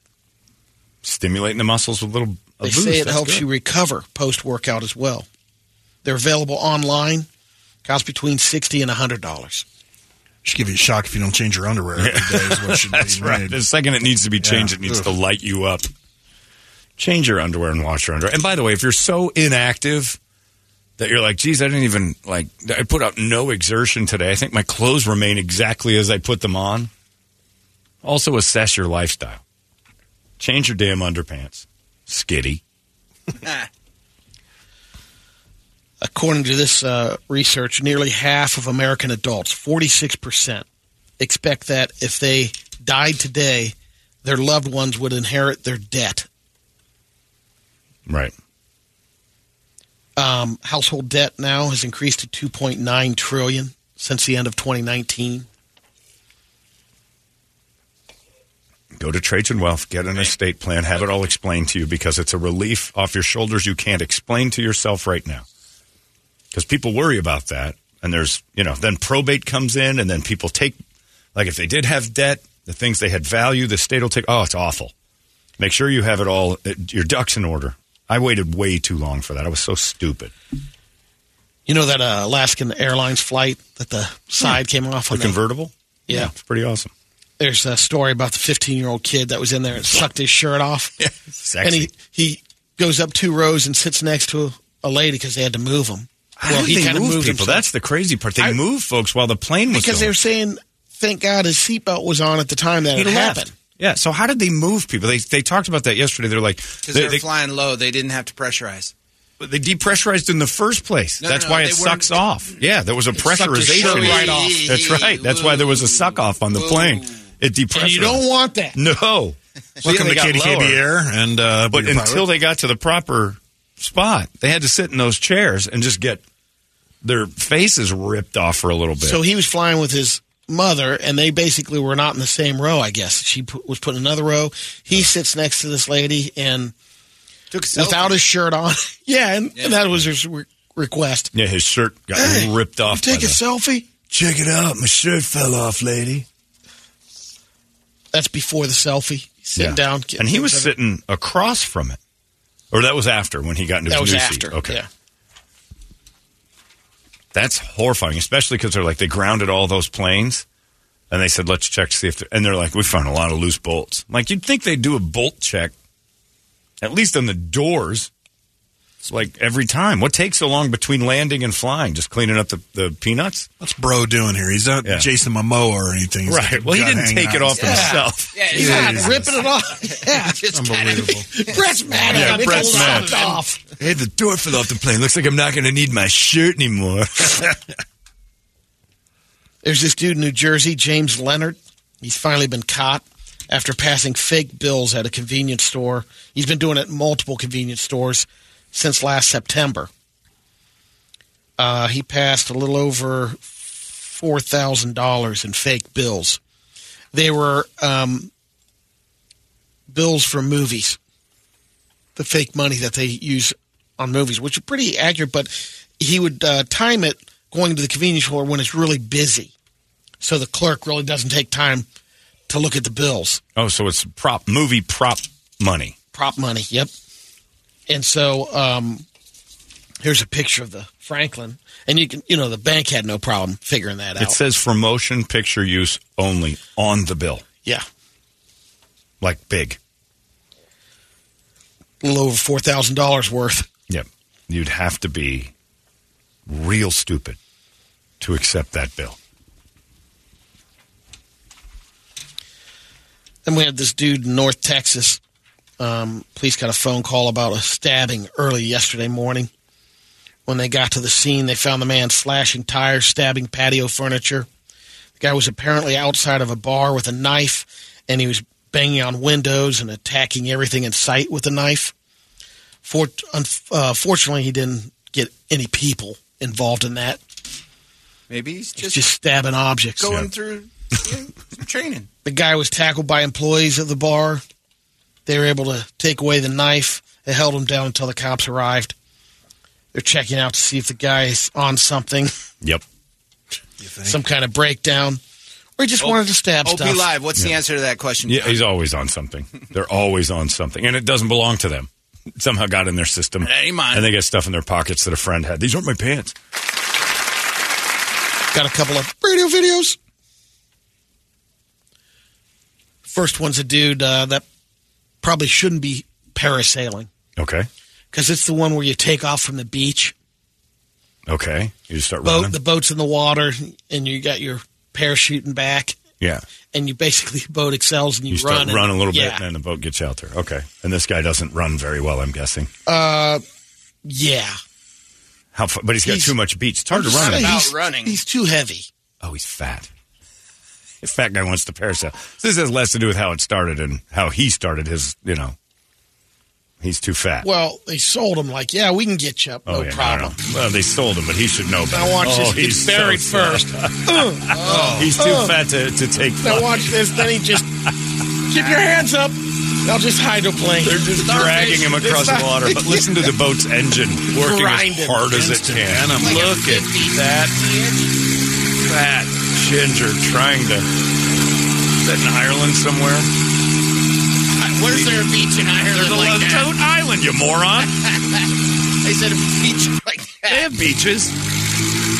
Stimulating the muscles with a little. A They boost. say it That's helps good. you recover post workout as well. They're available online, cost between 60 and $100. Should give you a shock if you don't change your underwear every day. Is what should That's be right. made. The second it needs to be changed, Yeah. it needs Ugh. to light you up. Change your underwear and wash your underwear. And by the way, if you're so inactive that you're like, geez, I didn't even like, I put out no exertion today. I think my clothes remain exactly as I put them on. Also, assess your lifestyle. Change your damn underpants. Skitty. According to this uh, research, nearly half of American adults, 46%, expect that if they died today, their loved ones would inherit their debt. Right. Um, household debt now has increased to 2.9 trillion since the end of 2019. Go to Trajan Wealth, get an estate plan, have it all explained to you because it's a relief off your shoulders you can't explain to yourself right now. Because people worry about that. And there's, you know, then probate comes in and then people take, like if they did have debt, the things they had value, the state will take, oh, it's awful. Make sure you have it all, your ducks in order. I waited way too long for that. I was so stupid. You know that uh, Alaskan Airlines flight that the side came off The on the- convertible? Yeah. It's pretty awesome. There's a story about the 15 year old kid that was in there and sucked his shirt off. Sexy. And he, he goes up two rows and sits next to a, a lady because they had to move him. How well, he kind of moved people? himself. That's the crazy part. They I- moved folks while the plane was because they going. were saying, thank God his seatbelt was on at the time that He it left. Yeah. So how did they move people? They they talked about that yesterday. They're like Because they, they, were they, flying low, they didn't have to pressurize. they depressurized in the first place. No, no, That's no, why it sucks off. Yeah, there was a pressurization. right off. That's right. That's why there was a suck off on the plane. It depressurized. And you don't want that. No. Welcome to lower. Air, and uh, But until they got to the proper spot, they had to sit in those chairs and just get their faces ripped off for a little bit. So he was flying with his mother, and they basically were not in the same row, I guess. She put, was put in another row. He sits next to this lady, and Took a without his shirt on. yeah, and, Yeah. and that was his re- request. yeah, his shirt got Hey, ripped off. Take a the- selfie? Check it out. My shirt fell off, lady. That's before the selfie. He's sitting Yeah. down. and he was things sitting across from it, or that was after when he got into That his was new after. seat. Okay, Yeah. That's horrifying, especially because they're like they grounded all those planes, and they said let's check to see if, they're, and they're like we found a lot of loose bolts. Like you'd think they'd do a bolt check, at least on the doors. It's like every time. What takes so long between landing and flying? Just cleaning up the, the peanuts? What's bro doing here? He's not Yeah. Jason Momoa or anything. He's Right. Well, he didn't take out it off ass. himself. Yeah, He's yeah. not ripping it off. Yeah, just Unbelievable. Brett's mad Yeah, at him. It Brett's goes mad. off. Hey, the door fell off the plane. Looks like I'm not going to need my shirt anymore. There's this dude in New Jersey, James Leonard. He's finally been caught after passing fake bills at a convenience store. He's been doing it at multiple convenience stores since last September. Uh, he passed a little over $4,000 in fake bills. They were um, bills for movies, the fake money that they use on movies, which are pretty accurate, but he would uh, time it going to the convenience store when it's really busy. So the clerk really doesn't take time to look at the bills. oh, so it's prop movie prop money. Prop money, yep. And so um, here's a picture of the Franklin. And you can, you know, the bank had no problem figuring that out. It says for motion picture use only on the bill. yeah, Like big. a little over $4,000 worth. Yep. You'd have to be real stupid to accept that bill. Then we had this dude in North Texas. Um, police got a phone call about a stabbing early yesterday morning. When they got to the scene, they found the man slashing tires, stabbing patio furniture. The guy was apparently outside of a bar with a knife, and he was banging on windows and attacking everything in sight with a knife. For, uh, fortunately, he didn't get any people involved in that. Maybe he's He's just, just stabbing objects. going through you know, training. The guy was tackled by employees of the bar. They were able to take away the knife. They held him down until the cops arrived. They're checking out to see if the guy's on something, Yep. some kind of breakdown, or he just wanted to stab OP stuff. Live, what's the answer to that question? Yeah, he's always on something. They're always on something. And it doesn't belong to them. It somehow got in their system. It ain't mine. And they get stuff in their pockets that a friend had. These aren't my pants. Got a couple of radio videos. First one's a dude uh, that probably shouldn't be parasailing Okay. because it's the one where you take off from the beach. Okay. You just start Boat, running. the boat's in the water, and you got your parachuting back, yeah. and you basically the boat excels and you, You start run. and- run a little yeah. bit and then the boat gets out there. Okay. And this guy doesn't run very well, I'm guessing. Uh, yeah. How fa- but he's got He's- too much beach. It's hard to run. about he's, running. He's too heavy. Oh, he's fat. A fat guy wants to parasail. So this has less to do with how it started and how he started his, you know. He's too fat. Well, they sold him like, yeah, we can get you up, no oh, yeah, problem. Well, they sold him, but he should know better. Now watch oh, this he's buried so first. oh, he's too oh. fat to, to take Now flight. watch this. Then he just keep your hands up. I'll just hydroplane. They're just dragging him across the water. But listen to the boat's engine working Grinding. as hard as it can. venom. Look at that fat ginger trying to. Is that in Ireland somewhere? Where's there a beach in Ireland There's a like that? Toad Island, you moron. They said a beach like They have beaches.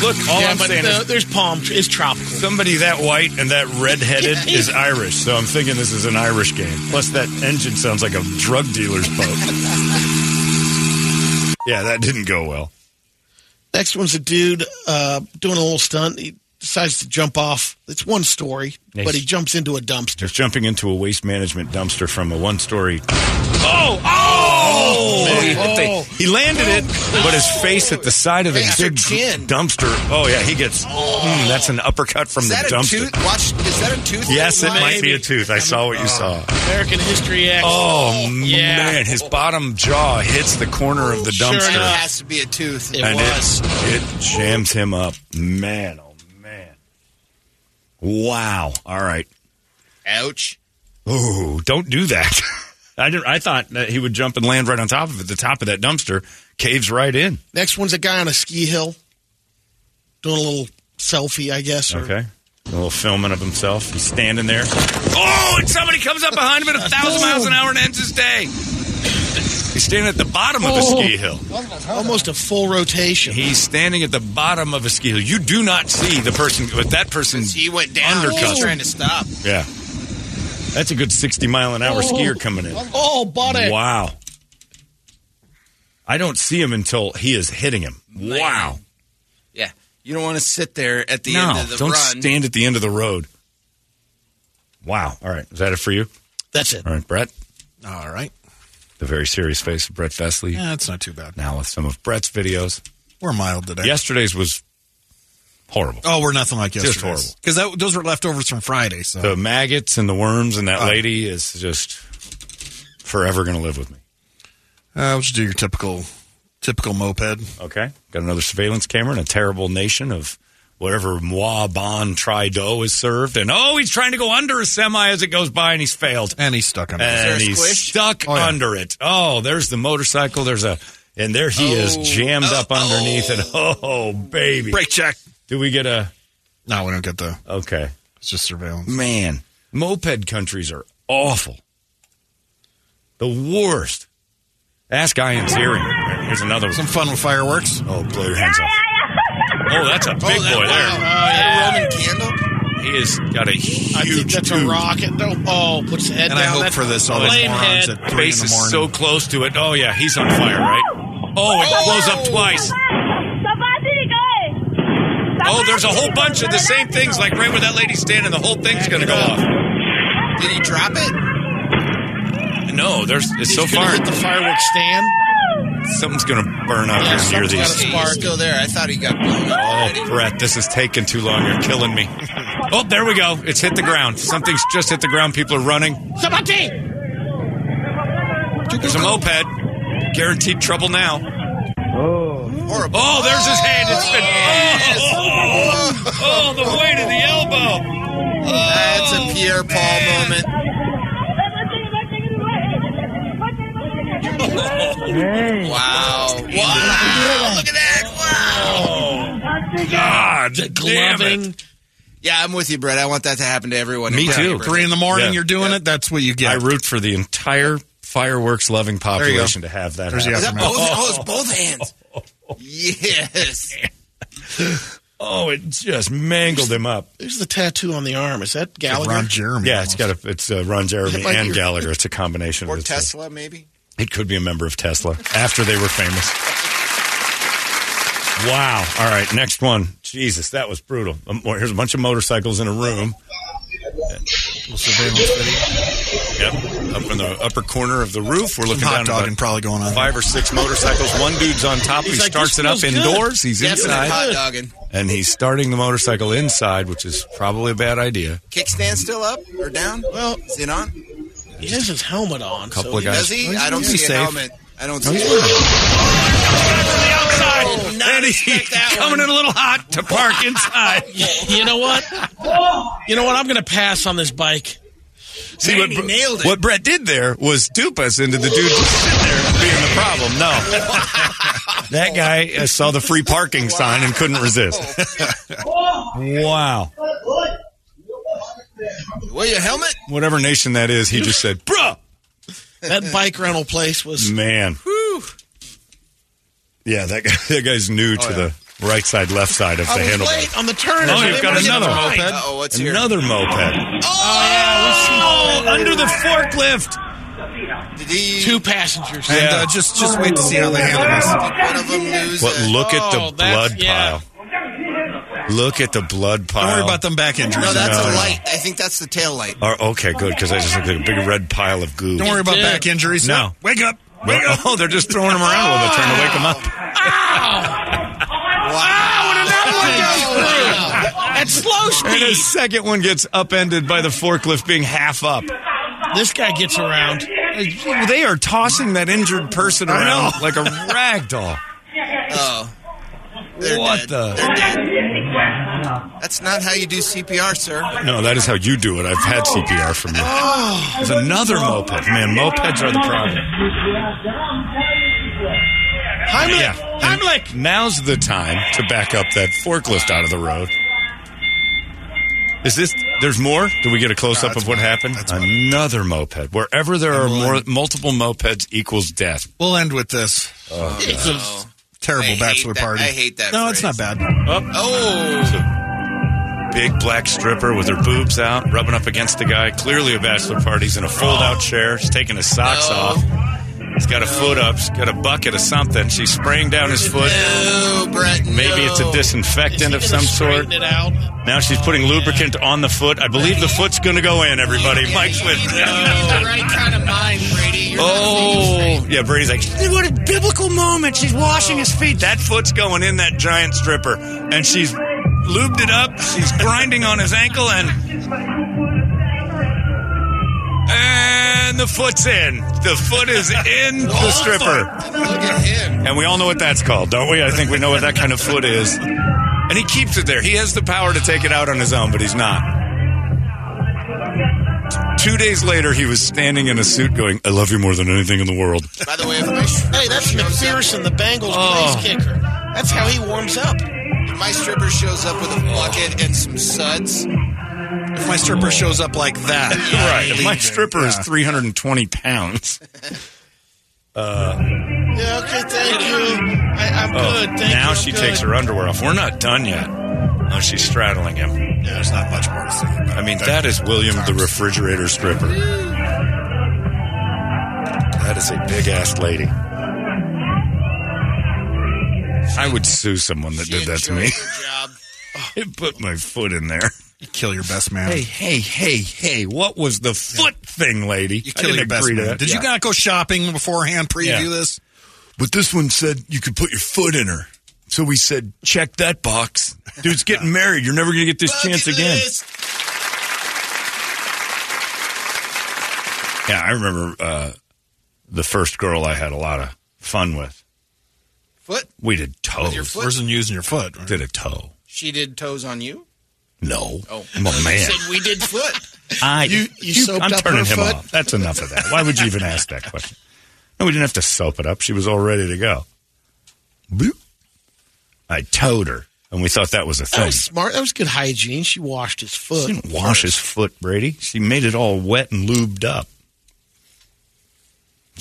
Look, all yeah, I'm saying uh, is there's palm. Tr- it's tropical. somebody that white and that red-headed is Irish. So I'm thinking this is an Irish game. Plus, that engine sounds like a drug dealer's boat. yeah, that didn't go well. Next one's a dude uh, doing a little stunt. He decides to jump off. It's one story, Nice. but he jumps into a dumpster. Just jumping into a waste management dumpster from a one-story. Oh! Oh! He, hit the- he landed it, but his face at the side of the Face big chin? dumpster. Oh yeah, he gets. Mm, that's an uppercut from Is the that a dumpster. tooth? Watch, is that a tooth? Yes, it Maybe. might be a tooth. I saw what you saw. American History X. Oh yeah. man, his bottom jaw hits the corner of the Sure dumpster, It enough. has to be a tooth. It and was. it it jams him up. Man, oh man! Wow. All right. Ouch. Oh, don't do that. I didn't. I thought that he would jump and land right on top of it. The top of that dumpster caves right in. Next one's a guy on a ski hill doing a little selfie, I guess. Or, Okay. A little filming of himself. He's standing there. Oh, and somebody comes up behind him at a thousand miles an hour and ends his day. He's standing at the bottom of a Oh. ski hill. Almost a full rotation. He's standing at the bottom of a ski hill. You do not see the person, but that person He went down. He undercut. was trying to stop. Yeah. That's a good 60 mile an hour oh. skier coming in. Oh, buddy. Wow. I don't see him until he is hitting him. Wow. Yeah. You don't want to sit there at the no, end of the don't run. stand at the end of the road. Wow. All right. Is that it for you? That's it. All right, Brett. All right. The very serious face of Brett Vesley. Yeah, it's not too bad. Now with some of Brett's videos. We're mild today. Yesterday's was horrible. Oh, we're nothing like Just horrible. Because those were leftovers from Friday. So The maggots and the worms and that Oh. lady is just forever going to live with me. uh, we'll just do your typical, typical moped. Okay. Got another surveillance camera in a terrible nation of whatever moi bon tri do is served. And oh, he's trying to go under a semi as it goes by and he's failed. And he's stuck under it. And there a he's squish? stuck Oh, yeah. under it. Oh, there's the motorcycle. There's a, and there he is Oh. jammed up Oh. underneath it. Oh, baby. Brake check. Do we get a, No, we don't get the. okay. It's just surveillance. Man, moped countries are awful. The worst. Ask Ian's hearing. Here's another one. Some fun with fireworks. Oh, blow your hands off. Oh, that's a big oh, boy there. Oh, a Roman candle. He has got a huge I think that's tube. a rocket. No, oh, puts his head And down. I hope That's for this, all a these lame morons head. at three in Face the is morning. so close to it. Oh yeah, he's on oh, fire, right? Oh, it oh, blows up twice. Oh, there's a whole bunch of the same things, like right where that lady's standing. The whole thing's going to go off. Did he drop it? No, there's it's so He's gonna far. hit the fireworks stand. Something's going to burn up Yeah, here near something's these. gotta Spark. he's still there. I thought he got blown up Oh, already. Brett, this is taking too long. You're killing me. Oh, there we go. It's hit the ground. Something's just hit the ground. People are running. Somebody! There's a moped. Guaranteed trouble now. Oh. Horrible. Oh, there's his hand. It's been. Oh, oh, oh, the weight of the elbow. That's a Pierre Paul moment. Wow. Wow. Look at that. Wow. God, The damn it. gloving. Yeah, I'm with you, Brett. I want that to happen to everyone. Me too. Brett. Three in the morning, Yeah. you're doing it. That's what you get. I root for the entire fireworks loving population to have that There's the. Is that both? Oh, it's both hands. Yes. Oh, it just mangled him up. There's the tattoo on the arm. Is that Gallagher? Ron Jeremy. Yeah, it's got a, it's uh, Ron Jeremy Like and Gallagher. It's a combination. Or of the two. Tesla, maybe. It could be a member of Tesla after they were famous. Wow. All right, next one. Jesus, that was brutal. Um, here's a bunch of motorcycles in a room. Surveillance video. Yep. Up in the upper corner of the roof. We're Some looking hot down dogging probably going on. five or six motorcycles. One dude's on top. He's he like, starts it up good." indoors. He's Definite inside. hot dogging. And he's starting the motorcycle inside, which is probably a bad idea. Kickstand still up or down? Well, is it on? He has his helmet on. A Couple so of guys. Does he? I don't gonna see a helmet. I don't see he's it. Outside. and he expect that coming one. in a little hot to park inside. You know what? You know what? I'm going to pass on this bike. See Man, what, he nailed it. what Brett did there was dupe us into the dude just sitting there being the problem. No, that guy uh, saw the free parking sign and couldn't resist. wow, Wear your helmet? whatever nation that is, he just said, "Bruh, That bike rental place was. man." Yeah, that guy. That guy's new to the right side, left side of I the handlebar. late on the turn. Oh, you've got wanna another moped. Uh-oh, what's here? Another moped. Oh, Oh, under the forklift. Did he? Two passengers. And Yeah. uh, just just wait to see how they handle this. One of them lose. But look at Oh, the that's- blood yeah. pile. Look at the blood pile. Don't worry about them back injuries. no, that's No, a light. I think that's the tail light. Oh, okay, good, because I just looked at a big red pile of goo. Don't worry about did. back injuries. No. Wake up. Wake Well, up. oh, they're just throwing them around a little bit, trying to wake them up. Ow! Wow, ah, what another one goes through! At slow speed. And speed. the second one gets upended by the forklift being half up. This guy gets around. Uh, they are tossing that injured person around like a rag doll. Oh. They're What dead. the- They're dead. That's not how you do CPR, sir. No, that is how you do it. I've had CPR from you. There's another moped. Man, mopeds are the problem. Heimlich. Yeah. Heimlich. Now's the time to back up that forklift out of the road. Is this? There's more. Do we get a close up that's of what fine. happened? That's fine. Another moped. Wherever there are we'll more, end- multiple mopeds equals death. We'll end with this oh, It's a- terrible I bachelor that- party. I hate that No, it's not bad. Oh. oh. Big black stripper with her boobs out, rubbing up against the guy. Clearly a bachelor party's in a fold-out oh. chair. She's taking his socks No. off. He's got a foot up. She's got a bucket of something. She's spraying down his foot. No, Brett. Maybe it's a disinfectant of some sort. Now she's putting lubricant on the foot. I believe the foot's going to go in, everybody. Mike's with. the oh, right kind of mind, Brady. Oh, yeah. Brady's like, what a biblical moment. She's washing his feet. That foot's going in that giant stripper. And she's lubed it up. She's grinding on his ankle and. And the foot's in. The foot is in the stripper. Look at him. And we all know what that's called, don't we? I think we know what that kind of foot is. And he keeps it there. He has the power to take it out on his own, but he's not. Two days later, he was standing in a suit going, I love you more than anything in the world. By the way, if my, stripper Hey, that's shows up, McPherson, the Bengals Oh. place kicker. That's how he warms up. if my stripper shows up with a bucket and some suds, If my stripper shows up like that, right. If my leave it. stripper is Yeah. 320 pounds. Yeah, okay, thank you. I, I'm oh, good. Thank Oh, now you. I'm she good. takes her underwear off. We're not done yet. Oh, she's straddling him. Yeah, there's not much more to say. about I mean, that is William the refrigerator stripper. That is a big ass lady. I would sue someone that she did that to me. enjoys job. I put my foot in there. You kill your best man. Hey, hey, hey, hey! What was the foot thing, lady? you I kill your best agree man. that. Did you not go shopping beforehand? Preview Yeah. this. But this one said you could put your foot in her. So we said, check that box. Dude's getting married. You're never going to get this chance Bucket again. Yeah, I remember uh, the first girl I had a lot of fun with. Foot. We did toes. your foot? Wasn't using your foot. right? Did a toe. She did toes on you. No. Oh, You man. said we did foot. I, You- you soaped I'm up turning her him foot? off. That's enough of that. Why would you even ask that question? No, we didn't have to soap it up. She was all ready to go. Bloop. I towed her, and we thought that was a That thing. was smart. That was good hygiene. She washed his foot. She didn't wash his foot, Brady. She made it all wet and lubed up.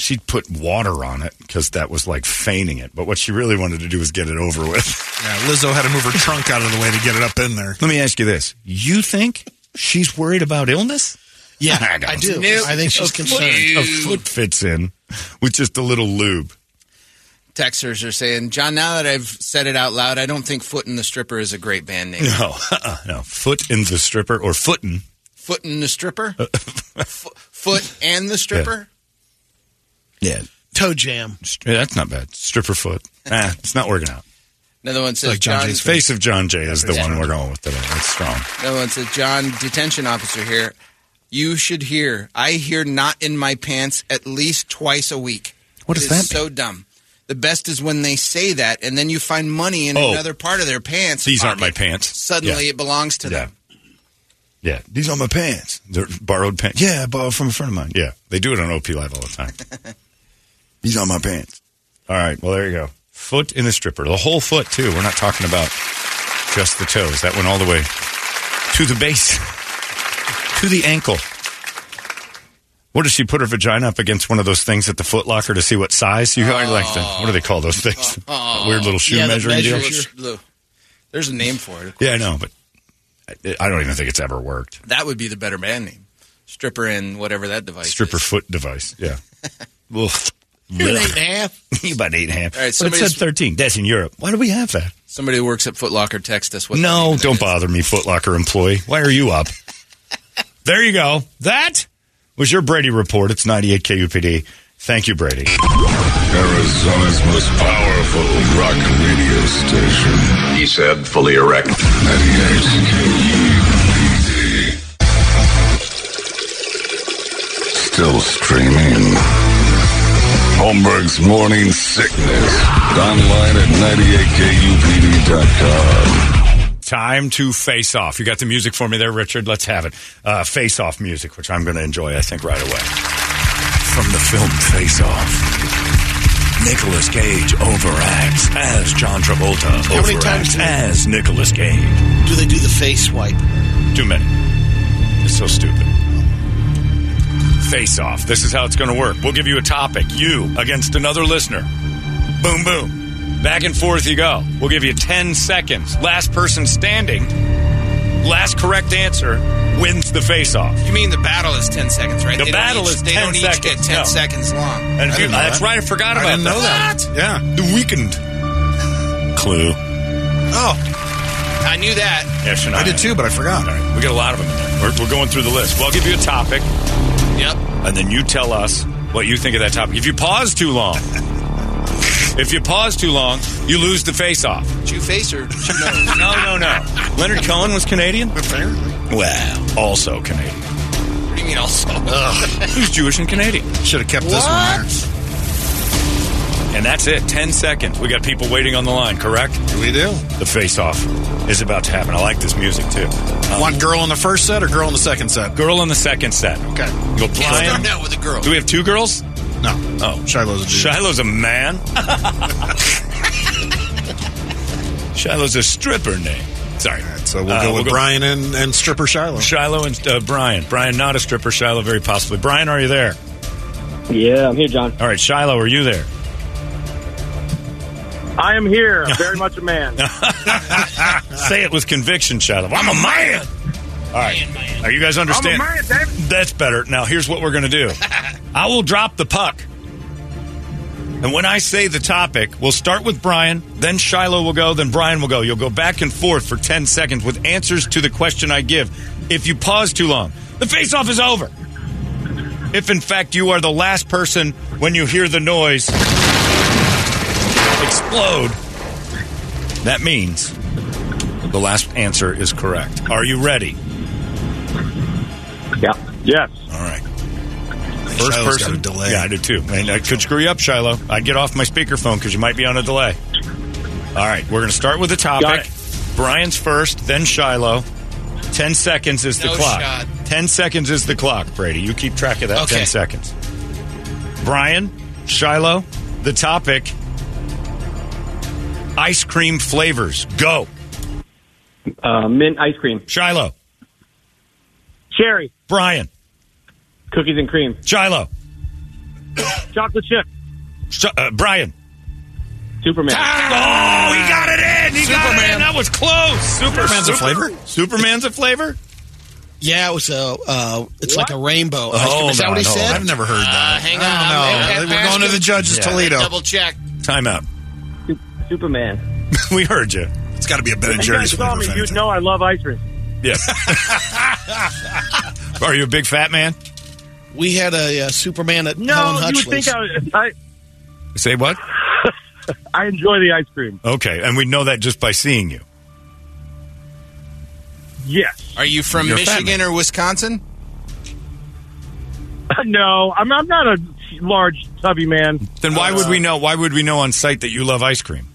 She'd put water on it because that was like feigning it. But what she really wanted to do was get it over with. Yeah, Lizzo had to move her trunk out of the way to get it up in there. Let me ask you this. You think she's worried about illness? Yeah, I I, don't. Nope. I think she's A foot- concerned. A foot fits in with just a little lube. Texters are saying, John. Now that I've said it out loud, I don't think Foot in the Stripper is a great band name. No, uh-uh, no. Foot in the stripper or footin'. Foot and the Stripper. F- foot and the Stripper. Yeah. Toe jam. Yeah, that's not bad. Stripper foot. Ah, it's not working out. Another one says like John John. Jay's Face of John Jay is the Yeah. one we're going with today. That's strong. Another one says John, detention officer here. You should hear. I hear not in my pants at least twice a week. What It does that? So dumb. The best is when they say that, and then you find money in Oh. another part of their pants. These aren't my pants. Suddenly, Yeah. it belongs to Yeah. them. Yeah, these are my pants. They're borrowed pants. Yeah, I borrowed from a friend of mine. Yeah, they do it on OP Live all the time. these are my pants. All right, well there you go. Foot in the stripper, the whole foot too. We're not talking about just the toes. That went all the way to the base, to the ankle. What does she put her vagina up against one of those things at the Foot Locker to see what size? You I like the what do they call those things? Oh. Weird little shoe Yeah, the measuring deal. measures. Look, There's a name for it. Yeah, I know, but I, I don't even think it's ever worked. That would be the better band name. Stripper and whatever that device. Stripper is. foot device. Yeah. Oof. You're an eight and a half. About eight and a half. All right, but it somebody's- said 13. That's in Europe. Why do we have that? Somebody who works at Foot Locker text us. What no, don't that is. bother me, Footlocker employee. Why are you up? there you go. That was your Brady report. It's 98 KUPD. Thank you, Brady. Arizona's most powerful rock radio station. He said, fully erect. 98 KUPD. Still streaming. Holmberg's Morning Sickness. Online at 98kupd.com. Time to face off. You got the music for me there, Richard? Let's have it. Uh, face off music, which I'm going to enjoy, I think, right away. From the film Face Off. Nicolas Cage overacts as John Travolta How many times overacts as Nicolas Cage. Do they do the face wipe? Too many. It's so stupid. Face off. This is how it's going to work. We'll give you a topic. You against another listener. Boom, boom. Back and forth you go. We'll give you 10 seconds. Last person standing. Last correct answer wins the face-off. You mean the battle is 10 seconds, right? The They battle each- is They 10 don't each seconds. get 10 No. seconds long. And you- that's that. right, I forgot I about didn't know that. Yeah. The weakened Clue. Oh, I knew that. Yeah, Shania. I did too, but I forgot. All right, we got a lot of them in there. We're, we're going through the list. Well, I'll give you a topic, Yep. and then you tell us what you think of that topic. If you pause too long, if you pause too long, you lose the face-off. Two face or two nose? No, no, no. Leonard Cohen was Canadian. Apparently. Well, also Canadian. What do you mean also? Who's Jewish and Canadian? Should have kept this one there. And that's it. Ten seconds. We got people waiting on the line. Correct? We do. The face-off is about to happen. I like this music too. Um, Want girl in the first set or girl in the second set? girl in the second set. Okay. Go Can't Brian. start out with a girl. Do we have two girls? No. Oh, Shiloh's a dude. Shiloh's a man. Shiloh's a stripper name. Sorry. So we'll Uh, go with go- Brian and, and stripper Shiloh. Shiloh and uh, Brian. Brian, not a stripper. Shiloh, very possibly. Brian, are you there? Yeah, I'm here, John. All right, Shiloh, are you there? I am here. Very much a man. Say it with conviction, Shiloh. I'm a man. All right. Are you guys understand? man, David. That's better. Now, here's what we're going to do. I will drop the puck. And when I say the topic, we'll start with Brian, then Shiloh will go, then Brian will go. You'll go back and forth for 10 seconds with answers to the question I give. If you pause too long, the face off is over. If in fact you are the last person when you hear the noise explode, that means the last answer is correct. Are you ready? Yeah. Yes. All right. First Shiloh's person. got a delay. Yeah, I do too. And I could screw you up, Shiloh. I'd get off my speakerphone because you might be on a delay. All right, we're going to start with the Got topic. it. Brian's first, then Shiloh. Ten seconds is the No clock. shot. Ten seconds is the clock, Brady. You keep track of that. Okay. Ten seconds. Brian, Shiloh, the topic ice cream flavors. Go. Uh, mint ice cream. Shiloh. Cherry. Brian. Cookies and cream. Shiloh. Chocolate chip. Sh- uh, Brian. Superman. Oh, he got it in. He got it in. That was close. Super, Superman's a flavor? Superman's a flavor? Yeah, it was a. Uh, it's like a rainbow. ice Oh, cream. Is that no, what he no. said? I've never heard Uh, that. hang I on. don't know. We're going to the judges Yeah. Toledo. Double check. Time out. Superman. we heard you. It's got to be a Ben and If you guys saw me, you'd know I love ice cream. Yeah. Are you a big fat man? We had a, uh Superman at No, Helen you would Hutchley's. think I, I, Say what? I enjoy the ice cream. Okay, and we know that just by seeing you. Yes. Are you from You're a fat Michigan or Wisconsin? no, I'm, I'm not a large, tubby man. Then why Uh, would we know? Why would we know on site that you love ice cream?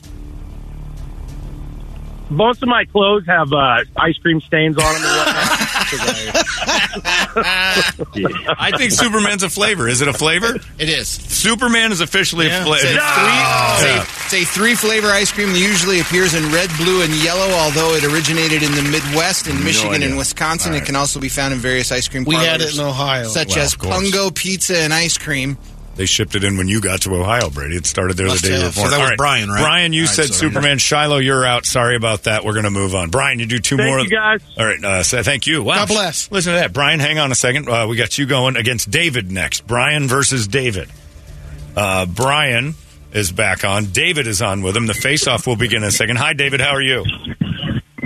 Most of my clothes have uh, ice cream stains on them and whatnot. 'Cause I- I think Superman's a flavor. Is it a flavor? It is. Superman is officially a It's a, flavor. three, it's, a, it's a three flavor ice cream that usually appears in red, blue, and yellow. Although it originated in the Midwest, in Michigan idea. and Wisconsin, All it can also be found in various ice cream. We had it in Ohio. such Well, as of. Pungo Pizza and ice cream. They shipped it in when you got to Ohio, Brady. It started there Must the day you were have. born. So that was All Brian, right? Brian, you All right, said so- Superman. Shiloh, you're out. Sorry about that. We're going to move on. Brian, you do two Thank more. you, guys. All right. Uh, so thank you. Wow. God bless. Listen to that. Brian, hang on a second. Uh, we got you going against David next. Brian versus David. Uh, Brian is back on. David is on with him. The face-off will begin in a second. Hi, David. How are you?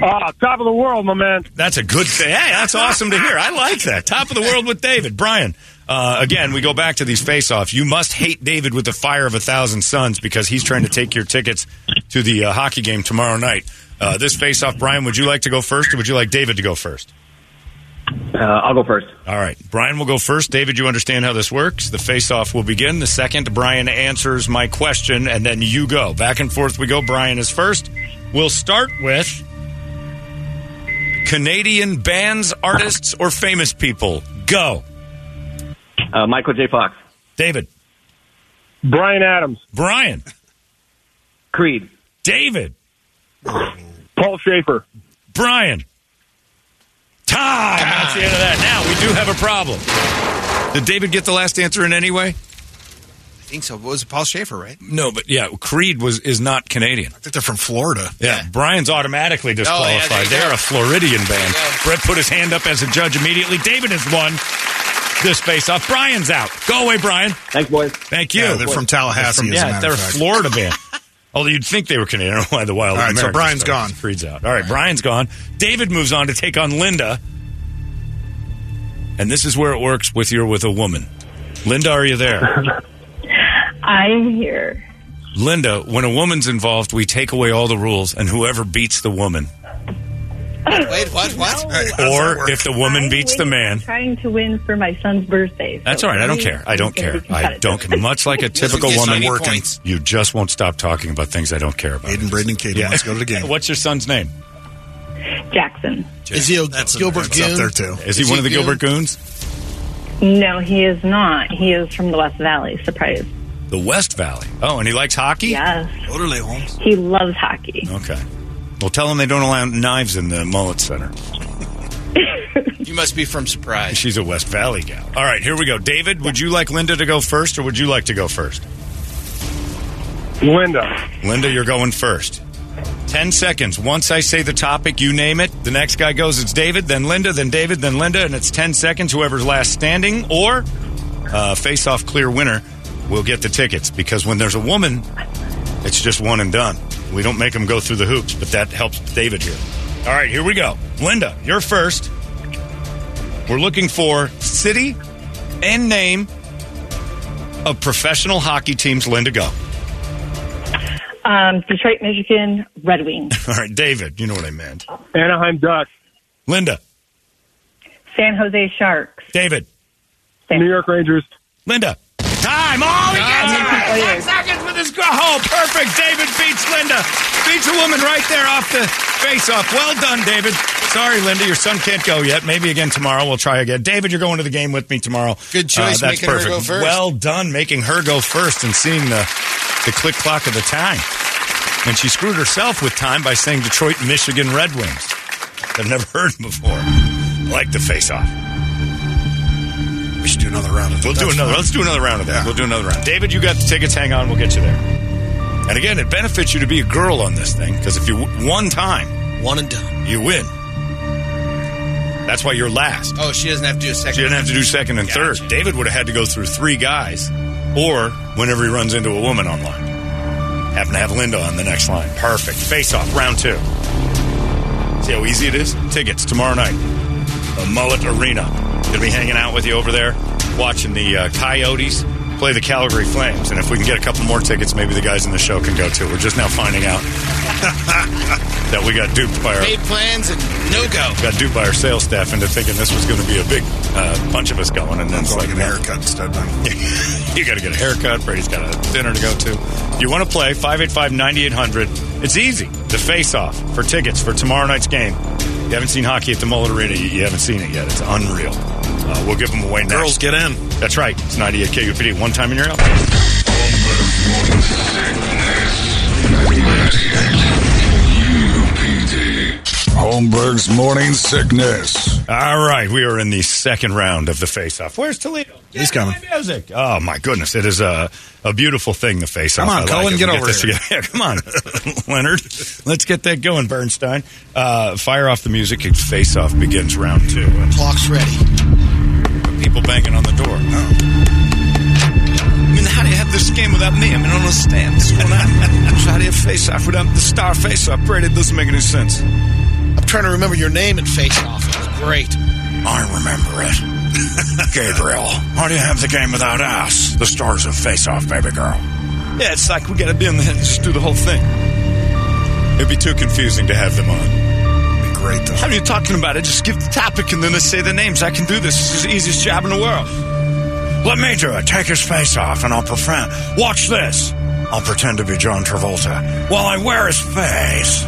Ah, top of the world, my man. That's a good thing. Hey, that's awesome to hear. I like that. Top of the world with David. Brian, uh, again, we go back to these face-offs. You must hate David with the fire of a thousand suns because he's trying to take your tickets to the uh, hockey game tomorrow night. Uh, this face-off, Brian, would you like to go first or would you like David to go first? Uh, I'll go first. All right. Brian will go first. David, you understand how this works. The face-off will begin. The second, Brian answers my question, and then you go. Back and forth we go. Brian is first. We'll start with Canadian bands, artists, or famous people. Go. Uh, Michael J. Fox. David. Bryan Adams. Brian. Creed. David. Paul Shaffer. Brian. Time. That's the end of that. Now, we do have a problem. Did David get the last answer in any way? I think so. What was Paul Shaffer, right? No, but yeah, Creed was is not Canadian. I think they're from Florida. Yeah, Brian's automatically disqualified. there you They're a Floridian band. Brett put his hand up as a judge immediately. David has won this face off. Brian's out. Go away, Brian. Thanks, boys. Thank you. Yeah, they're from Tallahassee. From- as a yeah, matter they're a of fact. Florida band. Although you'd think they were Canadian. I don't know why the Wild All right, so Americans Brian's started. gone. Creed's out. All right, Brian's gone. David moves on to take on Linda. And this is where it works with you're with a woman. Linda, are you there? I'm here. Linda, when a woman's involved, we take away all the rules, and whoever beats the woman, Wait, what? What? or if the woman I'm beats the man, trying to win for my son's birthday. so That's all right. I don't care. I don't care. I don't care. Much like a typical woman working, points. you just won't stop talking about things I don't care about. Aiden, Braden, and Katie. Let's go to the game. What's your son's name? Jackson. Is he a That's Gilbert that's up Goon? there too. Is he Is one of the Goon? Gilbert Goons? No, he is not. He is from the West Valley. Surprise. The West Valley. Oh, and he likes hockey? Yes. Totally, Holmes. He loves hockey. Okay. Well, tell them they don't allow knives in the Mullett Center. You must be from Surprise. She's a West Valley gal. All right, here we go. David, would you like Linda to go first, or would you like to go first? Linda. Linda, you're going first. Ten seconds. Once I say the topic, you name it. The next guy goes, it's David, then Linda, then David, then Linda, and it's ten seconds. Whoever's last standing or uh, face off clear winner will get the tickets. Because when there's a woman, it's just one and done. We don't make them go through the hoops, but that helps David here. All right, here we go. Linda, you're first. We're looking for city and name of professional hockey teams. Linda, go. Um, Detroit, Michigan, Red Wings. All right, David, you know what I meant. Anaheim Ducks. Linda, San Jose Sharks. David, San- New York Rangers. Linda. Time! Oh, he gets it right! Ten seconds girl. Oh, perfect. David beats Linda. Beats a woman right there off the face off. Well done, David. Sorry, Linda, your son can't go yet. Maybe again tomorrow. We'll try again. David, you're going to the game with me tomorrow. Uh, Good choice that's making her perfect. go first. Well done making her go first and seeing the, the click clock of the time. And she screwed herself with time by saying Detroit, Michigan Red Wings. I've never heard before. Like the face off. We should do another round of We'll do another. fine. Let's do another round of that. Yeah. We'll do another round. David, you got the tickets. Hang on, we'll get you there. And again, it benefits you to be a girl on this thing because if you w- one time One and done. you win. That's why you're last. Oh, she doesn't have to do a second. She didn't have to do second and Gotcha. third. David would have had to go through three guys, or whenever he runs into a woman online, happen to have Linda on the next line. Perfect. Face off, round two. See how easy it is? Tickets tomorrow night. The Mullett Arena. Gonna be hanging out with you over there, watching the uh, Coyotes play the Calgary Flames. And if we can get a couple more tickets, maybe the guys in the show can go too. We're just now finding out that we got duped by our Made plans and no go. got duped by our sales staff into thinking this was going to be a big uh, bunch of us going, and then it's like get a haircut instead. Then. you got to get a haircut. Brady's got a dinner to go to. You want to play 585-9800, it's easy. The face-off for tickets for tomorrow night's game. You haven't seen hockey at the Mullett Arena. You, you haven't seen it yet. It's unreal. Uh, we'll give them away next. Girls, get in. That's right. It's 98 KUPD. One time in your house. Holmberg's morning sickness. All right, we are in the second round of the face-off. Where's Toledo? He's coming. Music. Oh my goodness, it is a a beautiful thing. The face-off. Come on, I like Cullen, it. get We over this here. Yeah, come on, Leonard. Let's get that going, Bernstein. Uh, fire off the music. Face-off begins round two. Clock's ready. People banging on the door. Oh. I mean, how do you have this game without me? I mean, I don't understand. What's going on? how do you face off without the star face off? Brady, it doesn't make any sense. I'm trying to remember your name and face off. It was great. I remember it. Gabriel, how do you have the game without us? The stars of Face Off, baby girl. Yeah, it's like we gotta be in the just do the whole thing. It'd be too confusing to have them on. Though. How are you talking about it? Just give the topic and then they say the names. I can do this. This is the easiest job in the world. Let me do it. Take his face off and I'll pretend. Watch this. I'll pretend to be John Travolta while I wear his face.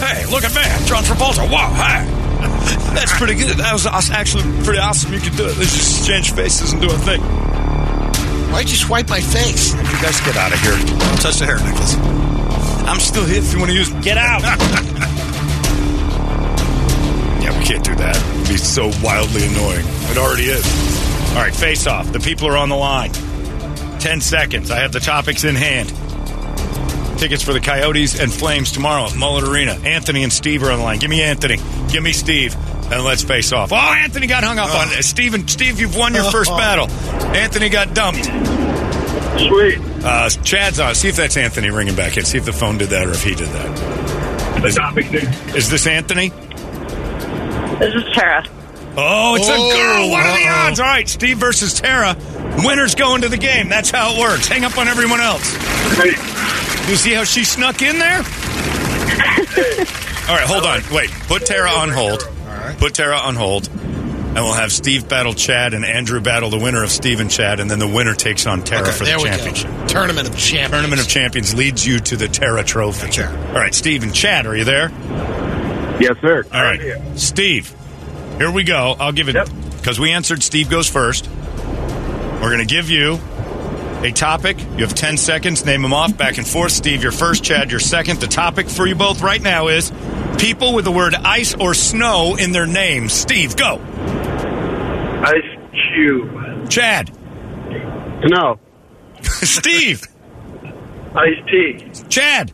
Hey, look at that. John Travolta. Wow, hey. That's pretty good. That was actually pretty awesome. You could do it. Let's just change faces and do a thing. Why'd you swipe my face? You guys get out of here. Don't touch the hair, Nicolas. I'm still here if you want to use. Get out. yeah, we can't do that. It'd be so wildly annoying. It already is. All right, face off. The people are on the line. 10 seconds. I have the topics in hand. Tickets for the Coyotes and Flames tomorrow at Mullett Arena. Anthony and Steve are on the line. Give me Anthony. Give me Steve. And let's face off. Oh, Anthony got hung up on. Steve, and- Steve, you've won your first battle. Anthony got dumped. Sweet. Uh, Chad's on. See if that's Anthony ringing back in. See if the phone did that or if he did that. The topic. Is this Anthony? This is Tara. Oh, it's Oh, a girl. What are the odds? All right, Steve versus Tara. Winner's going to the game. That's how it works. Hang up on everyone else. You see how she snuck in there? All right, hold on. Wait. Put Tara on hold. Alright. Put Tara on hold. And we'll have Steve battle Chad and Andrew battle the winner of Steve and Chad, and then the winner takes on Tara Okay, for the championship. go. Tournament of champions. Tournament of Champions leads you to the Tara Trophy. Sure. All right, Steve and Chad, are you there? Yes, sir. All right, Steve. Here we go. I'll give it Yep. because we answered. Steve goes first. We're going to give you a topic. You have ten seconds. Name them off back and forth. Steve, you're first. Chad, you're second. The topic for you both right now is people with the word ice or snow in their name. Steve, go. Ice Cube. Chad, No. Steve, Ice-T. Chad.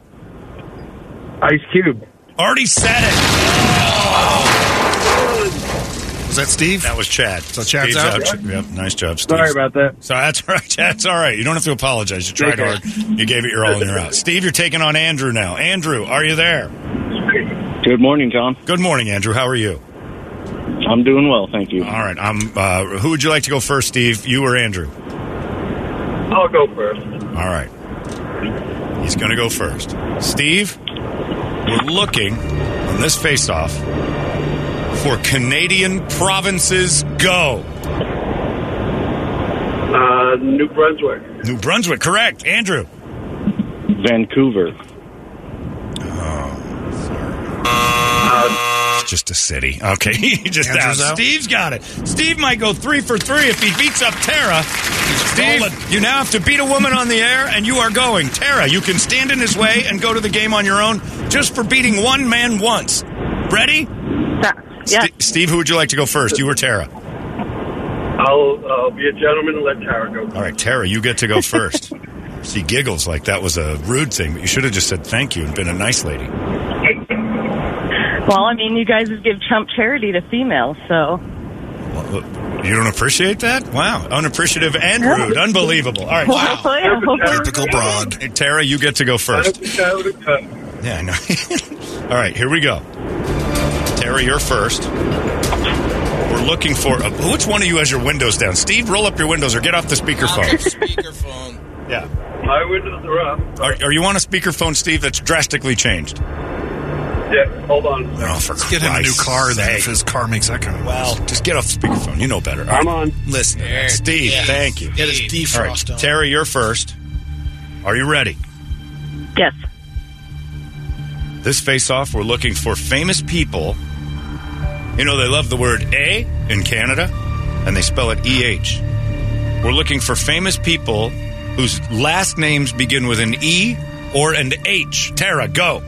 Ice Cube. Already said it. Was that Steve? That was Chad. So Chad's Steve's out? Yep, nice job, Steve. Sorry about that. So that's all right. That's all right. You don't have to apologize. You tried hard. You gave it your all and you're out. Steve, you're taking on Andrew now. Andrew, are you there? Good morning, John. Good morning, Andrew. How are you? I'm doing well, thank you. All right. I'm. Uh, who would you like to go first, Steve? You or Andrew? I'll go first. All right. He's going to go first. Steve, we're looking on this face-off for Canadian provinces. Go. Uh, New Brunswick. New Brunswick, correct. Andrew. Vancouver. It's just a city. Okay, he just out. out? Steve's got it. Steve might go three for three if he beats up Tara. Steve, you now have to beat a woman on the air, and you are going. Tara, you can stand in his way and go to the game on your own just for beating one man once. Ready? Yeah. St- Steve, who would you like to go first? You or Tara? I'll, I'll be a gentleman and let Tara go. All right, Tara, you get to go first. She giggles like that was a rude thing, but you should have just said thank you and been a nice lady. Well, I mean, you guys give Trump charity to females, so. You don't appreciate that? Wow, unappreciative and rude. Unbelievable. All right, Well, yeah, hopefully- Typical broad. Hey, Tara, you get to go first. Yeah, I know. All right, here we go. Tara, you're first. We're looking for uh, which one of you has your windows down? Steve, roll up your windows or get off the speakerphone. Speakerphone. yeah. My windows are up. Are, are you on a speakerphone, Steve? That's drastically changed. Yeah, hold on. Oh, for Get him a new Christ's car then if his car makes that kind of Well, just get off the speakerphone. You know better. All I'm right. on. Listen, Steve, Yeah. thank you. Get his All right, defrost on. Tara, you're first. Are you ready? Yes. This face off, we're looking for famous people. You know, they love the word A in Canada, and they spell it EH. We're looking for famous people whose last names begin with an E or an H. Tara, go.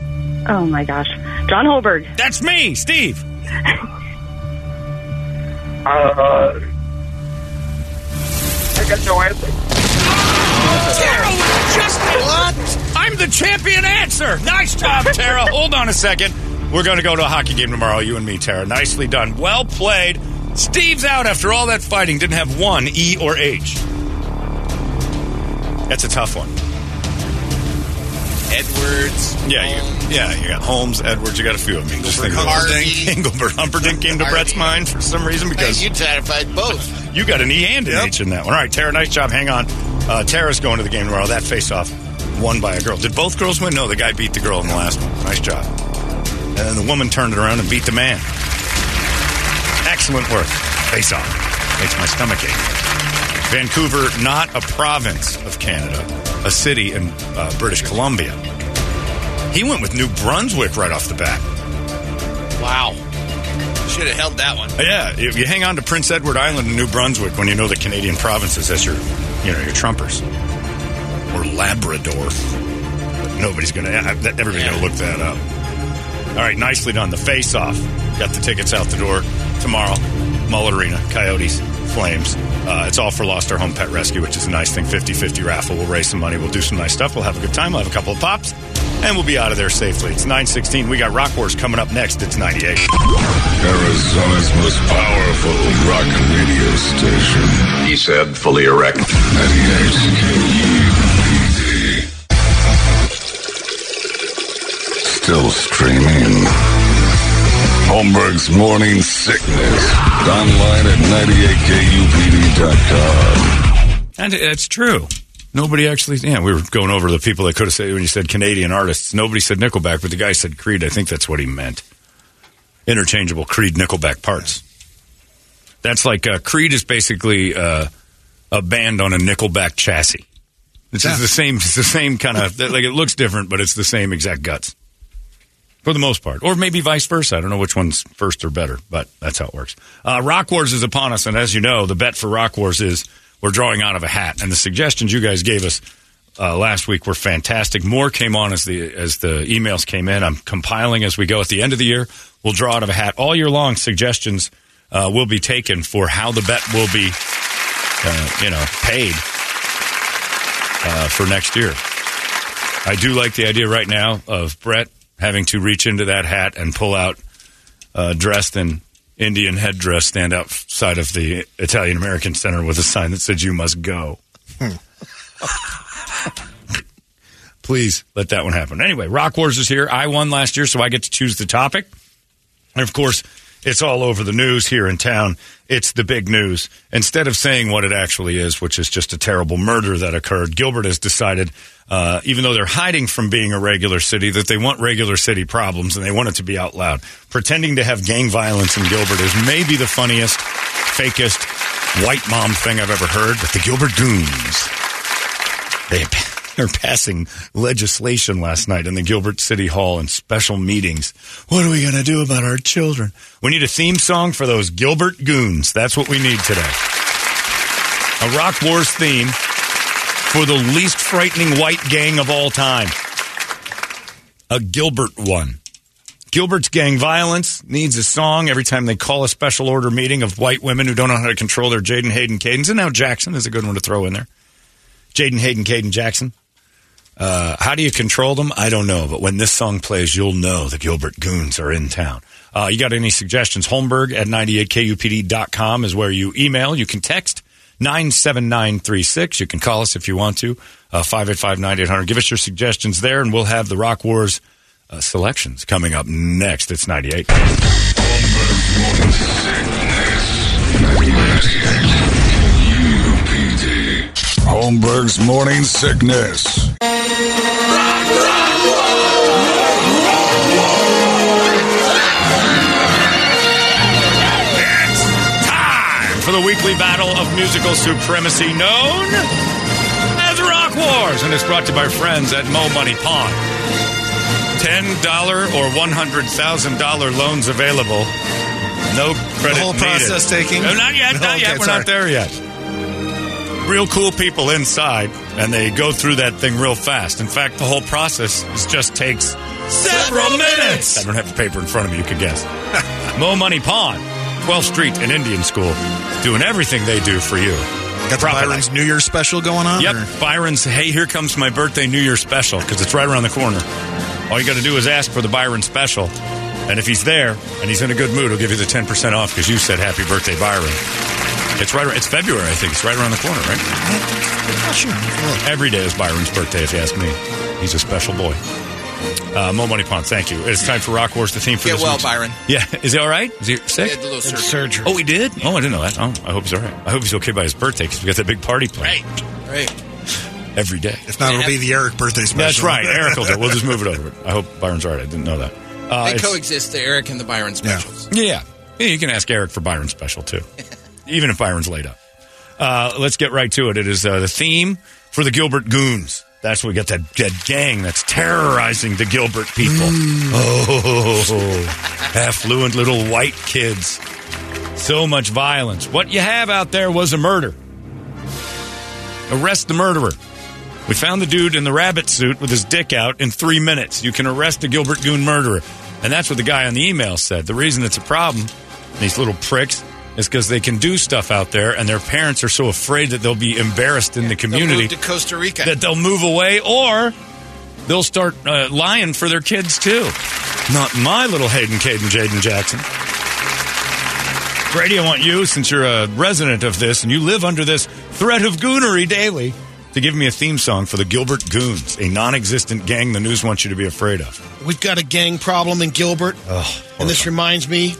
Oh my gosh. John Holmberg. That's me, Steve. Uh, I got no answer. Tara, just what? I'm the champion answer. Nice job, Tara. Hold on a second. We're going to go to a hockey game tomorrow, you and me, Tara. Nicely done. Well played. Steve's out after all that fighting. Didn't have one E or H. That's a tough one. Edwards. Yeah, you, yeah, you got Holmes, Edwards. You got a few of them. Of Harvey. Engelbert Humperdinck came to Brett's mind for some reason Hey, because you satisfied both. you got an E and an H in that one. All right, Tara, nice job. Hang on. Uh, Tara's going to the game tomorrow. That face off won by a girl. Did both girls win? No, the guy beat the girl in the last one. Nice job. And then the woman turned it around and beat the man. Excellent work. Face off. Makes my stomach ache. Vancouver, not a province of Canada, a city in uh, British Columbia. He went with New Brunswick right off the bat. Wow. Should have held that one. Yeah, if you hang on to Prince Edward Island and New Brunswick when you know the Canadian provinces as your, you know, your trumpers, or Labrador. Nobody's gonna. Everybody's gonna look that up. All right, nicely done. The face-off. Got the tickets out the door tomorrow. Mullett Arena, Coyotes, Flames. Uh, it's all for Lost Our Home Pet Rescue, which is a nice thing. 50 50 raffle. We'll raise some money. We'll do some nice stuff. We'll have a good time. We'll have a couple of pops, and we'll be out of there safely. It's 916. We got Rock Wars coming up next. It's 98. Arizona's most powerful rock radio station. He said, fully erect. 98 KUPD. Still streaming. Holmberg's Morning Sickness. Online at 98kupd.com. And it's true. Nobody actually, yeah, we were going over the people that could have said, when you said Canadian artists, nobody said Nickelback, but the guy said Creed. I think that's what he meant. Interchangeable Creed Nickelback parts. That's like, uh, Creed is basically uh, a band on a Nickelback chassis. It's just the same, it's the same kind of, like it looks different, but it's the same exact guts. For the most part. Or maybe vice versa. I don't know which one's first or better, but that's how it works. Uh, Rock Wars is upon us, and as you know, the bet for Rock Wars is we're drawing out of a hat. And the suggestions you guys gave us uh, last week were fantastic. More came on as the as the emails came in. I'm compiling as we go. At the end of the year, we'll draw out of a hat all year long. Suggestions uh, will be taken for how the bet will be, uh, you know, paid uh, for next year. I do like the idea right now of Brett having to reach into that hat and pull out uh, dressed in Indian headdress, stand outside of the Italian American Center with a sign that said "You must go." Please let that one happen. Anyway, Rock Wars is here. I won last year, so I get to choose the topic. And of course, it's all over the news here in town. It's the big news. Instead of saying what it actually is, which is just a terrible murder that occurred, Gilbert has decided, uh, even though they're hiding from being a regular city, that they want regular city problems and they want it to be out loud. Pretending to have gang violence in Gilbert is maybe the funniest, fakest, white mom thing I've ever heard. But the Gilbert Goons, they are passing legislation last night in the Gilbert City Hall in special meetings. What are we going to do about our children? We need a theme song for those Gilbert Goons. That's what we need today. A Rock Wars theme for the least frightening white gang of all time. A Gilbert one. Gilbert's gang violence needs a song every time they call a special order meeting of white women who don't know how to control their Jaden Hayden cadence. And now Jackson is a good one to throw in there. Jaden Hayden Caden Jackson. Uh, how do you control them? I don't know. But when this song plays, you'll know the Gilbert Goons are in town. Uh, you got any suggestions? Holmberg at 98kupd.com is where you email. You can text 97936. You can call us if you want to. Uh, 585-9800. Give us your suggestions there, and we'll have the Rock Wars uh, selections coming up next. It's 98. Holmberg's Morning Sickness. For the weekly battle of musical supremacy known as Rock Wars, and it's brought to you by our friends at Mo Money Pawn. $10 or $100,000 loans available. No credit The whole needed. process taking? No, not yet, No, not okay, yet. We're sorry. not there yet. Real cool people inside, and they go through that thing real fast. In fact, the whole process is just takes several minutes. I don't have the paper in front of me. You could guess. Mo Money Pawn, 12th Street and Indian School, doing everything they do for you. Got. Byron's New Year special going on? Yep, or- Byron's. Hey, here comes my birthday New Year special because it's right around the corner. All you got to do is ask for the Byron special, and if he's there and he's in a good mood, he'll give you the ten percent off because you said Happy Birthday, Byron. It's right. It's February, I think. It's right around the corner, right? Sure. Every day is Byron's birthday, if you ask me. He's a special boy. Uh, Mo Money Pawn, thank you. It's time for Rock Wars, the theme for Get this well, week's- Byron. Yeah, is he all right? Is he sick? He had a little surgery. surgery. Oh, he did? Oh, I didn't know that. Oh, I hope he's all right. I hope he's okay by his birthday because we got that big party planned Right. Right. every day. If not, it'll be the Eric birthday special. That's right. Eric will do it. We'll just move it over. I hope Byron's all right. I didn't know that. Uh, They it's- coexist, the Eric and the Byron specials. yeah. yeah, you can ask Eric for Byron's special too, even if Byron's laid up. Uh, let's get right to it. It is uh, the theme for the Gilbert Goons. That's where we got that, that gang that's terrorizing the Gilbert people. Oh, affluent little white kids. So much violence. What you have out there was a murder. Arrest the murderer. We found the dude in the rabbit suit with his dick out in three minutes. You can arrest a Gilbert Goon murderer. And that's what the guy on the email said. The reason it's a problem, these little pricks, is because they can do stuff out there, and their parents are so afraid that they'll be embarrassed in the community move to Costa Rica. that they'll move away or they'll start uh, lying for their kids too. Not my little Hayden Caden Jaden Jackson. Brady, I want you, since you're a resident of this and you live under this threat of goonery daily, to give me a theme song for the Gilbert Goons, a non existent gang the news wants you to be afraid of. We've got a gang problem in Gilbert, Oh, and this reminds me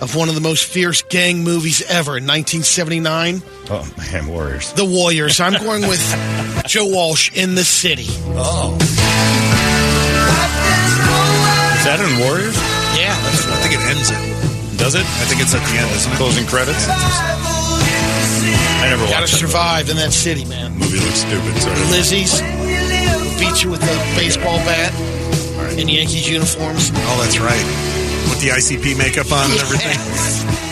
of one of the most fierce gang movies ever in 1979, oh man, Warriors. The Warriors. I'm going with Joe Walsh in the city. Oh. Is that in Warriors? Yeah. I think it ends it. Does it? I think it's at the end, isn't it? Closing credits? I never Gotta survive in that city, man. movie. Movie looks stupid. So Lizzie's beat you with a baseball bat in Yankees uniforms. Oh, that's right. With the ICP makeup on and everything.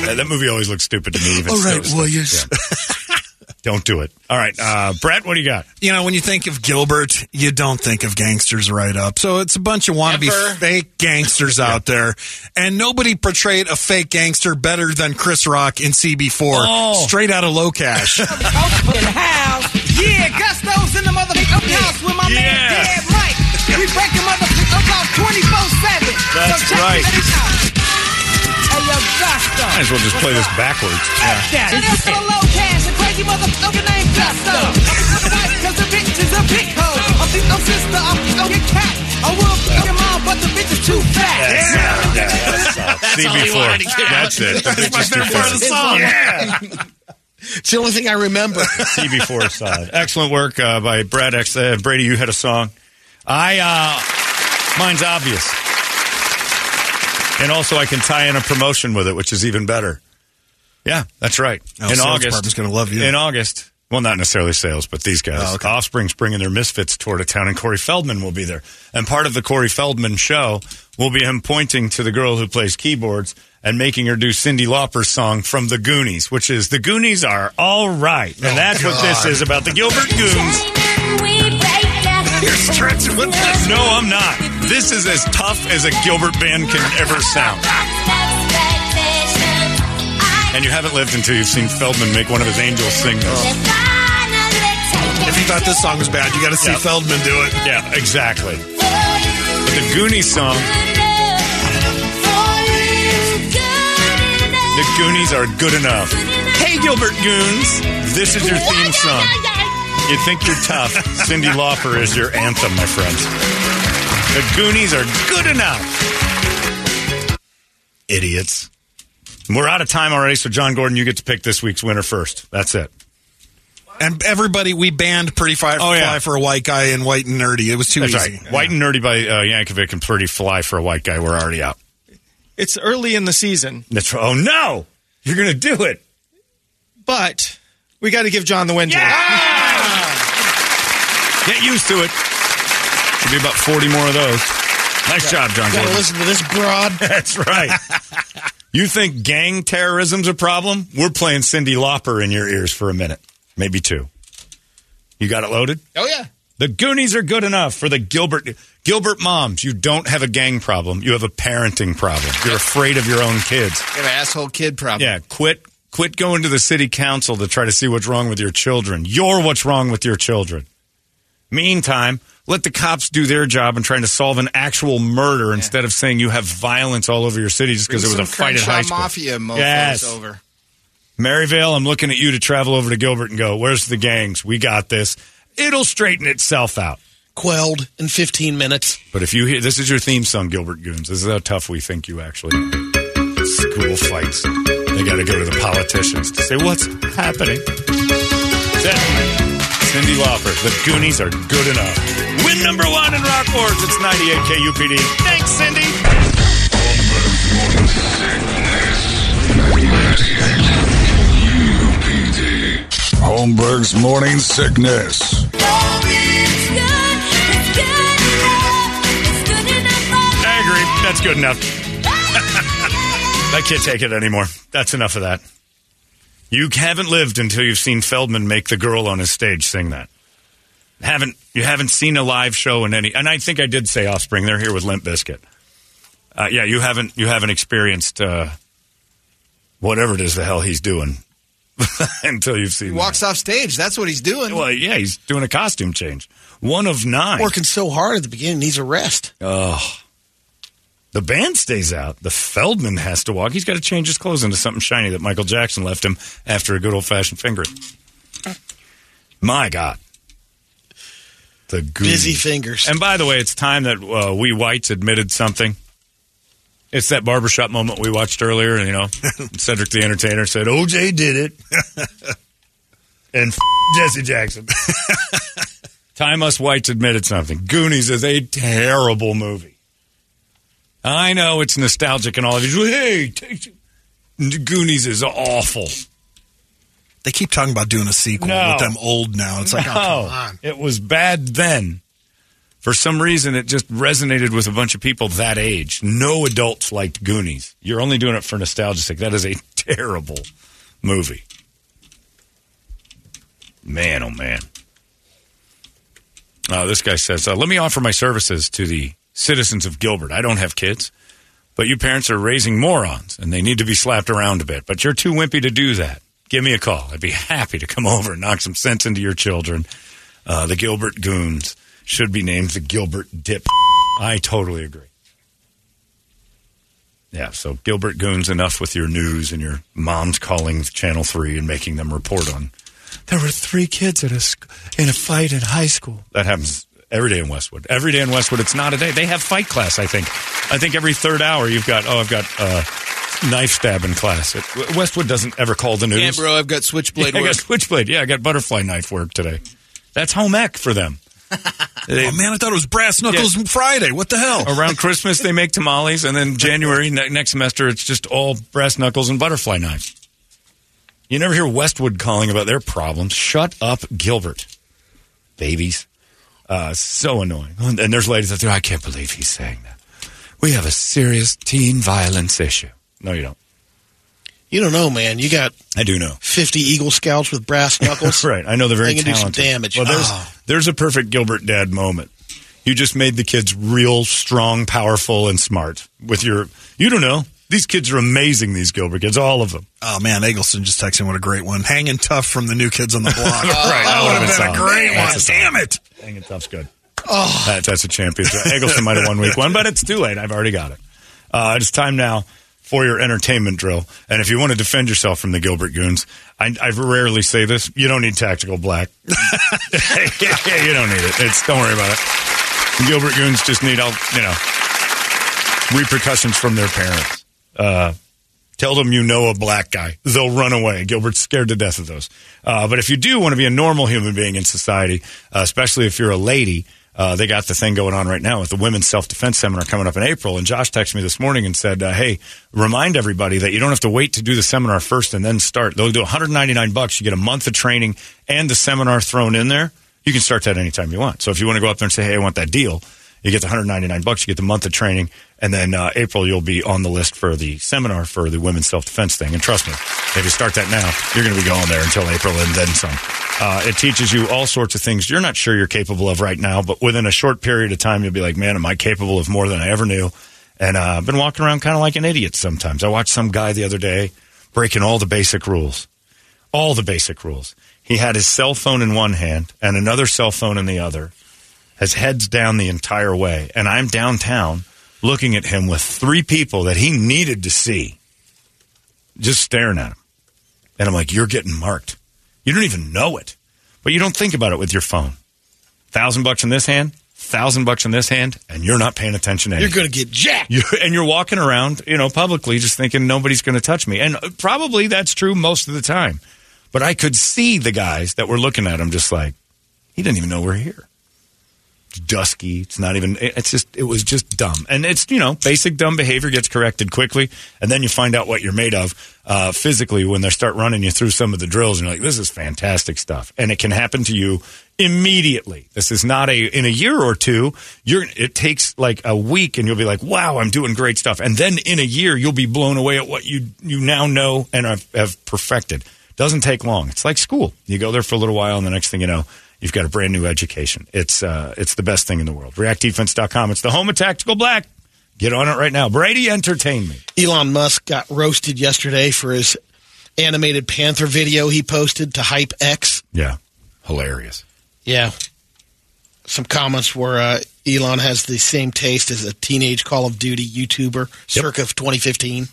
Yeah, that movie always looks stupid to me. Even All still. right, Warriors. Don't do it. All right, uh, Brett, what do you got? You know, when you think of Gilbert, you don't think of gangsters right up. So it's a bunch of wannabe Never. fake gangsters out there. And nobody portrayed a fake gangster better than Chris Rock in CB4. Oh. Straight out of Locash. in house. Yeah, Gusto's in the motherfucking house with my Yeah. man Dead Right. We break the motherfucking off 24 7. That's so check right. This out. Hey, yo, Gusto. Might as well just play this backwards. Yeah. And it's for low cash, a crazy motherfucker named Gusto. I'm right, cause the bitch is a big hoe. I'm the no sister, I'm oh, your cat. I will fuck your mom, but the bitch is too fat. That's all he CB4. wanted to get That's out. it. The bitch is too favorite part of the song. Yeah. It's the only thing I remember. CB4 side. Excellent work uh, by Brad X. Uh, Brady, you had a song. I, uh, mine's obvious. And also, I can tie in a promotion with it, which is even better. Yeah, that's right. Oh, in sales August. department's gonna love you. In August. Well, not necessarily sales, but these guys. Oh, okay. Offspring's bringing their Misfits tour to town, and Corey Feldman will be there. And part of the Corey Feldman show will be him pointing to the girl who plays keyboards and making her do Cyndi Lauper's song from The Goonies, which is The Goonies are all right. And Oh, that's what this is about the Gilbert Goons. You're stretching with this. No, I'm not. This is as tough as a Gilbert band can ever sound. And you haven't lived until you've seen Feldman make one of his angels sing this. If you thought this song was bad, you got to see Yeah. Feldman do it. Yeah, exactly. But the Goonies song, the Goonies are good enough. Hey, Gilbert Goons, this is your theme song. You think you're tough. Cyndi Lauper is your anthem, my friends. The Goonies are good enough. Idiots. We're out of time already, so John Gordon, you get to pick this week's winner first. That's it. And everybody, we banned Pretty Fly, Oh, yeah. Fly for a White Guy and White and Nerdy. It was too That's easy. right. White and Nerdy by uh, Yankovic and Pretty Fly for a White Guy. We're already out. It's early in the season, That's right. Oh, no! You're going to do it. but we got to give John the win. today. Get used to it. There'll be about 40 more of those. Nice job, John Gotta Gordon. listen to this broad. That's right. you think gang terrorism's a problem? We're playing Cyndi Lauper in your ears for a minute, maybe two. You got it loaded? Oh, yeah. The Goonies are good enough for the Gilbert Gilbert moms. You don't have a gang problem. You have a parenting problem. You're afraid of your own kids. You have an asshole kid problem. Yeah, quit quit going to the city council to try to see what's wrong with your children. You're what's wrong with your children. Meantime, let the cops do their job in trying to solve an actual murder instead of saying you have violence all over your city just because Bring there was a some fight at high school. Mafia mofos Yes. over. Maryvale, I'm looking at you to travel over to Gilbert and go, where's the gangs? We got this. It'll straighten itself out. Quelled in 15 minutes. But if you hear this is your theme song, Gilbert Goons. This is how tough we think you actually are. School fights. They got to go to the politicians to say what's happening. That's it. Cyndi Lauper. The Goonies are good enough. Win number one in Rock Wars. It's 98 KUPD. Thanks, Cyndi. Holmberg's morning sickness. I agree. That's good enough. I can't take it anymore. That's enough of that. You haven't lived until you've seen Feldman make the girl on his stage sing that. Haven't you haven't seen a live show in any? And I think I did say Offspring. They're here with Limp Bizkit. Uh, yeah, you haven't you haven't experienced uh, whatever it is the hell he's doing until you've seen. He walks off stage. That's what he's doing. Well, yeah, he's doing a costume change. One of nine. Working so hard at the beginning, needs a rest. Oh. The band stays out. The Feldman has to walk. He's got to change his clothes into something shiny that Michael Jackson left him after a good old fashioned fingering. My God. The Busy Goonies. fingers. And by the way, it's time that uh, we whites admitted something. It's that barbershop moment we watched earlier. You know, Cedric the Entertainer said OJ did it, and f- Jesse Jackson. time us whites admitted something. Goonies is a terrible movie. I know it's nostalgic and all of you. Hey, take, Goonies is awful. They keep talking about doing a sequel No. with them old now. It's like, oh, come on. It was bad then. For some reason, it just resonated with a bunch of people that age. No adults liked Goonies. You're only doing it for nostalgia's sake. That is a terrible movie. Man, oh man. Uh, this guy says, uh, let me offer my services to the citizens of Gilbert. I don't have kids, but you parents are raising morons and they need to be slapped around a bit. But you're too wimpy to do that. Give me a call. I'd be happy to come over and knock some sense into your children. Uh, the Gilbert Goons should be named the Gilbert Dip. I totally agree. Yeah, so Gilbert Goons, enough with your news and your moms calling Channel 3 and making them report on. There were three kids at a in a fight in high school. That happens every day in Westwood. Every day in Westwood, it's not a day. They have fight class, I think. I think every third hour you've got, oh, I've got uh, knife stabbing class. It, Westwood doesn't ever call the news. Yeah, bro, I've got switchblade Yeah, I got switchblade. Yeah, I got butterfly knife work today. That's home ec for them. They- Oh, man, I thought it was Brass Knuckles Friday. What the hell? Around Christmas, they make tamales, and then January ne- next semester, it's just all brass knuckles and butterfly knives. You never hear Westwood calling about their problems. Shut up, Gilbert. Babies. Uh, so annoying. And there's ladies out there, I can't believe he's saying that. We have a serious teen violence issue. No, you don't. You don't know, man. You got I do know. 50 Eagle Scouts with brass knuckles. right. I know they're very They can do some damage. Well, there's Oh. there's a perfect Gilbert dad moment. You just made the kids real strong, powerful, and smart with your. You don't know. These kids are amazing. These Gilbert kids, all of them. Oh, man, Eggleston just texted me what a great one. Hanging tough from the new kids on the block. right. That would have been a great That's one. a. Damn it. Hanging tough's good. Oh, that, that's a champion. Eggleston might have won week one, but it's too late. I've already got it. Uh, it's time now for your entertainment drill. And if you want to defend yourself from the Gilbert Goons, I, I rarely say this. You don't need tactical black. you don't need it. It's don't worry about it. Gilbert Goons just need, all you know, repercussions from their parents. Uh, Tell them you know a black guy. They'll run away. Gilbert's scared to death of those. Uh, but if you do want to be a normal human being in society, uh, especially if you're a lady, uh, they got the thing going on right now with the women's self defense seminar coming up in April. And Josh texted me this morning and said, uh, "Hey, remind everybody that you don't have to wait to do the seminar first and then start. They'll do 199 bucks. You get a month of training and the seminar thrown in there. You can start that anytime you want. So if you want to go up there and say, "Hey, I want that deal," you get the 199 bucks. You get the month of training, and then uh, April you'll be on the list for the seminar for the women's self defense thing. And trust me, if you start that now, you're going to be going there until April and then some. Uh, it teaches you all sorts of things you're not sure you're capable of right now, but within a short period of time, you'll be like, "Man, am I capable of more than I ever knew?" And uh, I've been walking around kind of like an idiot sometimes. I watched some guy the other day breaking all the basic rules, all the basic rules. He had his cell phone in one hand and another cell phone in the other has heads down the entire way. And I'm downtown looking at him with three people that he needed to see, just staring at him. And I'm like, you're getting marked. You don't even know it, but you don't think about it with your phone. Thousand bucks in this hand, thousand bucks in this hand, and you're not paying attention to You're going to get jacked. You, and you're walking around, you know, publicly just thinking nobody's going to touch me. And uh, probably that's true most of the time. But I could see the guys that were looking at him just like, he didn't even know we're here. Dusky. It's not even, it's just, it was just dumb. And it's, you know, basic dumb behavior gets corrected quickly. And then you find out what you're made of uh, physically when they start running you through some of the drills. And you're like, this is fantastic stuff. And it can happen to you immediately. This is not a, in a year or two, you're, it takes like a week and you'll be like, wow, I'm doing great stuff. And then in a year, you'll be blown away at what you, you now know and have, have perfected. Doesn't take long. It's like school. You go there for a little while, and the next thing you know, you've got a brand new education. It's uh, it's the best thing in the world. ReactDefense.com. It's the home of Tactical Black. Get on it right now. Brady, entertain me. Elon Musk got roasted yesterday for his animated Panther video he posted to Hype X. Yeah. Hilarious. Yeah. Some comments where uh, Elon has the same taste as a teenage Call of Duty YouTuber, circa 2015.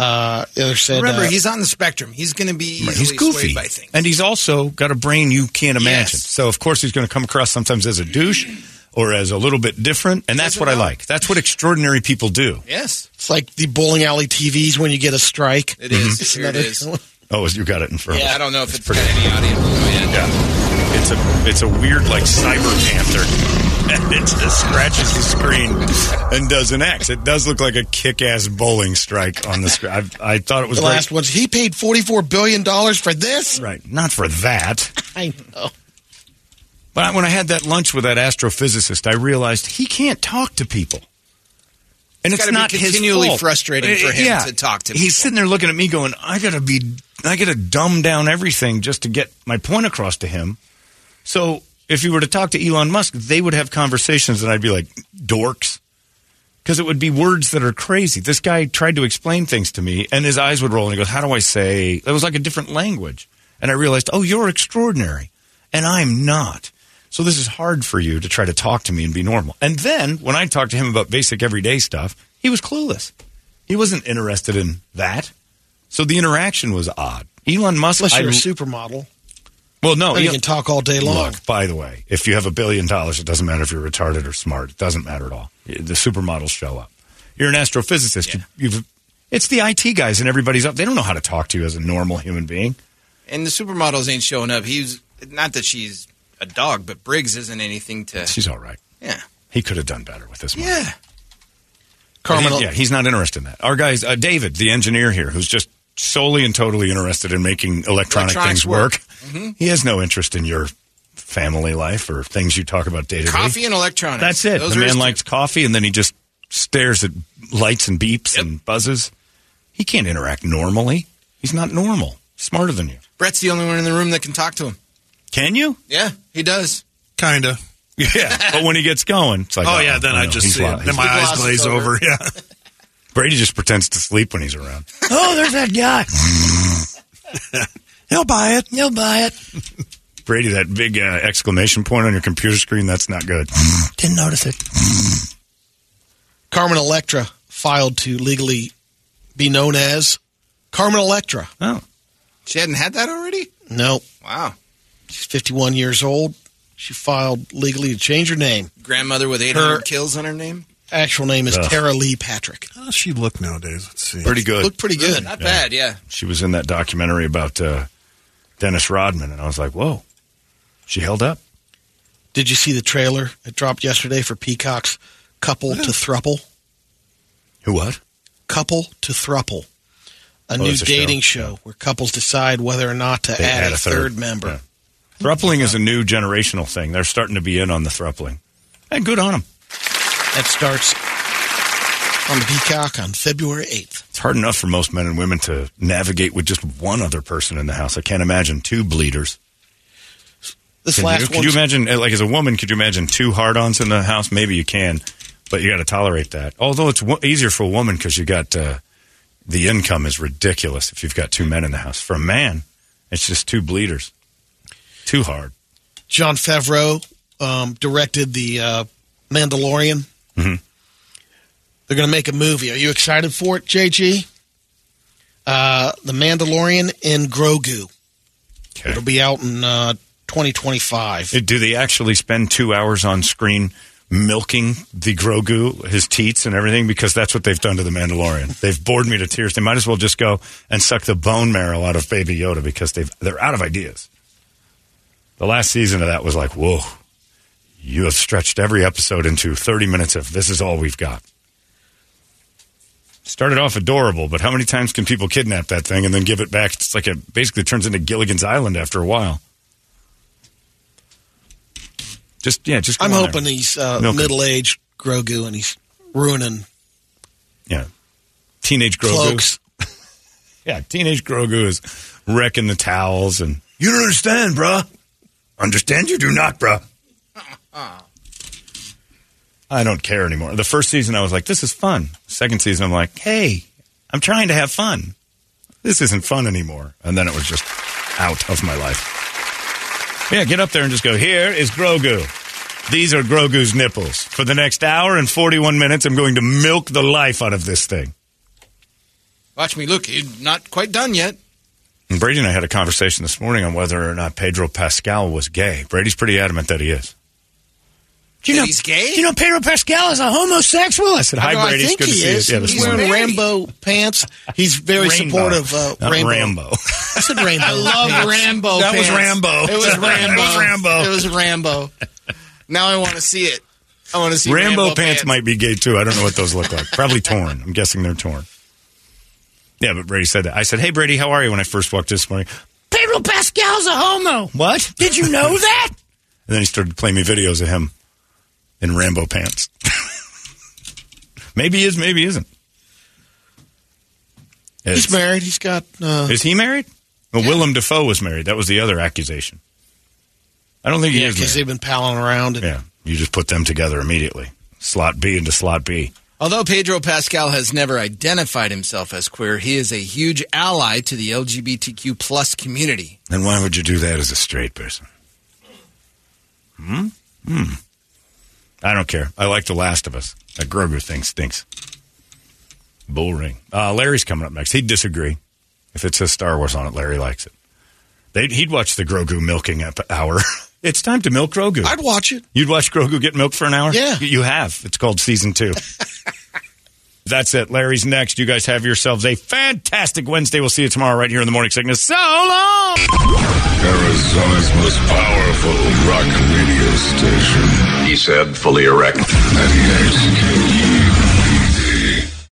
Uh, said, Remember, uh, he's on the spectrum. He's going to be easily He's goofy. swayed by things. And he's also got a brain you can't imagine. Yes. So, of course, he's going to come across sometimes as a douche or as a little bit different. And that's Doesn't what I like. That's what extraordinary people do. Yes, it's like the bowling alley TVs when you get a strike. it is. It's Sure it another- is. Oh, you got it in front Yeah, of I don't know if it's got any audio. Yeah. Yeah. It's a it's a weird like cyber panther. It just scratches the screen and does an X. It does look like a kick ass bowling strike on the screen. I, I thought it was The great. last one's he paid $44 billion for this? Right. Not for that. I know. But when I had that lunch with that astrophysicist, I realized he can't talk to people. And It's it's, not his continually fault. frustrating for Uh, him yeah. to talk to He's sitting there looking at me going, I gotta be I gotta dumb down everything just to get my point across to him. So if you were to talk to Elon Musk, they would have conversations and I'd be like, dorks. Because it would be words that are crazy. This guy tried to explain things to me and his eyes would roll and he goes, How do I say it was like a different language. And I realized, oh, you're extraordinary. And I'm not. So this is hard for you to try to talk to me and be normal. And then when I talked to him about basic everyday stuff, he was clueless. He wasn't interested in that. So the interaction was odd. Elon Musk, Unless you're I- a supermodel. Well, no, you can talk all day long. Look, by the way, if you have a billion dollars, it doesn't matter if you're retarded or smart. It doesn't matter at all. The supermodels show up. You're an astrophysicist. You, you've, it's the IT guys and everybody's up. They don't know how to talk to you as a normal human being. And the supermodels ain't showing up. He's not that she's a dog, but Briggs isn't anything to. She's all right. Yeah. He could have done better with this money. Yeah. Carmen, yeah, he's not interested in that. Our guy's uh, David, the engineer here, who's just solely and totally interested in making electronic Electronics things work. work. Mhm. He has no interest in your family life or things you talk about day to day. Coffee and electronics. That's it. Those the are his man two. likes coffee, and then he just stares at lights and beeps and buzzes. He can't interact normally. He's not normal. Smarter than you. Brett's the only one in the room that can talk to him. Can you? Yeah, he does. Kinda. Yeah, but when he gets going, it's like Oh, yeah, then I no, just see it. Then he's- my eyes glaze over. Yeah. Brady just pretends to sleep when he's around. Oh, there's that guy. He'll buy it. He'll buy it. Brady, that big uh, exclamation point on your computer screen, that's not good. Didn't notice it. Carmen Electra filed to legally be known as Carmen Electra. Oh. She hadn't had that already? No. Wow. She's 51 years old. She filed legally to change her name. Grandmother with 800 Her- kills on her name? Actual name is Ugh. Tara Leigh Patrick. How does she look nowadays? Let's see. Pretty good. Looked pretty good. Not bad, yeah. She was in that documentary about uh, Dennis Rodman, and I was like, whoa, she held up. Did you see the trailer? It dropped yesterday for Peacock's Couple to Thruple. Who what? Couple to Thruple. A Oh, new a dating show. show, where couples decide whether or not to They add, a third, member. Yeah. Thrupling is a new generational thing. They're starting to be in on the thrupling. And good on them. That starts on the Peacock on February 8th. It's hard enough for most men and women to navigate with just one other person in the house. I can't imagine two bleeders. This Can last you, one. could you imagine, uh, like as a woman, could you imagine two hard-ons in the house? Maybe you can, but you got to tolerate that. Although it's wo- easier for a woman because you got uh, the income is ridiculous if you've got two men in the house. For a man, it's just two bleeders, too hard. Jon Favreau um, directed the uh, Mandalorian. Mhm. They're going to make a movie. Are you excited for it, JG? Uh, the Mandalorian in Grogu. It'll be out in uh, 2025. Uh, Do they actually spend two hours on screen milking the Grogu, his teats and everything? Because that's what they've done to the Mandalorian. They've bored me to tears. They might as well just go and suck the bone marrow out of Baby Yoda because they've they're out of ideas. The last season of that was like, whoa, you have stretched every episode into 30 minutes of this is all we've got. Started off adorable, but how many times can people kidnap that thing and then give it back? It's like it basically turns into Gilligan's Island after a while. Just yeah, just go I'm on hoping there. he's uh, Milk middle-aged Grogu and he's ruining Yeah. Teenage Grogu. cloaks. Yeah, teenage Grogu is wrecking the towels and you don't understand, bruh. Understand you do not, bruh. I don't care anymore. The first season, I was like, this is fun. Second season, I'm like, hey, I'm trying to have fun. This isn't fun anymore. And then it was just out of my life. Yeah, get up there and just go, here is Grogu. These are Grogu's nipples. For the next hour and 41 minutes, I'm going to milk the life out of this thing. Watch me, look. Not quite done yet. And Brady and I had a conversation this morning on whether or not Pedro Pascal was gay. Brady's pretty adamant that he is. Do you know he's gay? Do you know Pedro Pascal is a homosexual? I said, hi, No, Brady. I It's think good to he see you. Yeah, this He's morning. wearing rainbow pants. He's very Rainbow. supportive. Uh, Not rainbow. Rambo. I said rainbow. I love pants. Rambo. That was. Rambo. It was That Rambo. was Rambo. It was Rambo. Now I want to see it. I want to see Rambo, Rambo, pants, might be gay too. I don't know what those look like. Probably torn. I'm guessing they're torn. Yeah, but Brady said that. I said, "Hey, Brady, how are you?" When I first walked this morning, Pedro Pascal's a homo. what? Did you know that? And then he started playing me videos of him in Rambo pants. maybe he is, maybe he isn't. He's married. He's got. Uh, is he married? Well, Willem Dafoe was married. That was the other accusation. I don't think he yeah, is because they've been palling around. And, Yeah, you just put them together immediately. Slot B into slot B. Although Pedro Pascal has never identified himself as queer, he is a huge ally to the LGBTQ plus community. Then why would you do that as a straight person? Hmm? Hmm. I don't care. I like The Last of Us. That Grogu thing stinks. Bull ring. Uh, Larry's coming up next. He'd disagree. If it says Star Wars on it, Larry likes it. They'd, he'd watch the Grogu milking hour. it's time to milk Grogu. I'd watch it. You'd watch Grogu get milked for an hour? Yeah. You have. It's called season two. That's it. Larry's next. You guys have yourselves a fantastic Wednesday. We'll see you tomorrow right here in the Morning Sickness. So long! Arizona's most powerful rock radio station. He said, fully erect. 98 KU.